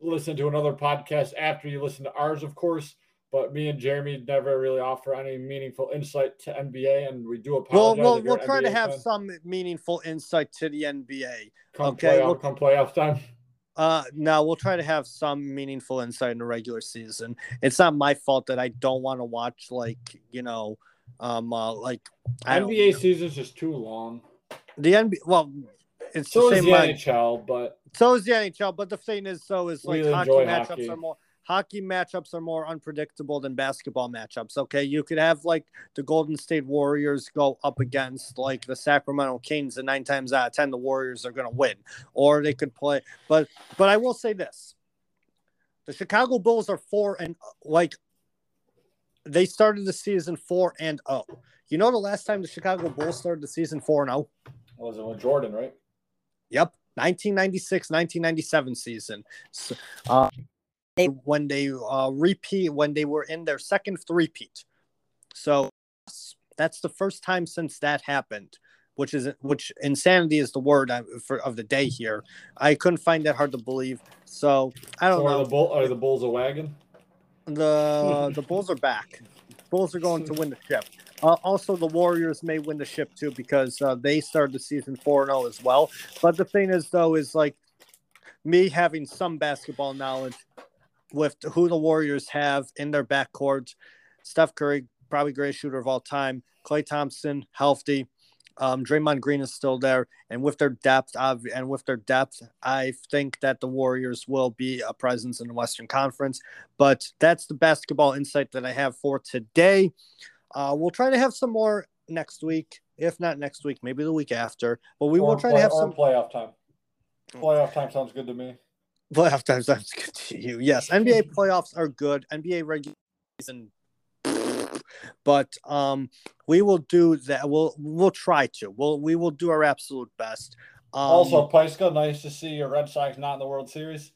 listen to another podcast after you listen to ours, of course. But me and Jeremy never really offer any meaningful insight to NBA, and we do We'll apologize. we'll, we'll an try to have fan. some meaningful insight to the NBA. come okay, playoff, we'll- come playoff time. Uh, no, we'll try to have some meaningful insight in the regular season. It's not my fault that I don't want to watch like you know, um, uh, like I NBA season's just too long. the NBA. Well, it's So the is the Like, NHL, but so is the NHL, but the thing is, so is like hockey matchups hockey. are more. Hockey matchups are more unpredictable than basketball matchups. Okay, you could have like the Golden State Warriors go up against like the Sacramento Kings, and nine times out of ten, the Warriors are going to win. Or they could play, but but I will say this: the Chicago Bulls are four and like they started the season four and oh. You know the last time the Chicago Bulls started the season four and oh. was it with Jordan, right? Yep, 1996, 1997 season. So, uh, when they uh, repeat, when they were in their second three-peat. So that's the first time since that happened, which is which insanity is the word I- for of the day here. I couldn't find that hard to believe. So I don't So are know. the bull are the Bulls a wagon? The the Bulls are back. Bulls are going to win the ship. Uh, also, the Warriors may win the ship too because uh, they started the season four and zero as well. But the thing is, though, is like me having some basketball knowledge with who the Warriors have in their backcourt. Steph Curry, probably greatest shooter of all time. Klay Thompson, healthy. Um, Draymond Green is still there, and with their depth, of, and with their depth, I think that the Warriors will be a presence in the Western Conference. But that's the basketball insight that I have for today. Uh, we'll try to have some more next week, if not next week, maybe the week after. But we will try to have some playoff time. Playoff time sounds good to me. Playoff time sounds good to you. Yes, NBA playoffs are good. NBA regular season, but um, we will do that. We'll we'll try to. We'll we will do our absolute best. Um, also, Pyska, nice to see your Red Sox not in the World Series.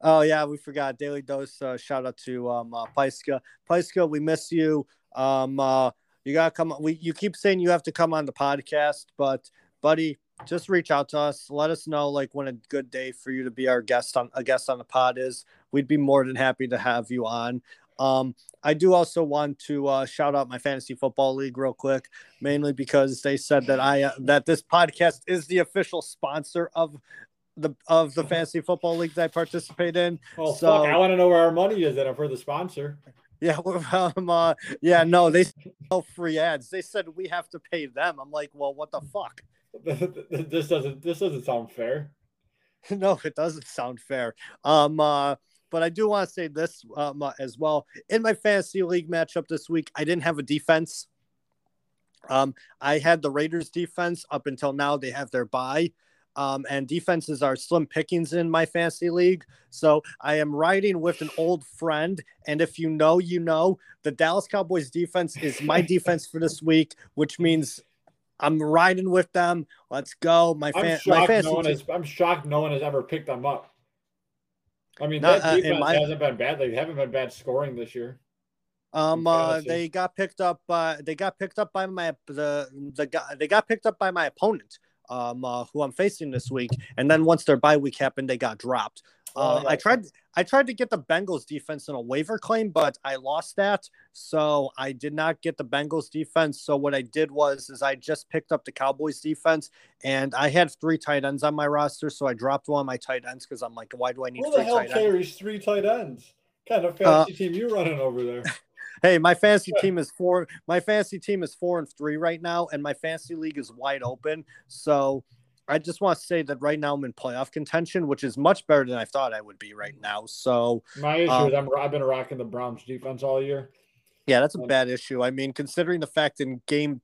Oh yeah, we forgot daily dose. Uh, shout out to um uh. Pyska, we miss you. Um, uh, you gotta come. We you keep saying you have to come on the podcast, but buddy, just reach out to us. Let us know like when a good day for you to be our guest on a guest on the pod is. We'd be more than happy to have you on. Um, I do also want to uh, shout out my fantasy football league real quick, mainly because they said that I uh, that this podcast is the official sponsor of the of the fantasy football league that I participate in. Well, So- fuck, I want to know where our money is in it for the sponsor. Yeah, um, uh, yeah, no, they sell free ads. They said we have to pay them. I'm like, well, what the fuck? this doesn't this doesn't sound fair. no, it doesn't sound fair. Um, uh, but I do want to say this um, uh, as well. In my fantasy league matchup this week, I didn't have a defense. Um, I had the Raiders defense up until now. They have their bye. um, and defenses are slim pickings in my fantasy league. So I am riding with an old friend, and if you know, you know, the Dallas Cowboys defense is my defense for this week, which means I'm riding with them. Let's go, my fan. My fantasy no has, I'm shocked no one has ever picked them up. I mean, Not, that uh, defense uh, my, hasn't been bad. They haven't been bad scoring this year. Um, uh, they got picked up. Uh, they got picked up by my the the guy. They got picked up by my opponent, um, uh, who I'm facing this week. And then once their bye week happened, they got dropped. Oh, uh, I tried. I tried to get the Bengals defense in a waiver claim, but I lost that, so I did not get the Bengals defense. So what I did was, is I just picked up the Cowboys defense, and I had three tight ends on my roster, so I dropped one of my tight ends because I'm like, why do I need? Who the hell carries ends? three tight ends? Kind of fancy uh, team you running over there? Hey, my fantasy team is four. My fantasy team is four and three right now, and my fantasy league is wide open. So I just want to say that right now I'm in playoff contention, which is much better than I thought I would be right now. So my issue um, is I'm, I've been rocking the Browns defense all year. Yeah, that's a bad issue. I mean, considering the fact in game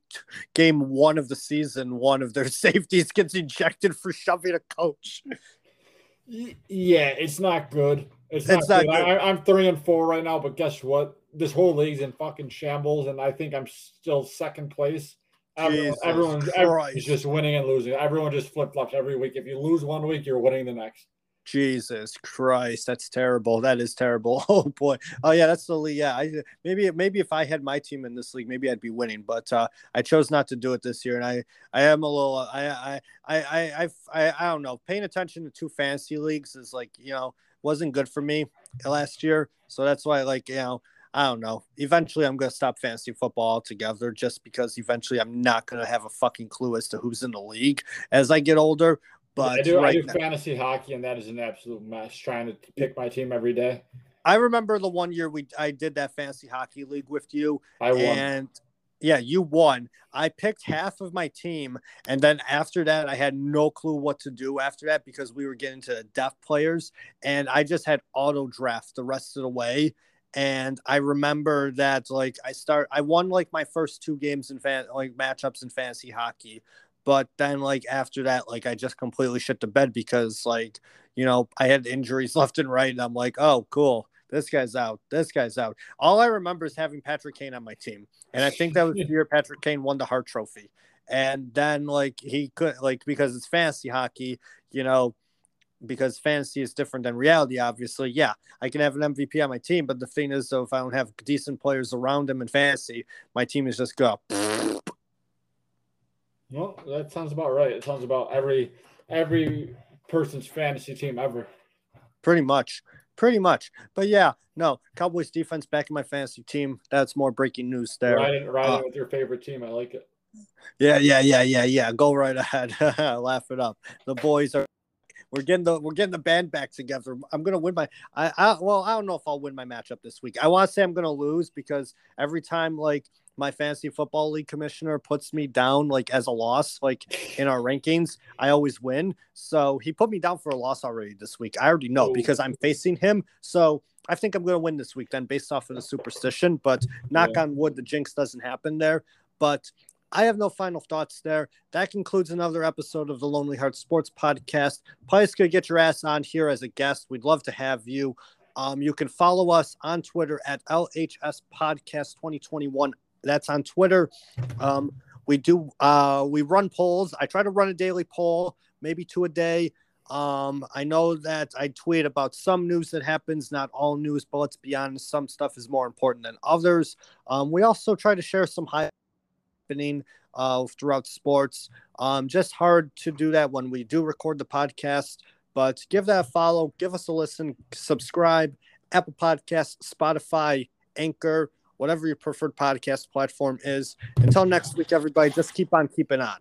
game one of the season, one of their safeties gets ejected for shoving a coach. Yeah, it's not good. It's not, it's not good. good. I, I'm three and four right now, but guess what? this whole league's in fucking shambles, and I think I'm still second place. Everyone, everyone, everyone's just winning and losing. Everyone just flip flops every week. If you lose one week, you're winning the next. Jesus Christ, that's terrible. That is terrible. Oh boy. Oh yeah, that's the league. Yeah, I maybe maybe if I had my team in this league, maybe I'd be winning. But uh, I chose not to do it this year, and I I am a little I I I I I, I don't know. Paying attention to two fantasy leagues is like you know wasn't good for me last year, so that's why like you know I don't know. Eventually, I'm going to stop fantasy football altogether just because eventually I'm not going to have a fucking clue as to who's in the league as I get older. But I do, right I do now, fantasy hockey, and that is an absolute mess trying to pick my team every day. I remember the one year we I did that fantasy hockey league with you. I won. And yeah, you won. I picked half of my team, and then after that, I had no clue what to do after that because we were getting to deaf players, and I just had auto draft the rest of the way and I remember that like I start I won like my first two games in fan like matchups in fantasy hockey, but then like after that like I just completely shit the bed because like you know I had injuries left and right. And I'm like oh cool. This guy's out. This guy's out. All I remember is having Patrick Kane on my team, and I think that was the year Patrick Kane won the Hart Trophy, and then like he could like because it's fantasy hockey, you know because fantasy is different than reality, obviously. Yeah, I can have an MVP on my team, but the thing is, though, if I don't have decent players around him in fantasy, my team is just go. Well, that sounds about right. It sounds about every every person's fantasy team ever. Pretty much. Pretty much. But yeah, no, Cowboys defense back in my fantasy team. That's more breaking news there. Riding, riding uh, with your favorite team. I like it. Yeah, yeah, yeah, yeah, yeah. Go right ahead. Laugh it up. The boys are we're getting the we're getting the band back together. I'm gonna win my I, I well I don't know if I'll win my matchup this week. I want to say I'm gonna lose because every time like my fantasy football league commissioner puts me down like as a loss like in our rankings i always win so he put me down for a loss already this week i already know oh. because i'm facing him so i think i'm going to win this week then based off of the superstition but knock yeah. on wood the jinx doesn't happen there but I have no final thoughts there. That concludes another episode of the Lonely Heart Sports Podcast. Please could get your ass on here as a guest. We'd love to have you. Um, you can follow us on Twitter at LHS Podcast 2021. That's on Twitter. Um, we do uh, we run polls. I try to run a daily poll, maybe two a day. Um, I know that I tweet about some news that happens, not all news, but let's be honest, some stuff is more important than others. Um, we also try to share some high happening uh, throughout sports. Um, just hard to do that when we do record the podcast, but give that a follow, give us a listen, subscribe, Apple Podcasts, Spotify, Anchor, whatever your preferred podcast platform is. Until next week, everybody, just keep on keeping on.